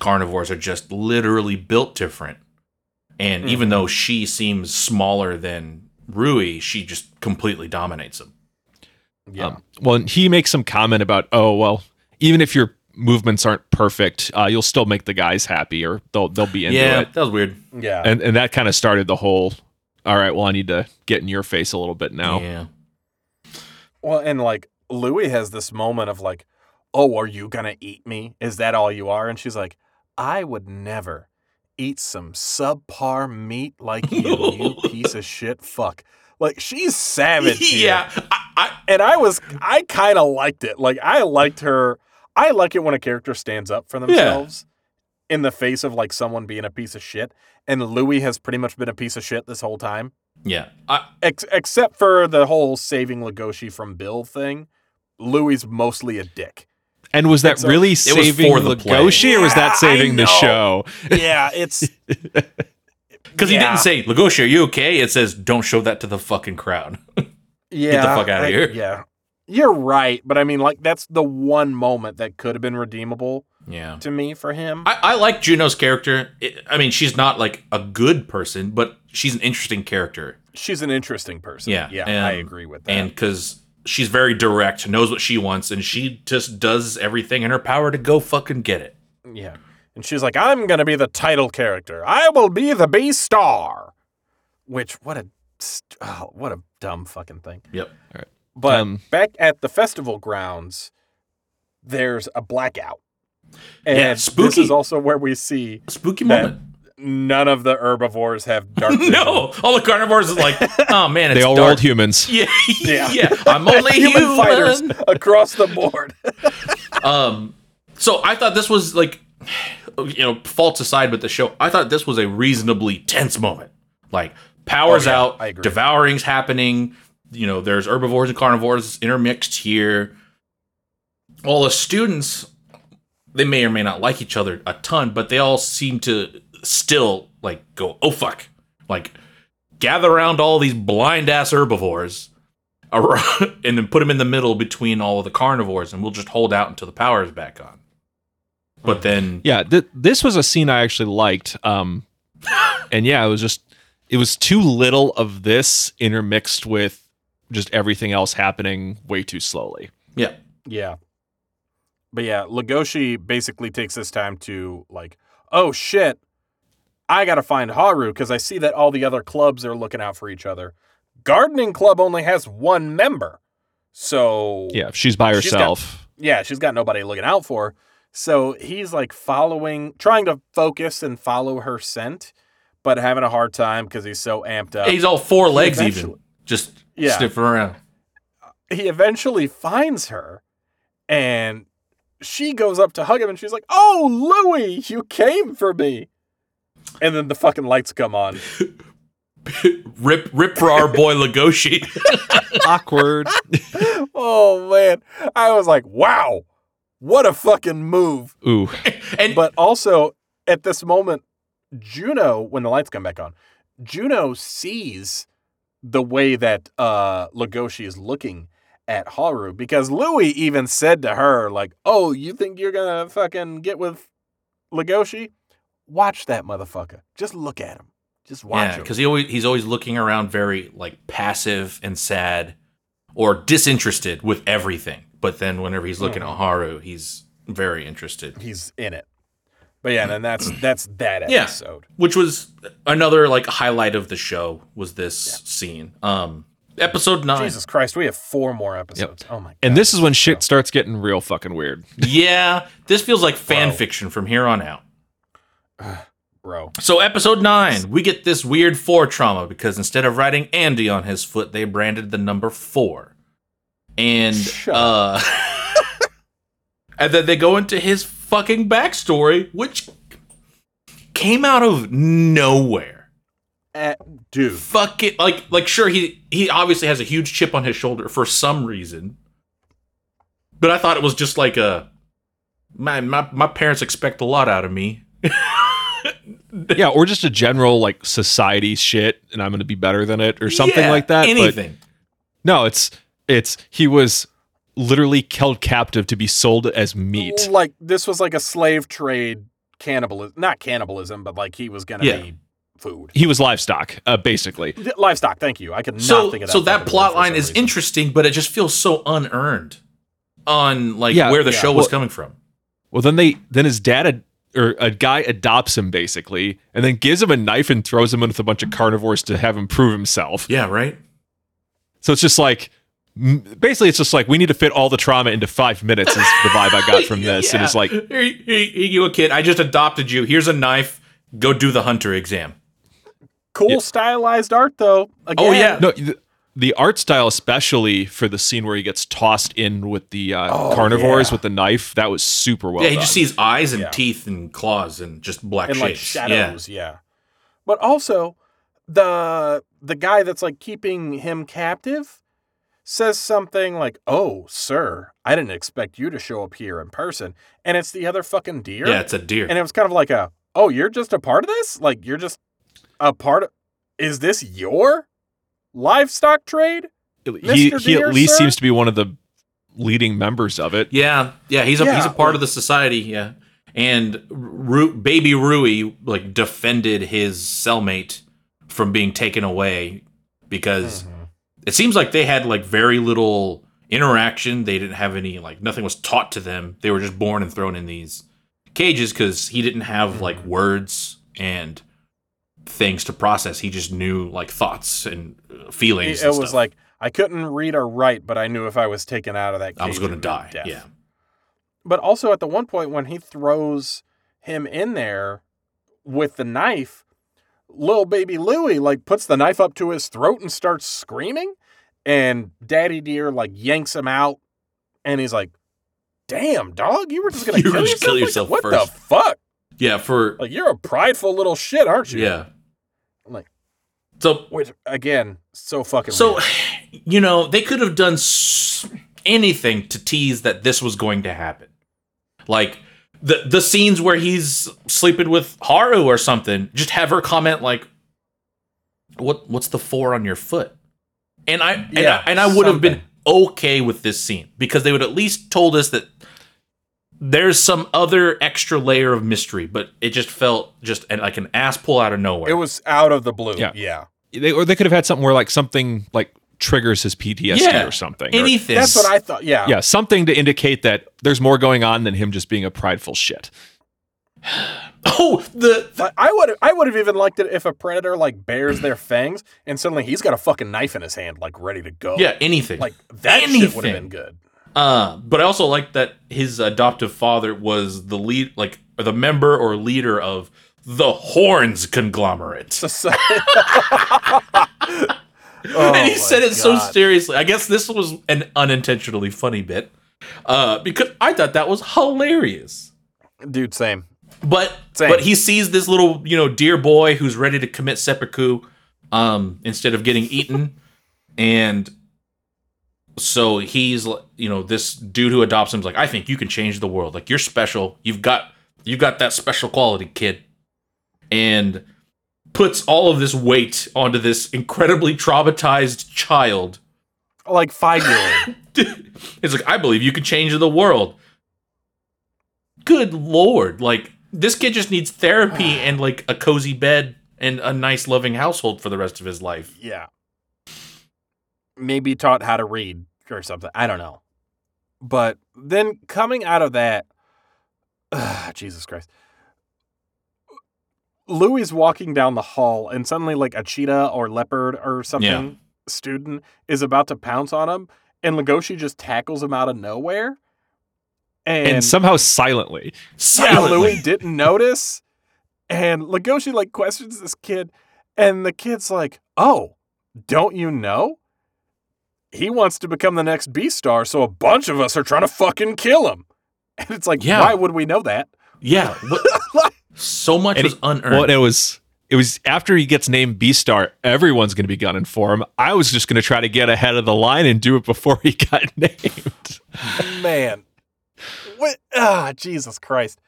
carnivores are just literally built different, and even though she seems smaller than Rui, she just completely dominates him. Yeah. Um, well, and he makes some comment about, oh well, even if your movements aren't perfect, uh, you'll still make the guys happy, or they'll they'll be into yeah, it. that was weird. yeah. And and that kind of started the whole. All right, well, I need to get in your face a little bit now. Yeah. Well, and like Louis has this moment of like, "Oh, are you gonna eat me? Is that all you are?" And she's like, "I would never eat some subpar meat like you, you piece of shit fuck." Like she's savage. here. yeah, I, I, and I was, I kind of liked it. Like I liked her. I like it when a character stands up for themselves in the face of like someone being a piece of shit. And Louis has pretty much been a piece of shit this whole time yeah. I, ex- except for the whole saving Legoshi from Bill thing, Louis mostly a dick. And was that so- really saving for the play. Or was that saving the show? Yeah, it's Because he didn't say, Legoshi, are you okay? It says, don't show that to the fucking crowd. yeah. Get the fuck outta I- here. Yeah, you're right, but I mean, like that's the one moment that could have been redeemable yeah. to me for him. I, I like Juno's character. It, I mean, she's not like a good person, but she's an interesting character. She's an interesting person. Yeah, yeah, and- I agree with that. And because she's very direct, knows what she wants, and she just does everything in her power to go fucking get it. yeah, and she's like, "I'm gonna be the title character. I will be the Beastar." Which what a oh, what a dumb fucking thing. Yep. But Um, back at the festival grounds, there's a blackout. And Yeah, this spooky. is also where we see Spooky That- moment. none of the herbivores have dark no, all the carnivores is like, oh man, it's they all dark. rolled humans. Yeah, Yeah. yeah, I'm only human, human. fighters across the board. Um, so I thought this was like, you know, faults aside with the show, I thought this was a reasonably tense moment. Like powers Oh, yeah, out, I agree. devourings happening. You know, there's herbivores and carnivores intermixed here. All the students, they may or may not like each other a ton, but they all seem to still like go, oh fuck, like gather around all these blind ass herbivores around, and then put them in the middle between all of the carnivores, and we'll just hold out until the power is back on. But then, Yeah, th- this was a scene I actually liked. Um, and yeah, it was just it was too little of this intermixed with just everything else happening way too slowly. yeah, Yeah. But yeah, Legoshi basically takes this time to like, oh shit, I gotta find Haru because I see that all the other clubs are looking out for each other. Gardening Club only has one member. So Yeah, she's by She's got- herself. yeah, she's got nobody looking out for. her. So he's like following, trying to focus and follow her scent, but having a hard time because he's so amped up. he's all four legs even, just Yeah. sniffing around. he eventually finds her and she goes up to hug him and she's like, Oh, Louis, you came for me. And then the fucking lights come on. rip rip for our boy Legoshi. Awkward. Oh man, I was like, wow, what a fucking move. Ooh. and But also at this moment, Juno, when the lights come back on, Juno sees the way that uh Legoshi is looking at Haru because Louis even said to her, like, oh, you think you're gonna fucking get with Legoshi? Watch that motherfucker. Just look at him. Just watch yeah, him. because he always he's always looking around very like passive and sad or disinterested with everything. But then whenever he's looking Mhm. at Haru, he's very interested. He's in it. But yeah, and then that's that's that Yeah. episode. which was another like highlight of the show was this scene um episode 9 Jesus Christ, we have four more episodes. Oh my god. And this is when shit starts getting real fucking weird. yeah this feels like fan Bro. fiction from here on out bro. so episode 9 we get this weird 4 trauma because instead of writing andy on his foot they branded the number 4 and Shut uh and then they go into his fucking backstory which came out of nowhere Eh, dude. fuck it like like sure he he obviously has a huge chip on his shoulder for some reason but i thought it was just like a man my, my parents expect a lot out of me yeah, or just a general like society shit, and I'm gonna be better than it, or something Yeah, like that. But anything no, it's it's he was literally held captive to be sold as meat. Like this was like a slave trade cannibalism, not cannibalism, but like he was gonna Yeah. be food. He was livestock, uh, basically. Livestock. Thank you. I could not so think of that. so that plot line is reason. interesting but it just feels so unearned on like Yeah, where the yeah. show was Well- coming from Well, then they then his dad ad, or a guy adopts him basically, and then gives him a knife and throws him in with a bunch of carnivores to have him prove himself. yeah right So it's just like basically it's just like we need to fit all the trauma into five minutes is the vibe I got from this, and it's like here, here, here you a kid i just adopted you here's a knife go do the hunter exam cool Yeah. stylized art though. Again, Oh, yeah. no. The, the art style, especially for the scene where he gets tossed in with the uh, Oh, carnivores yeah. with the knife, that was super well yeah he done. just sees eyes and Yeah. teeth and claws and just black and like shapes yeah shadows. Yeah. But also the the guy that's like keeping him captive says something like, "Oh, sir, I didn't expect you to show up here in person," and it's the other fucking deer. yeah it's a deer and it was kind of like a, "Oh, you're just a part of this? Like you're just a part of? Is this your livestock trade?" he, Mr. he Deer, at least sir? seems to be one of the leading members of it. Yeah, yeah, he's a he's a part like- of the society. Yeah, and Ru- baby Rui like defended his cellmate from being taken away because mm-hmm. it seems like they had like very little interaction. They didn't have any like nothing was taught to them. They were just born and thrown in these cages because he didn't have mm-hmm. like words and things to process. He just knew like thoughts and uh, feelings. It and was stuff. like I couldn't read or write, but I knew if I was taken out of that, I was going to die. death. Yeah. But also at the one point when he throws him in there with the knife, little baby Louis like puts the knife up to his throat and starts screaming, and Daddy Deer like yanks him out, and he's like, "Damn, dog, you were just gonna You kill, yourself? kill Like, what first." the fuck? Yeah, for Like you're a prideful little shit, aren't you? yeah. Like- so Which again, so fucking. So, weird. you know, they could have done s- anything to tease that this was going to happen. Like the the scenes where he's sleeping with Haru or something, just have her comment like, "What what's the four on your foot?" And I and Yeah, I, and I would have been okay with this scene because they would at least told us that there's some other extra layer of mystery, but it just felt just an, like an ass pull out of nowhere. it was out of the blue. Yeah. yeah. They, or they could have had something where like something like triggers his PTSD Yeah, or something. or- anything. That's what I thought. Yeah. yeah, something to indicate that there's more going on than him just being a prideful shit. oh, the But I would I would have even liked it if a predator like bares their fangs and suddenly he's got a fucking knife in his hand, like ready to go. yeah, anything. Like that shit would have been good. Uh, but I also like that his adoptive father was the lead, like the member or leader of the Horns conglomerate, Society. and he said it so Oh seriously. I guess this was an unintentionally funny bit, uh, because I thought that was hilarious. Dude, same. But Same. but he sees this little you know dear boy who's ready to commit seppuku um, instead of getting eaten, and so he's you know this dude who adopts him is like, I think you can change the world. Like you're special. You've got you've got that special quality, kid, and puts all of this weight onto this incredibly traumatized child. Like five year old. it's like I believe you can change the world. Good lord, like this kid just needs therapy and like a cozy bed and a nice loving household for the rest of his life. yeah. Maybe taught how to read or something. I don't know. But then coming out of that, Jesus Christ. Louis is walking down the hall and suddenly like a cheetah or leopard or something student is about to pounce on him and Legoshi just tackles him out of nowhere. And, and somehow silently. yeah, Silently. Louis didn't notice. And Legoshi like questions this kid and the kid's like, "Oh, don't you know? He wants to become the next Beastar, so a bunch of us are trying to fucking kill him." And it's like, Yeah. why would we know that? Yeah, what, so much And was he- unearned. Well, it was it was after he gets named Beastar, everyone's going to be gunning for him. I was just going to try to get ahead of the line and do it before he got named. Man. What ah, Jesus Christ.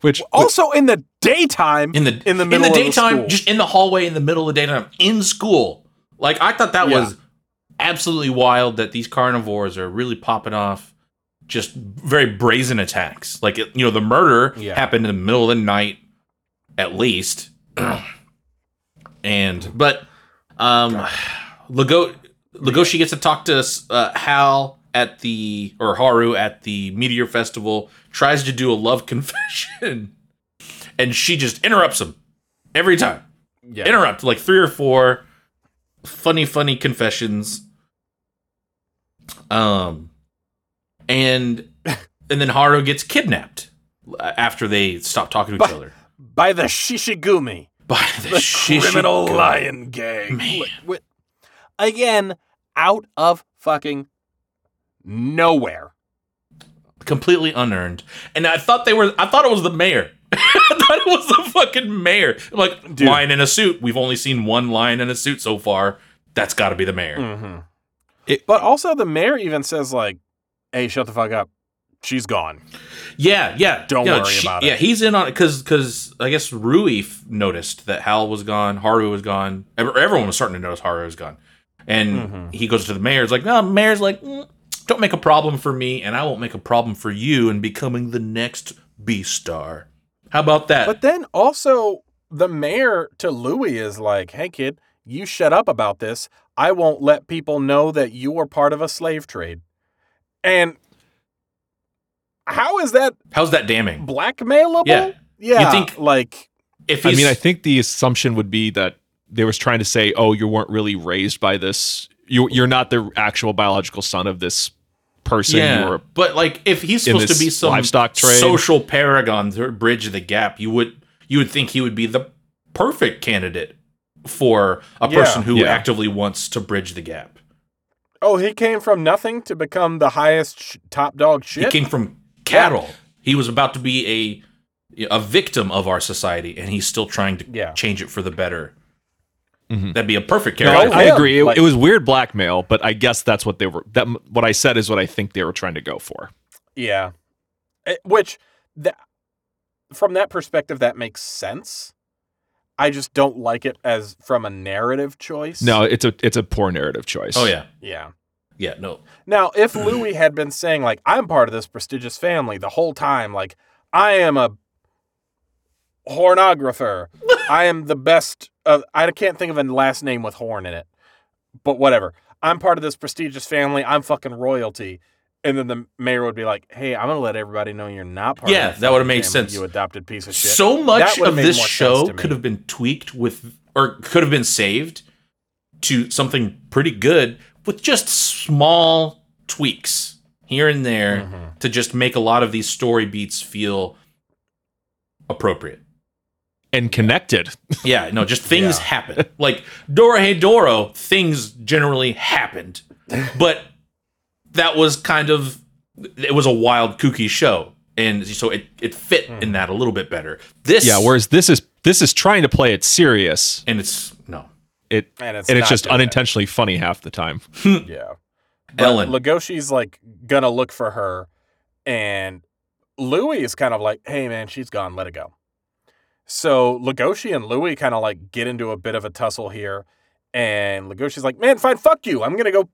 Which Also in the daytime in the in the middle of the daytime, school. just in the hallway in the middle of the daytime in school. Like I thought that Yeah. was absolutely wild that these carnivores are really popping off just very brazen attacks. Like it, you know, the murder Yeah. happened in the middle of the night at least. and but um Lego Legoshi gets to talk to uh, Hal at the or Haru at the Meteor Festival, tries to do a love confession, and she just interrupts him every time. yeah. Interrupt like three or four funny, funny confessions. Um, and and then Haru gets kidnapped after they stop talking to each other by the Shishigumi. by the, the criminal lion gang. Man. Wh- wh- Again, out of fucking nowhere. completely unearned. And I thought they were. I thought it was the mayor. I thought it was the fucking mayor. I'm like Dude. lion in a suit. We've only seen one lion in a suit so far. That's got to be the mayor. Mm-hmm. It- but also, the mayor even says like, "Hey, shut the fuck up. She's gone." Yeah, yeah. Don't yeah, worry about it. Yeah, he's in on it because because I guess Rui f- noticed that Hal was gone, Haru was gone. Ev- Everyone was starting to notice Haru was gone, and Mhm. he goes to the mayor's like, no, mayor's like, "Mm, don't make a problem for me, and I won't make a problem for you in becoming the next Beastar. How about that? But then also, the mayor to Louis is like, "Hey, kid, you shut up about this. I won't let people know that you are part of a slave trade." And how is that How's that damning? blackmailable? Yeah. yeah. You think- like If I mean, I think the assumption would be that they was trying to say, "Oh, you weren't really raised by this. You you're not the actual biological son of this person. yeah, You were but like if he's supposed to be some livestock trade. social paragon to bridge the gap, you would you would think he would be the perfect candidate for a Yeah. person who Yeah. actively wants to bridge the gap. Oh, he came from nothing to become the highest sh- top dog He came from cattle. He was about to be a a victim of our society, and he's still trying to Yeah. change it for the better. Mhm. That'd be a perfect No, character. I, I agree. It, like- it was weird blackmail, but I guess that's what they were. That what I said is what I think they were trying to go for. yeah, Eh, which that from that perspective that makes sense. I just don't like it as from a narrative choice. No, it's a it's a poor narrative choice. oh yeah, Yeah. Yeah. No, Now, if Louis had been saying like I'm part of this prestigious family the whole time, like I am a hornographer, I am the best. Of, I can't think of a last name with horn in it, but whatever. I'm part of this prestigious family. I'm fucking royalty. And then the mayor would be like, "Hey, I'm gonna let everybody know you're not part Yeah, of that would've made sense. You adopted piece of shit. so much of this show could have been tweaked with, or could have been saved to something pretty good with just small tweaks here and there Mhm. to just make a lot of these story beats feel appropriate. and connected. Yeah, no, just things Yeah. happen. Like Dorohedoro, things generally happened, but that was kind of it was a wild kooky show, and so it it fit in that a little bit better. This, yeah. Whereas this is this is trying to play it serious, and it's it And it's, and it's just good. unintentionally funny half the time. Yeah. But Ellen. Legoshi's like gonna look for her, and Louis is kind of like, "Hey man, she's gone. Let it go." So Legoshi and Louis kind of like get into a bit of a tussle here, and Legoshi's like, "Man, fine, fuck you. I'm gonna go.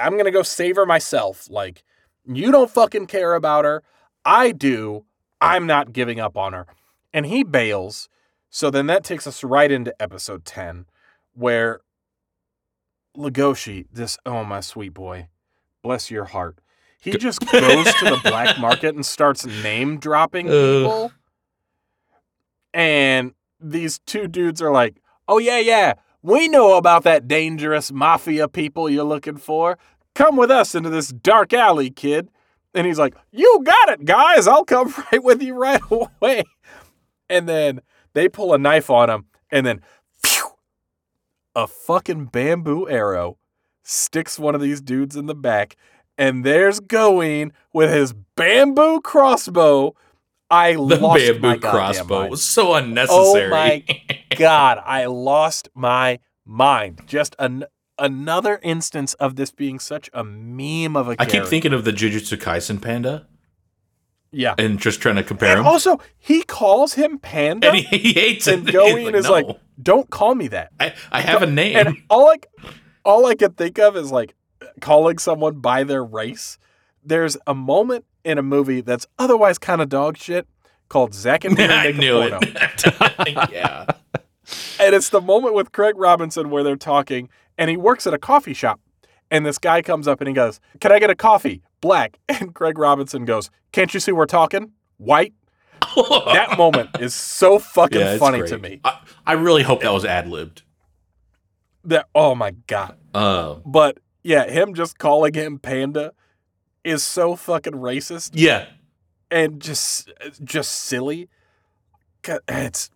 I'm gonna go save her myself. Like, you don't fucking care about her. I do. I'm not giving up on her." And he bails. So then that takes us right into episode ten, where Legoshi, this oh my sweet boy, bless your heart. He just goes to the black market and starts name dropping Ugh. people. And these two dudes are like, "Oh yeah, yeah, we know about that dangerous mafia people you're looking for. Come with us into this dark alley, kid." And he's like, "You got it, guys. I'll come right with you right away." And then they pull a knife on him, and then a fucking bamboo arrow sticks one of these dudes in the back, and there's Gohin with his bamboo crossbow. I The lost bamboo my crossbow mind. was so oh unnecessary. Oh my God, I lost my mind. Just an, another instance of this being such a meme of a I character. I keep thinking of the Jujutsu Kaisen panda yeah. and just trying to compare And him. also, he calls him Panda, and he, he hates it. and He's Gohin is like, "No, "Don't call me that." I, I have a name. And all I, all I can think of is like calling someone by their race. There's a moment in a movie that's otherwise kind of dog shit called Zack and Miri I knew Porno. it. yeah. And it's the moment with Craig Robinson where they're talking, and he works at a coffee shop. And this guy comes up and he goes, Can I get a coffee? Black. And Craig Robinson goes, Can't you see we're talking? White. That moment is so fucking Yeah, funny great. to me. I, I really hope that was ad libbed. That oh my god. Uh, But yeah, him just calling him panda is so fucking racist yeah. and just just silly. 'Cause It's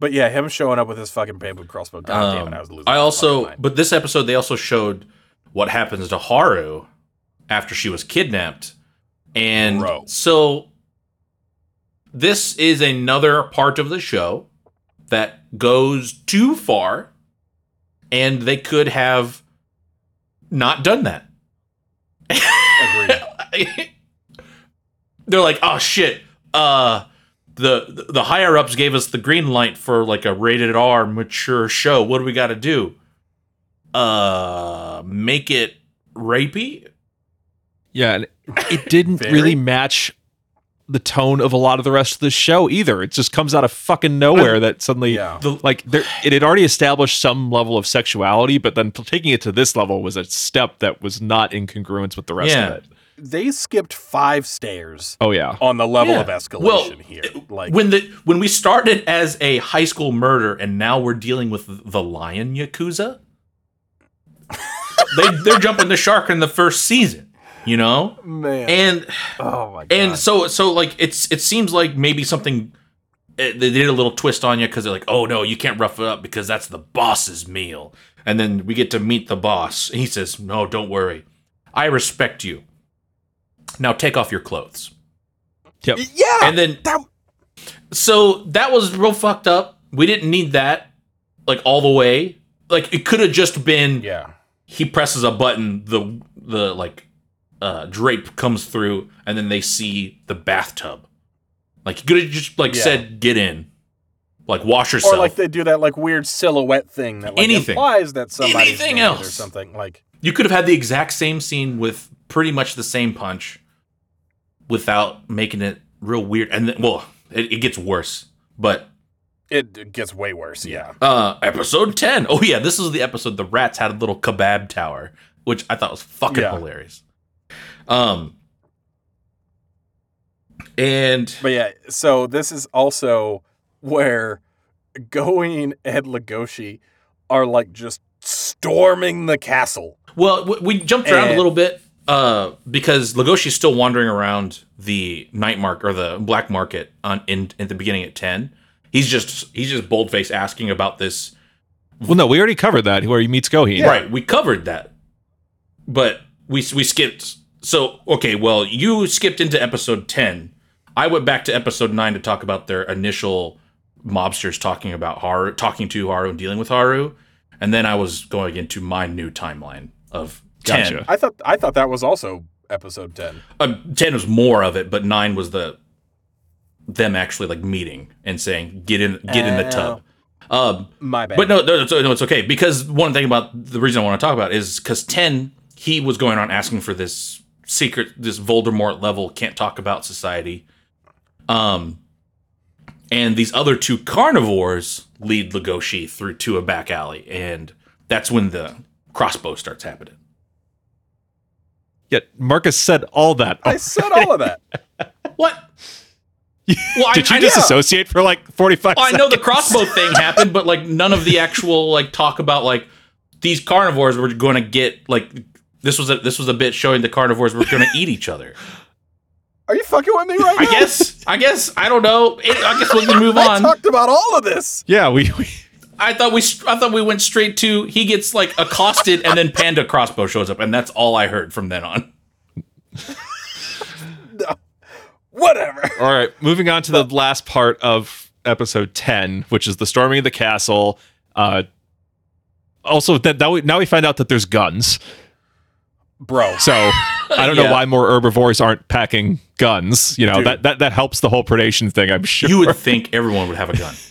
but yeah, him showing up with his fucking bamboo crossbow. God damn it, Um, I was losing. I also, but this episode they also showed what happens to Haru after she was kidnapped, and Bro. so this is another part of the show that goes too far, and they could have not done that. Agreed. They're like, oh shit, uh. The, the higher ups gave us the green light for like a rated R mature show. What do we got to do? Uh, make it rapey. Yeah, and it didn't really match the tone of a lot of the rest of the show either. It just comes out of fucking nowhere that suddenly Yeah. The, like there it had already established some level of sexuality, but then taking it to this level was a step that was not in congruence with the rest Yeah. of it. They skipped five stairs Oh yeah. on the level Yeah. of escalation Well, here. Like when the when we started as a high school murder and now we're dealing with the lion yakuza, they they're jumping the shark in the first season, you know, man. and oh my god. and so so like it's it seems like maybe something eh, they did a little twist on you because they're like, oh no, you can't rough it up because that's the boss's meal, and then we get to meet the boss, and he says, no, don't worry, I respect you. Now take off your clothes. Yep. yeah. And then that, so that was real fucked up. We didn't need that like all the way. Like it could have just been yeah. he presses a button, the the like uh drape comes through, and then they see the bathtub. Like you could have just like Yeah. said, get in. Like wash yourself. Or like they do that like weird silhouette thing that like Anything. implies that somebody's Anything naked or something. Like you could have had the exact same scene with pretty much the same punch without making it real weird. And then well, it, it gets worse. But it, it gets way worse. Yeah. Uh, episode 10. Oh, yeah, this is the episode the rats had a little kebab tower, which I thought was fucking Yeah. hilarious. Um, and But yeah, so this is also where Gohin and Legoshi are like just storming the castle. well, w- we jumped around a little bit uh, because Legoshi's still wandering around the night mark or the black market on in at the beginning at 10. He's just he's just boldface asking about this Well, no, we already covered that where he meets Gohin. Right, we covered that, but we we skipped. So okay, well, you skipped into episode ten. I went back to episode nine to talk about their initial mobsters talking about Haru, talking to Haru and dealing with Haru, and then I was going into my new timeline of ten. Gotcha. I thought I thought that was also episode ten. Uh, ten was more of it, but nine was the them actually like meeting and saying get in get in the tub. Um, My bad. but no, no, no, it's okay because one thing about the reason I want to talk about is because ten he was going on asking for this secret, this Voldemort level can't talk about society. Um, and these other two carnivores lead Legoshi through to a back alley, and that's when the crossbow starts happening. Yet Marcus said all that. I said all of that. What? Well, Did you I, I, disassociate for like 45 Oh, I know the crossbow thing happened, but like none of the actual like talk about like these carnivores were going to get like this was a this was a bit showing the carnivores were going to eat each other. Are you fucking with me right now? I now? guess I guess I don't know. It, I guess we can move I on. talked about all of this. Yeah, we, we I thought we I thought we went straight to he gets like accosted and then Panda crossbow shows up and that's all I heard from then on. no. Whatever. All right, moving on to the last part of episode 10, which is the storming of the castle. Uh also that now we, now we find out that there's guns. Bro. So I don't Yeah. know why more herbivores aren't packing guns. You know, Dude. that, that that helps the whole predation thing, I'm sure. You would think everyone would have a gun.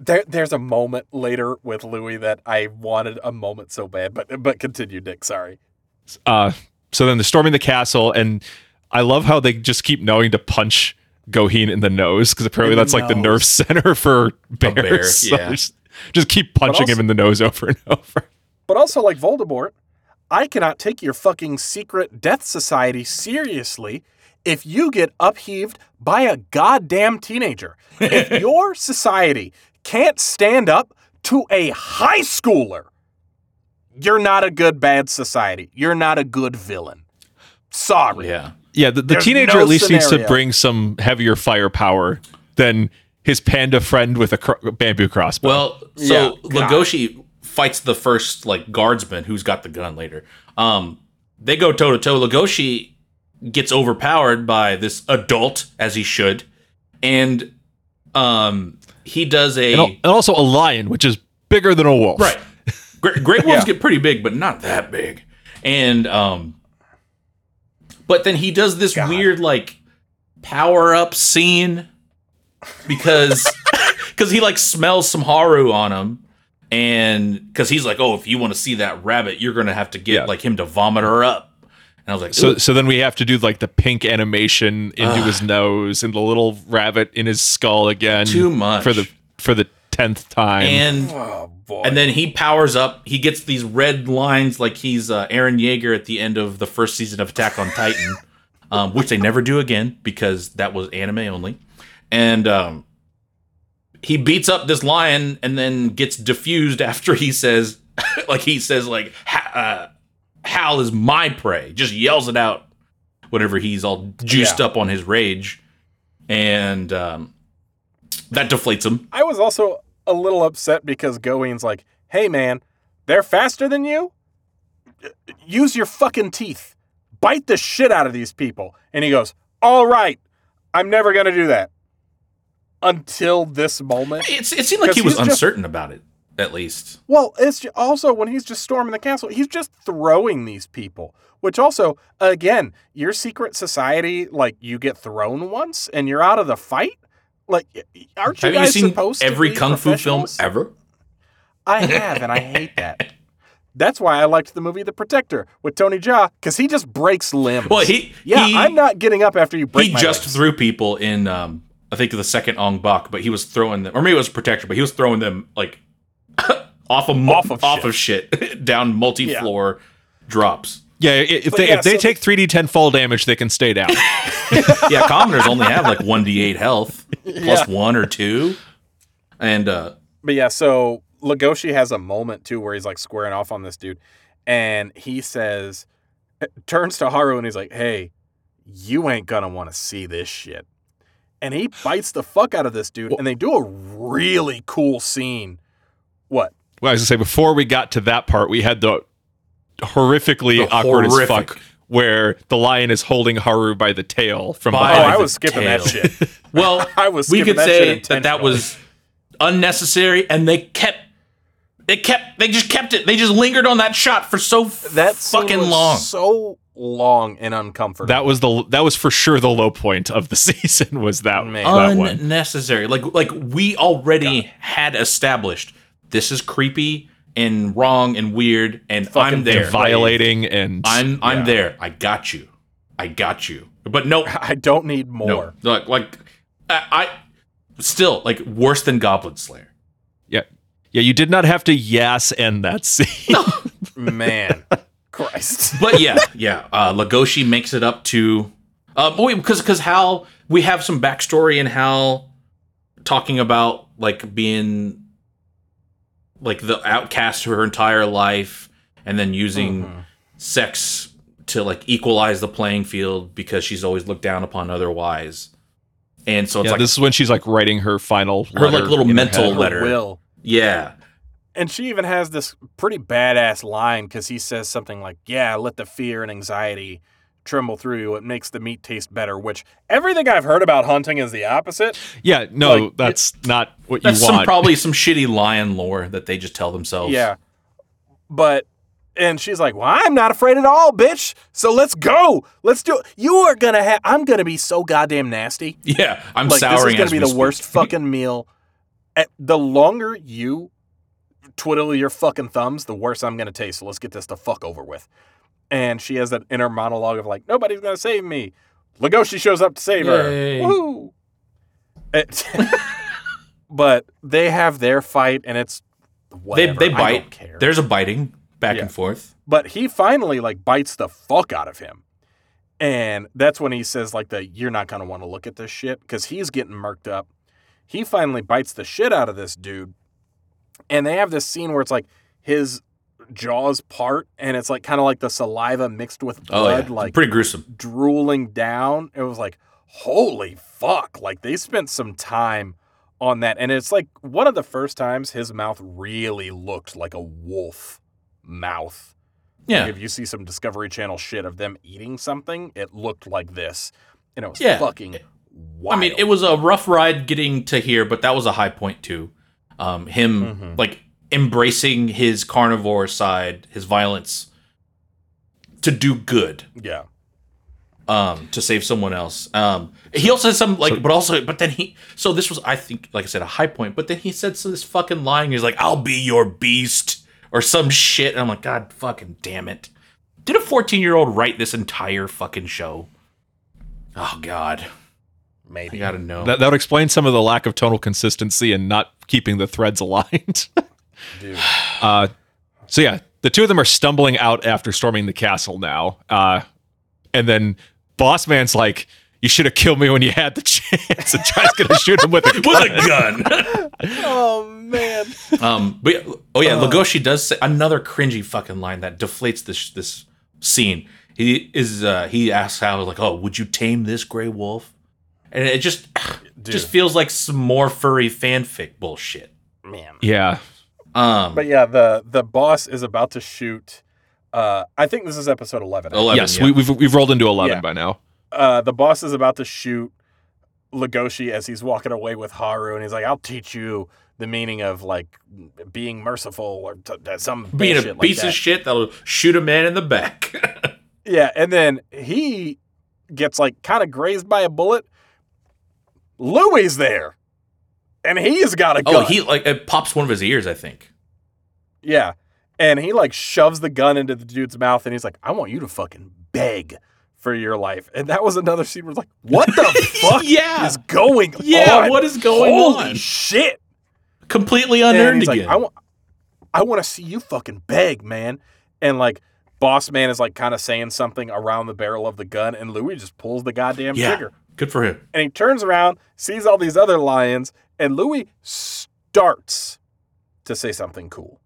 There, there's a moment later with Louis that I wanted a moment so bad, but but continue, Dick. Sorry. uh, so then they're storming the castle, and I love how they just keep knowing to punch Gohin in the nose because apparently In the that's like the nerve center for bears. bear, So yeah. just, just keep punching also- him in the nose over and over. But also, like Voldemort, I cannot take your fucking secret death society seriously if you get upheaved by a goddamn teenager. If your society can't stand up to a high schooler, you're not a good bad society. You're not a good villain. Sorry. Yeah. Yeah, the, the teenager no at least needs to bring some heavier firepower than his panda friend with a cro- bamboo crossbow. Well, so Yeah, God. Legoshi fights the first like guardsman who's got the gun later. Um, they go toe to toe. Legoshi gets overpowered by this adult, as he should, and um, he does a and, al- and also a lion, which is bigger than a wolf. right. Great, great wolves Yeah. get pretty big, but not that big. And um, but then he does this God. weird like power up scene because because he like smells some haru on him and because he's like oh if you want to see that rabbit you're gonna have to get Yeah. like him to vomit her up and i was like So "Ooh." so then we have to do like the pink animation into his nose and the little rabbit in his skull again. Too much. for the for the tenth time. and Oh boy. and then he powers up he gets these red lines like he's uh, Eren Yeager at the end of the first season of attack on titan um, which they never do again because that was anime only and um, he beats up this lion and then gets diffused after he says like he says like uh, hal is my prey just yells it out whatever he's all juiced Yeah. up on his rage and um, that deflates him I was also a little upset because Gohin's like, hey man, they're faster than you? Use your fucking teeth. Bite the shit out of these people. And he goes, all right, I'm never going to do that. Until this moment. It's, it seemed like he was just- uncertain about it, at least. Well, it's also when he's just storming the castle, he's just throwing these people. Which also, again, your secret society, like you get thrown once and you're out of the fight. Like, aren't you Have you guys seen supposed to every be kung fu film ever? I have, and I hate that. That's why I liked the movie The Protector with Tony Jaa, because he just breaks limbs. Well, he yeah, he, I'm not getting up after you break he just legs. threw people in. Um, I think the second Ong Bak, but he was throwing them, or maybe it was Protector, but he was throwing them like off of mo- Off of off of shit down multi-floor drops. yeah, if But they yeah, if they so- take 3d10 fall damage, they can stay down. Yeah, commoners only have like one d8 health plus Yeah. one or two, and uh, But yeah, so Legoshi has a moment too where he's like squaring off on this dude, and he says, turns to Haru and he's like, "Hey, you ain't gonna want to see this shit." And he bites the fuck out of this dude, and they do a really cool scene. What? well, I was gonna say before we got to that part, we had the horrifically The awkward as fuck where the lion is holding Haru by the tail from By Oh, behind. I the was skipping that tail. shit. well, I was we skipping could that shit say that that was unnecessary, and they kept it kept. They just kept it. They just lingered on that shot for so That fucking was long. so long and uncomfortable. That was the that was for sure the low point of the season. Was that Man. that one? unnecessary. Like like we already had established this is creepy and wrong and weird, and Fucking I'm there. devi- Violating and I'm I'm Yeah. there. I got you. I got you. But no, I don't need no, more. like like I, I still like worse than Goblin Slayer. yeah, yeah. You did not have to yes end that scene. Man, Christ. But yeah, yeah. Uh, Legoshi makes it up to. Um, oh, because because Hal, we have some backstory in Hal talking about like being like the outcast her entire life, and then using Mhm. sex to like equalize the playing field because she's always looked down upon otherwise. And so it's yeah, like this is when she's like writing her final Her, like, little in her mental. Her letter. will. yeah, And she even has this pretty badass line because he says something like, Yeah, let the fear and anxiety tremble through you. It makes the meat taste better, which everything I've heard about hunting is the opposite. Yeah, no, Like, that's not what that's you some want. probably some shitty lion lore that they just tell themselves. Yeah. But, and she's like, Well, I'm not afraid at all, bitch. So let's go. Let's do it. You are going to have, I'm going to be so goddamn nasty. yeah. I'm like, this is going to be the speak. worst fucking meal. Eh, The longer you twiddle your fucking thumbs, the worse I'm to taste. So let's get this the fuck over with. And she has that inner monologue of like, nobody's to save me. Legoshi shows up to save Yay. her. Woo! But they have their fight, and it's They whatever. they don't bite. There's a biting back Yeah. and forth. But he finally like bites the fuck out of him. And that's when he says like the you're not to want to look at this shit cuz he's getting murked up. He finally bites the shit out of this dude. And they have this scene where it's like his jaws part and it's like kind of like the saliva mixed with Oh blood yeah, like pretty gruesome. drooling down. It was like holy fuck. Like they spent some time on that and it's like one of the first times his mouth really looked like a wolf mouth. Yeah, Like if you see some Discovery Channel shit of them eating something, it looked like this. And it was Yeah. fucking I mean, it was a rough ride getting to here, but that was a high point too. Um, him Mhm. like embracing his carnivore side, his violence, to do good, Yeah. um, to save someone else. Um, he also said some like, So- but also, but then he. So this was, I think, like I said, a high point. But then he said so this fucking line. He's like, "I'll be your beast" or some shit. And I'm like, God, fucking damn it! Did a 14 year old write this entire fucking show? Oh God, I Maybe. gotta know. that, that would explain some of the lack of tonal consistency and not keeping the threads aligned. Dude. Uh, so yeah, the two of them are stumbling out after storming the castle now. Uh, and then Boss Man's like, "You should have killed me when you had the chance," and tries to shoot him with a gun. with a gun. oh man. um, but oh yeah, Uh. Legoshi does say another cringy fucking line that deflates this this scene. He is uh, he asks Hal like, "Oh, would you tame this gray wolf?" And it just Dude. just feels like some more furry fanfic bullshit. man. Yeah, Um, But yeah, the the boss is about to shoot uh I think this is episode 11. 11, yes, yeah. we, we've we've rolled into eleven Yeah. by now. Uh the boss is about to shoot Legoshi as he's walking away with Haru and he's like, "I'll teach you the meaning of like being merciful or t- t- some being a like piece that. of shit that'll shoot a man in the back. Yeah, and then he gets like kind of grazed by a bullet. Louie's there, and he's got a oh, gun. oh, he like it pops one of his ears, I think. yeah, and he like shoves the gun into the dude's mouth, and he's like, "I want you to fucking beg for your life." And that was another scene where it's like, "What the fuck Yeah. is going on? Yeah, on? what is going Holy on? Holy shit!" Completely And unearned he's like, again. "I want, I want to see you fucking beg, man." And like. Boss man is like kind of saying something around the barrel of the gun, and Louis just pulls the goddamn yeah, trigger. Good for him. and he turns around, sees all these other lions, and Louis starts to say something cool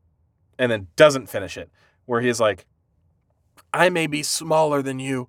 and then doesn't finish it, where he's like, I may be smaller than you,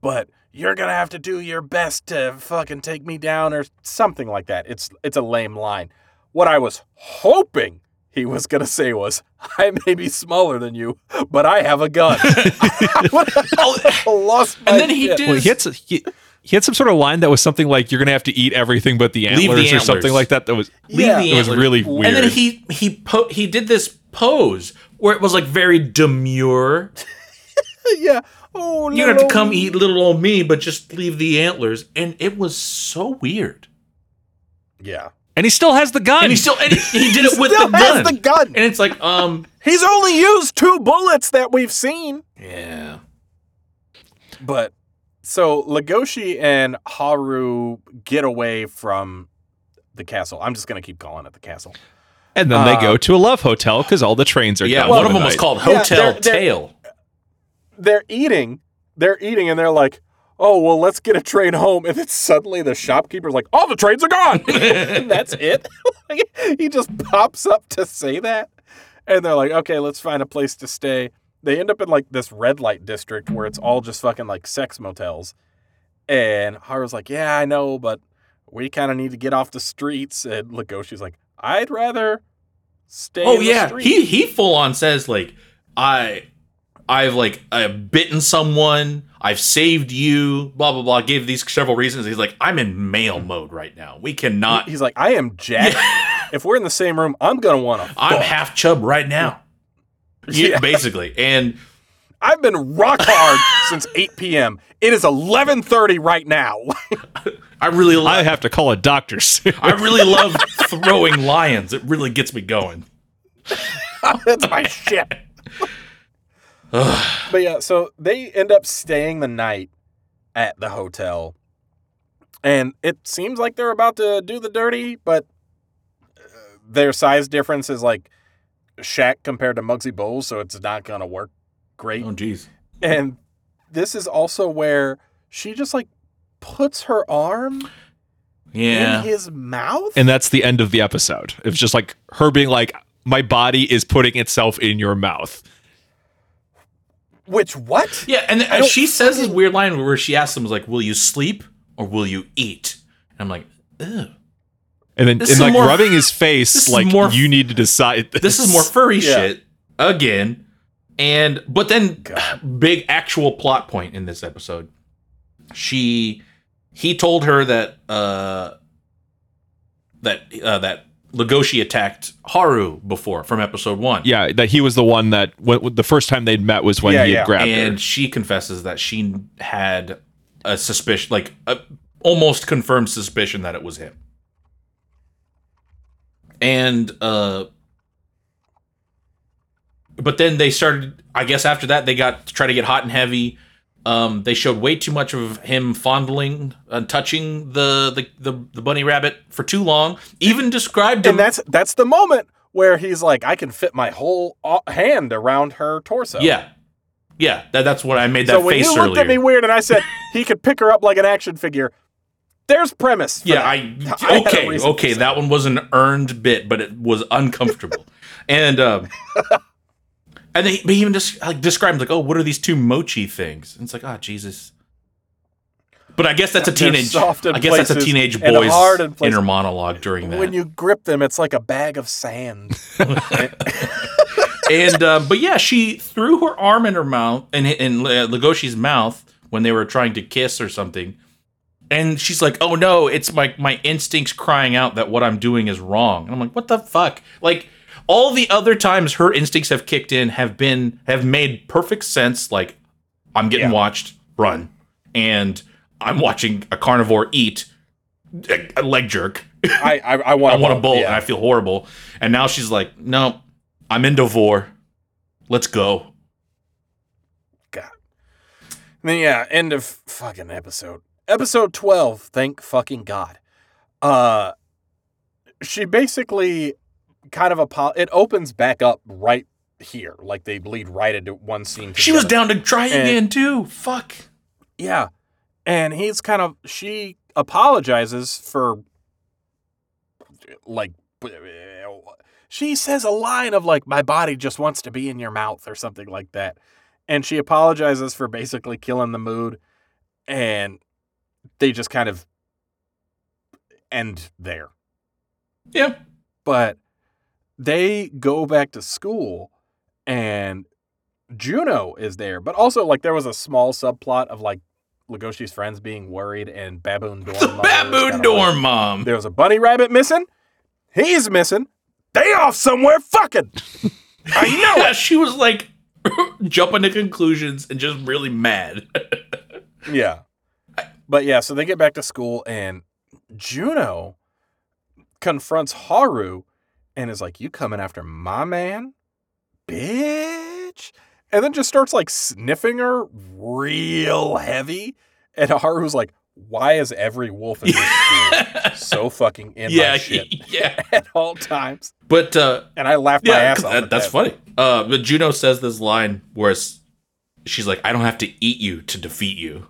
but you're gonna have to do your best to fucking take me down or something like that. It's it's a lame line. What I was hoping he was gonna say was, I may be smaller than you, but I have a gun. I oh, lost my And then he shit. did- Well, he had, s- he, he had some sort of line that was something like, "You're gonna have to eat everything but the Leave antlers" the or something like that. That was Leave Yeah. the it was really weird. And then he he po- he did this pose where it was like very demure. yeah. Oh, You have to little- come eat little old me, but just leave the antlers. And it was so weird. Yeah. And he still has the gun. And he still and he, he did it with Still the has gun. the gun. And it's like, um, He's only used two bullets that we've seen. yeah. But so Legoshi and Haru get away from the castle. I'm just gonna keep calling it the castle. and then they Uh, go to a love hotel because all the trains are gone. Yeah, done one of the them was night. called Yeah, Hotel they're- they're- Tail. They're eating. They're eating, and they're like, "Oh well, let's get a train home." And then suddenly the shopkeeper's like, "All the trains are gone." and that's it. He just pops up to say that, and they're like, "Okay, let's find a place to stay." They end up in like this red light district where it's all just fucking like sex motels. And Haru's like, "Yeah, I know, but we kind of need to get off the streets." And Legoshi's like, "I'd rather stay." Oh yeah, street." he he full on says like I I've like I've bitten someone, I've saved you, blah blah blah. Gave these several reasons. He's like I'm in male mode right now. We cannot. He's like, "I am Jack. if we're in the same room, I'm gonna want to." I'm half chub right now. Yeah, Yeah. basically. And I've been rock hard since 8 p.m. It is 11:30 right now. I really I have to call a doctor soon. I really love throwing lions. It really gets me going. That's my shit. but yeah, so they end up staying the night at the hotel, and it seems like they're about to do the dirty, but uh, their size difference is like Shaq compared to Muggsy Bogues, so it's not gonna work great. Oh jeez. And this is also where she just like puts her arm Yeah. in his mouth. and that's the end of the episode. It's just like her being like, "My body is putting itself in your mouth." Which what? Yeah, and I then she says this weird line where she asks him, like, will you sleep or will you eat? And I'm like, ew. And then and like more- rubbing his face, like more- you need to decide. This, This is more furry Yeah. shit again. And but then God. big actual plot point in this episode. She he told her that uh that uh that Legoshi attacked Haru before from episode 1. Yeah, that he was the one that when, the first time they'd met was when Yeah, he had yeah. grabbed and her. she confesses that she had a suspicion like a almost confirmed suspicion that it was him and uh but then they started i guess after that they got to try to get hot and heavy. Um they showed way too much of him fondling and touching the the the, the bunny rabbit for too long even described him And that's that's the moment where he's like, I can fit my whole uh, hand around her torso. yeah. Yeah that, that's what i made that So when face you looked at me weird and I said he could pick her up like an action figure, there's premise. Yeah, that. I I okay, reason okay. That one was an earned bit, but it was uncomfortable. and um, and they, they even just like described like, oh, what are these two mochi things? And it's like, oh, Jesus. But I guess that's a teenage. I guess that's a teenage boy's inner monologue during that. When you grip them, it's like a bag of sand. and uh, but yeah, she threw her arm in her mouth in in uh, Legoshi's mouth when they were trying to kiss or something. And she's like, "Oh no, it's my my instincts crying out that what I'm doing is wrong." And I'm like, "What the fuck?" Like all the other times her instincts have kicked in have been have made perfect sense. Like I'm getting Yeah. watched, run, and I'm watching a carnivore eat a, a leg jerk. I I, I want I want a bolt, yeah. and I feel horrible. And now she's like, "No, I'm into vor. Let's go." God. Yeah, end of fucking episode. Episode twelve. Thank fucking god. Uh, she basically kind of a it opens back up right here, like they lead right into one scene. She was down to try And- again too. Fuck. Yeah, and he's kind of she apologizes for like she says a line of like my body just wants to be in your mouth or something like that and she apologizes for basically killing the mood and they just kind of end there Yeah. but they go back to school and Juno is there but also like there was a small subplot of like Legoshi's friends being worried and Baboon Dorm The Mother was kinda baboon like, dorm mom. there was a bunny rabbit missing. He's missing. They off somewhere fucking. I know Yeah, she was like jumping to conclusions and just really mad. Yeah. But yeah, so they get back to school and Juno confronts Haru and is like, You coming after my man? Bitch. And then just starts like sniffing her real heavy. And Haru's like, Why is every wolf in this school so fucking in yeah, my shit yeah. at all times? But uh And I laughed my yeah, ass 'cause off. that- that's that. funny. Uh but Juno says this line where it's, she's like, I don't have to eat you to defeat you.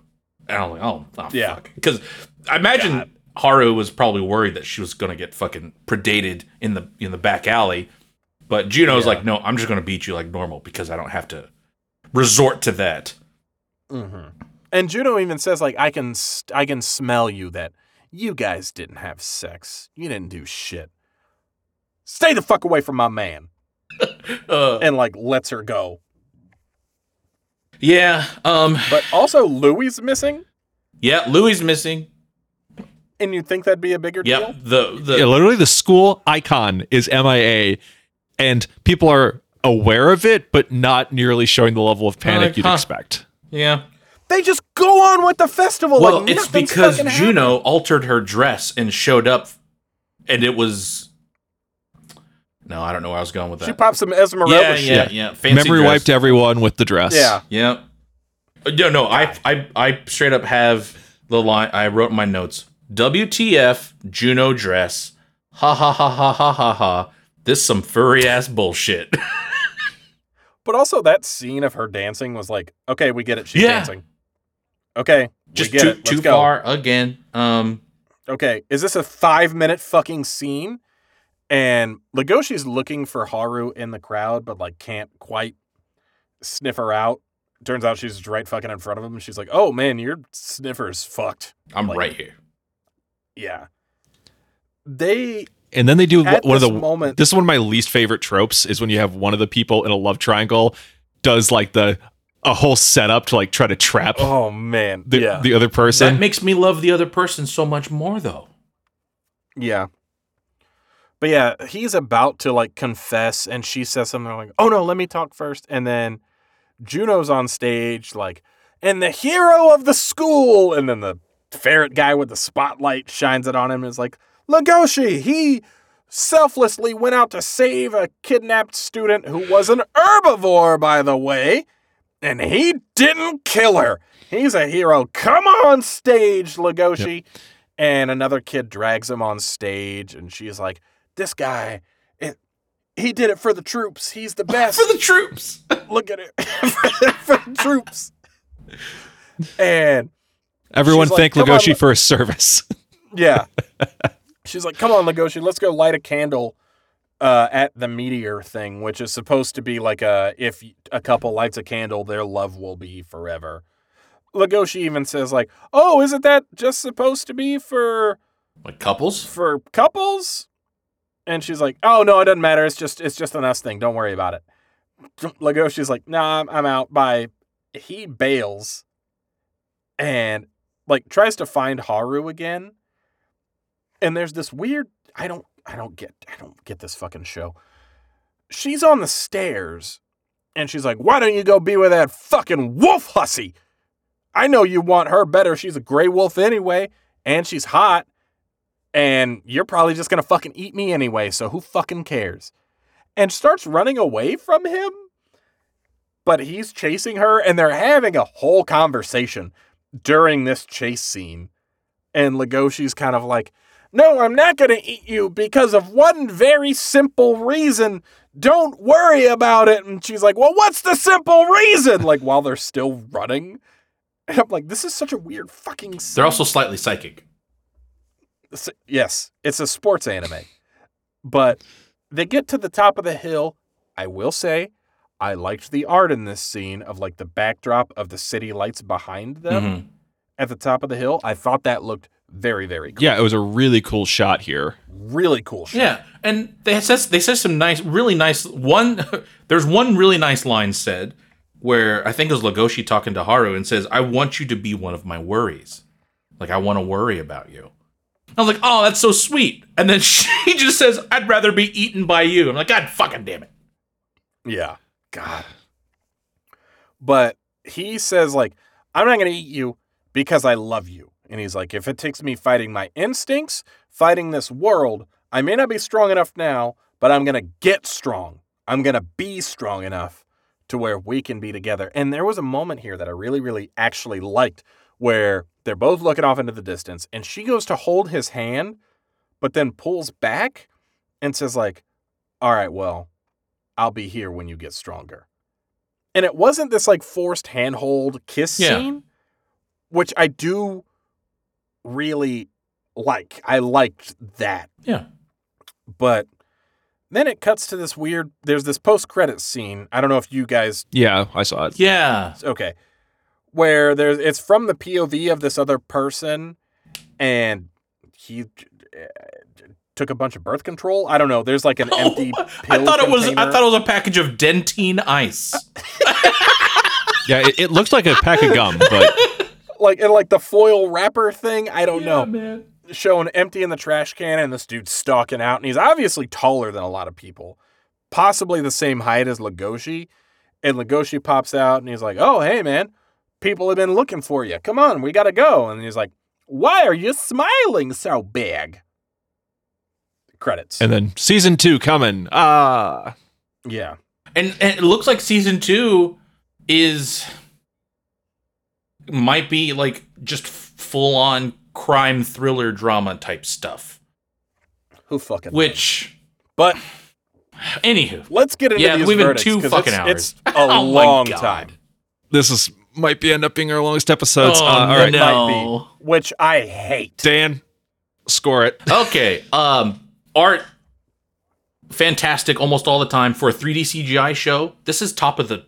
And I'm like, oh, oh Yeah. fuck. Because I imagine God. Haru was probably worried that she was gonna get fucking predated in the in the back alley. But Juno's Yeah. like, no, I'm just gonna beat you like normal because I don't have to resort to that. hmm And Juno even says, like, I can, st- I can smell you that you guys didn't have sex. You didn't do shit. Stay the fuck away from my man. Uh, And like lets her go. Yeah. Um. But also Louis missing, Yeah. Louis missing. and you'd think that'd be a bigger Yep. deal. The the yeah, literally the school icon is MIA, and people are aware of it, but not nearly showing the level of panic Like, you'd huh. expect. yeah. They just go on with the festival. Well, like it's because fucking Juno altered her dress and showed up, and it was. No, I don't know where I was going with that. She popped some Esmeralda yeah, shit. yeah, yeah. Fancy Memory dress. wiped everyone with the dress. Yeah. Yeah. Uh, No, no. I, I, I straight up have the line. I wrote in my notes. WTF Juno dress. Ha ha ha ha ha ha ha. This some furry ass bullshit. But also that scene of her dancing was like, okay, we get it. She's Yeah. dancing. Okay, Just we get too it. Let's too go. far again. Um. Okay, is this a five minute fucking scene? And Legoshi's looking for Haru in the crowd, but like can't quite sniff her out. Turns out she's right fucking in front of him. She's like, "Oh man, your sniffer's fucked." I'm Like- right here. Yeah. They And then they do at one of the moment. this is one of my least favorite tropes is when you have one of the people in a love triangle does like the a whole setup to like try to trap oh man, the, yeah, the other person. That makes me love the other person so much more, though. yeah. But yeah, he's about to like confess, and she says something like, "Oh no, let me talk first. And then Juno's on stage, like, and the hero of the school, and then the ferret guy with the spotlight shines it on him and is like, Legoshi, he selflessly went out to save a kidnapped student who was an herbivore, by the way, and he didn't kill her. He's a hero. Come on stage, Legoshi. And another kid drags him on stage, and she's like, This guy, it, he did it for the troops. He's the best. For the troops. Look at it. for the troops. And Everyone she's like, thank "Come on, Legoshi for his service. Yeah. She's like, come on, Legoshi, let's go light a candle uh, at the meteor thing, which is supposed to be like a if a couple lights a candle, their love will be forever. Legoshi even says like, oh, isn't that just supposed to be for Like couples? for couples? And she's like, oh no, it doesn't matter. It's just it's just an us thing. Don't worry about it. Legoshi's like, nah, I'm, I'm out. Bye. He bails and like tries to find Haru again. And there's this weird I don't I don't get I don't get this fucking show. She's on the stairs and she's like, "Why don't you go be with that fucking wolf hussy? I know you want her better. She's a gray wolf anyway, and she's hot, and you're probably just gonna fucking eat me anyway. So who fucking cares?" And starts running away from him. But he's chasing her, and they're having a whole conversation during this chase scene. And Legoshi's kind of like, No, I'm not to eat you because of one very simple reason. Don't worry about it. And she's like, Well, what's the simple reason? Like, while they're still running. And I'm like, This is such a weird fucking scene. They're also slightly psychic. S- Yes, it's a sports anime. But they get to the top of the hill. I will say, I liked the art in this scene of like the backdrop of the city lights behind them Mhm. at the top of the hill. I thought that looked very, very cool. Yeah, it was a really cool shot here. Really cool shot. Yeah, and they says they said some nice, really nice one. there's one really nice line said where I think it was Legoshi talking to Haru and says, "I want you to be one of my worries. Like I want to worry about you." I was like, "Oh, that's so sweet." And then she just says, "I'd rather be eaten by you." I'm like, "God fucking damn it." Yeah. God. But he says, like, I'm not going to eat you because I love you. And he's like, if it takes me fighting my instincts, fighting this world, I may not be strong enough now, but I'm going to get strong. I'm going to be strong enough to where we can be together. And there was a moment here that I really, really actually liked where they're both looking off into the distance and she goes to hold his hand, but then pulls back and says, like, all right, well, I'll be here when you get stronger. And it wasn't this like forced handhold kiss Yeah. scene, which I do really like. I liked that. Yeah. But then it cuts to this weird there's this post credit scene. I don't know if you guys Yeah, I saw it. Yeah. okay. Where there's it's from the POV of this other person and he uh, took a bunch of birth control. I don't know. There's like an empty I pill thought it was I thought it was a package of Dentyne Ice. Yeah, it, it looks like a pack of gum, but like and like the foil wrapper thing. I don't know. man. Showing empty in the trash can, and this dude's stalking out, and he's obviously taller than a lot of people, possibly the same height as Legoshi. And Legoshi pops out, and he's like, "Oh, hey, man, people have been looking for you. Come on, we gotta go." And he's like, "Why are you smiling so big?" Credits. and then season two coming. Ah, yeah, And, and it looks like season two is might be like just full on crime thriller drama type stuff. who fucking? Which, But anywho, let's get into yeah, these we've been verdicts, fucking it's, hours. It's a Oh long time, this is might be end up being our longest episodes. Oh, uh, all right, no. might be, which I hate. Dan, score it. okay. Um, art, fantastic almost all the time for a 3D CGI show. This is top of the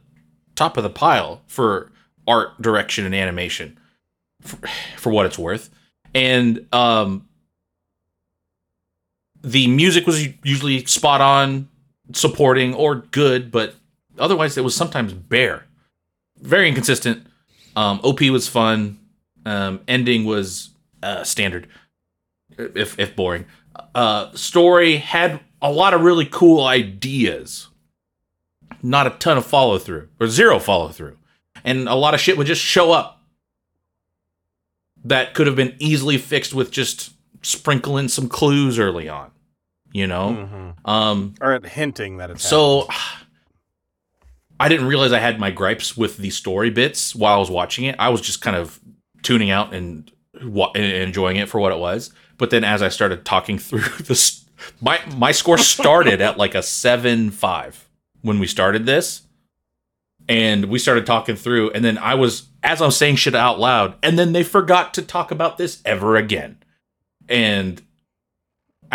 top of the pile for art direction and animation, for, for what it's worth. And um, the music was usually spot on, supporting or good, but otherwise it was sometimes bare, very inconsistent. Um, OP was fun. Um, ending was uh, standard if if boring. Uh, story had a lot of really cool ideas, not a ton of follow through or zero follow through, and a lot of shit would just show up that could have been easily fixed with just sprinkling some clues early on, you know. Mhm. Um, Or hinting that it's so I didn't realize I had my gripes with the story bits while I was watching it. I was just kind of tuning out and, and enjoying it for what it was. But then as I started talking through this, my my score started at like a seven five when we started this, and we started talking through. And then I was as I was saying shit out loud, and then they forgot to talk about this ever again. And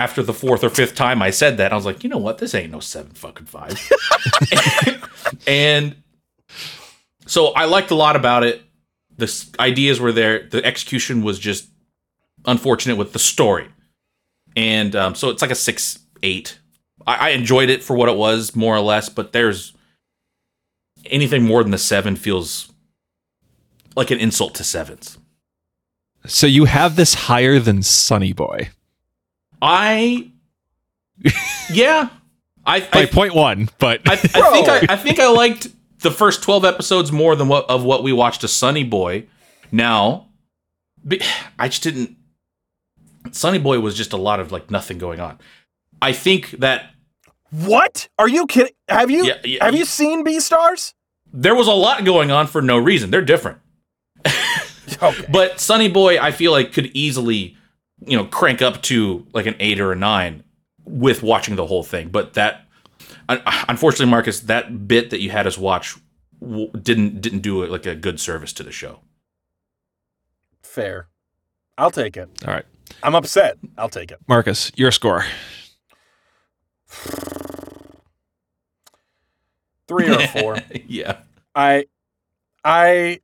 after the fourth or fifth time I said that, I was like, you know what? This ain't no seven fucking five. and so I liked a lot about it. The ideas were there. The execution was just unfortunate with the story. And um, so it's like a six, eight. I, I enjoyed it for what it was, more or less, but there's anything more than the seven feels like an insult to sevens. So you have this higher than Sunny Boy I, yeah, I, by I point one, but I, I think I, I think I liked the first twelve episodes more than what of what we watched a Sunny Boy. Now, I just didn't. Sunny Boy was just a lot of like nothing going on. I think that What? Are you kidding? Have you Yeah, yeah, have you seen Beastars? there was a lot going on for no reason. They're different, Okay. but Sunny Boy, I feel like could easily, you know, crank up to like an eight or a nine with watching the whole thing. But that, unfortunately, Marcus, that bit that you had us watch didn't didn't do like a good service to the show. Fair. I'll take it. all right, I'm upset. I'll take it. Marcus, your score. Three or four. yeah. I, I,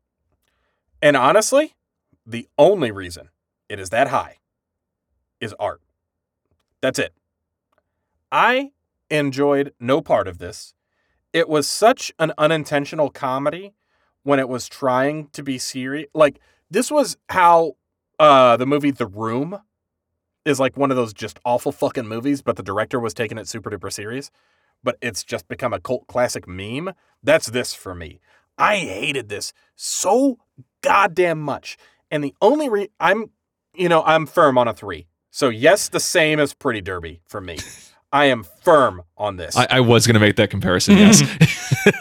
and honestly, the only reason it is that high is art. That's it. I enjoyed no part of this. It was such an unintentional comedy when it was trying to be serious. Like this was how uh the movie The Room is like one of those just awful fucking movies, but the director was taking it super duper serious. but it's just become a cult classic meme. That's this for me. I hated this so goddamn much. And the only re I'm, you know, I'm firm on a three. So yes, the same as Pretty Derby for me. I am firm on this. I, I was going to make that comparison. Yes.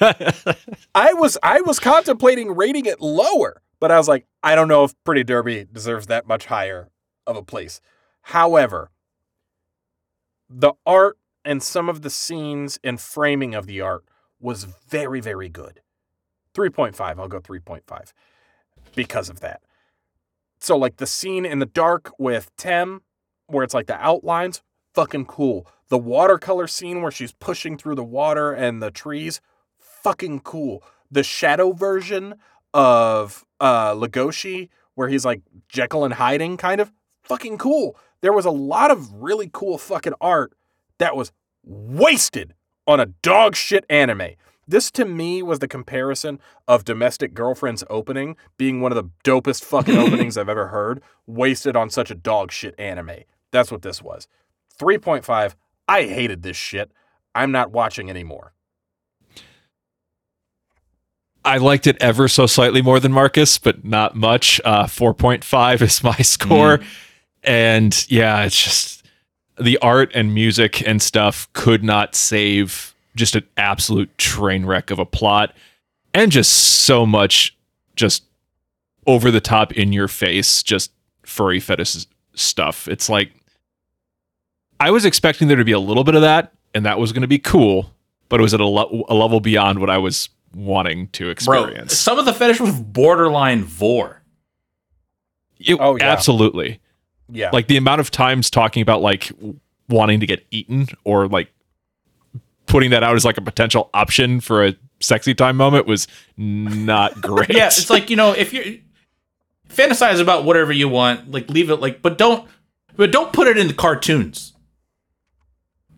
I was I was contemplating rating it lower, but I was like, I don't know if Pretty Derby deserves that much higher of a place. However, the art and some of the scenes and framing of the art was very, very good. 3.5, I'll go 3.5 because of that. So, like the scene in the dark with Tem, where it's like the outlines, fucking cool. The watercolor scene where she's pushing through the water and the trees, fucking cool. The shadow version of uh Legoshi, where he's like Jekyll and hiding, kind of fucking cool. There was a lot of really cool fucking art that was wasted on a dog shit anime. This to me was the comparison of Domestic Girlfriend's opening being one of the dopest fucking openings I've ever heard, wasted on such a dog shit anime. That's what this was. 3.5. I hated this shit. I'm not watching anymore. I liked it ever so slightly more than Marcus, but not much. Uh, 4.5 is my score. And yeah, it's just the art and music and stuff could not save just an absolute train wreck of a plot and just so much just over the top in your face, just furry fetish stuff. It's like I was expecting there to be a little bit of that, and that was going to be cool, but it was at a, le- a level beyond what I was wanting to Bro, experience. some of the fetish was borderline vore. It- Oh, yeah. absolutely. Yeah. Like the amount of times talking about like wanting to get eaten or like putting that out as like a potential option for a sexy time moment was not great. Yeah, it's like you know if you fantasize about whatever you want, like leave it like, but don't, but don't put it in the cartoons,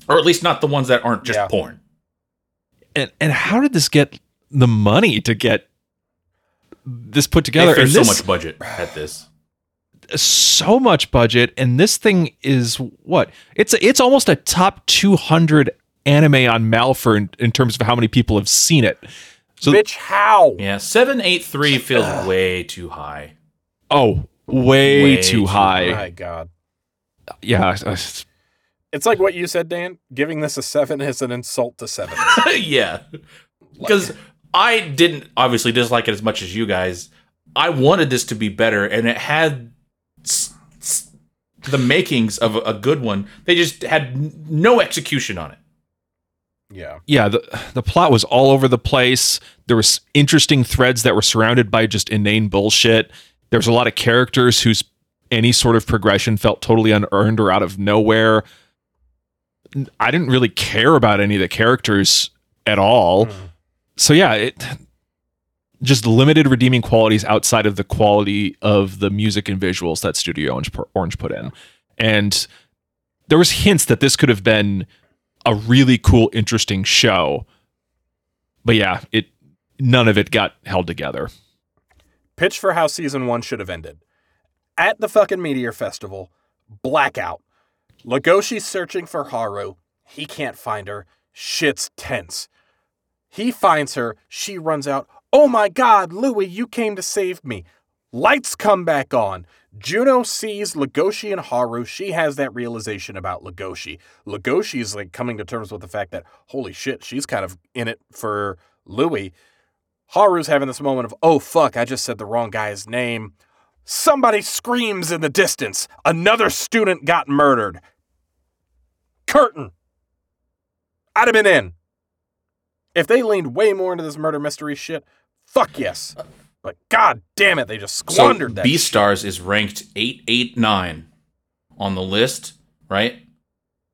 or at least not the ones that aren't just Yeah. porn. and and how did this get the money to get this put together? There's so much budget at this. so much budget and this thing is what it's it's almost a top 200 anime on malfer in, in terms of how many people have seen it so Bitch, how? Yeah, seven eight three feels way too high. Oh way, Way too too high My God. yeah It's like what you said, Dan. Giving this a seven is an insult to seven. yeah, because I didn't obviously dislike it as much as you guys. I wanted this to be better, and it had s- s- the makings of a, a good one. They just had n- no execution on it. yeah. yeah the, the plot was all over the place there was interesting threads that were surrounded by just inane bullshit there was a lot of characters whose any sort of progression felt totally unearned or out of nowhere. I didn't really care about any of the characters at all. Mm. so yeah it just limited redeeming qualities outside of the quality of the music and visuals that studio orange, orange put in. And there was hints that this could have been a really cool interesting show. But yeah it none of it got held together Pitch for how season one should have ended. At the fucking Meteor Festival, blackout. Legoshi's searching for Haru. He can't find her. Shit's tense. He finds her. She runs out. Oh my god, Louis, you came to save me. Lights come back on. Juno sees Legoshi and Haru. She has that realization about Legoshi. Legoshi is like coming to terms with the fact that, holy shit, she's kind of in it for Louis. Haru's having this moment of, oh fuck, I just said the wrong guy's name. Somebody screams in the distance. Another student got murdered. Curtain. I'd have been in. If they leaned way more into this murder mystery shit, fuck yes. But god damn it, they just squandered so that. B stars is ranked eight eight nine on the list, right?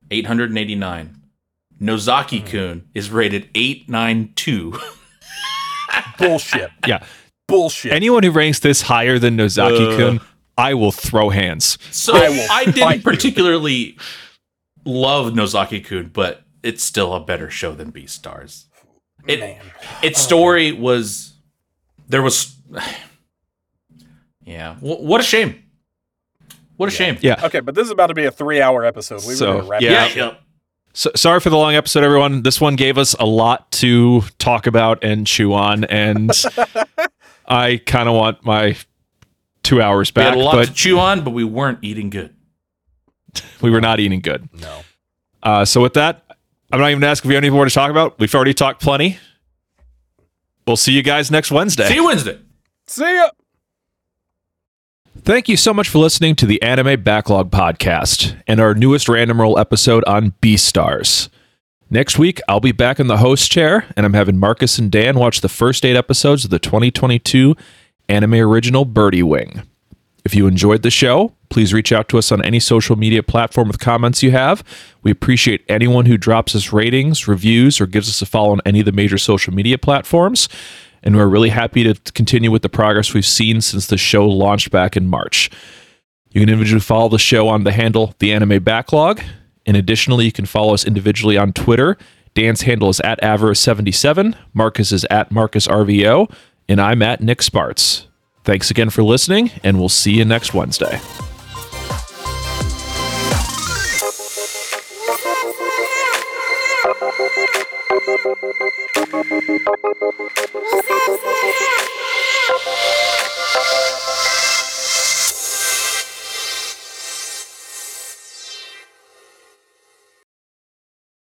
Eight hundred and eighty nine. Nozaki Kun hmm. is rated eight nine two. Bullshit. yeah Bullshit. anyone who ranks this higher than nozaki-kun Uh. i will throw hands So I I, didn't you. particularly love Nozaki Kun, but it's still a better show than Beastars. It, Man. its story was there was yeah Wh- what a shame what a shame yeah Okay, but this is about to be a three hour episode. We So, were gonna wrap yeah. this yeah, yeah. So, sorry for the long episode, everyone. This one gave us a lot to talk about and chew on, and I kind of want my two hours back. We had a lot but to chew on, but we weren't eating good. we were not eating good. No. Uh, so with that, I'm not even asking if we have anything more to talk about. We've already talked plenty. We'll see you guys next Wednesday. See you Wednesday. See ya. Thank you so much for listening to the Anime Backlog Podcast and our newest random roll episode on Beastars. Next week, I'll be back in the host chair, and I'm having Marcus and Dan watch the first eight episodes of the 2022 anime original Birdie Wing. If you enjoyed the show, please reach out to us on any social media platform with comments you have. We appreciate anyone who drops us ratings, reviews, or gives us a follow on any of the major social media platforms. And we're really happy to continue with the progress we've seen since the show launched back in March. You can individually follow the show on the handle The Anime Backlog. And additionally, you can follow us individually on Twitter. Dan's handle is at Avarice77, Marcus is at MarcusRVO, and I'm at Nick Spartz. Thanks again for listening, and we'll see you next Wednesday. Thank you.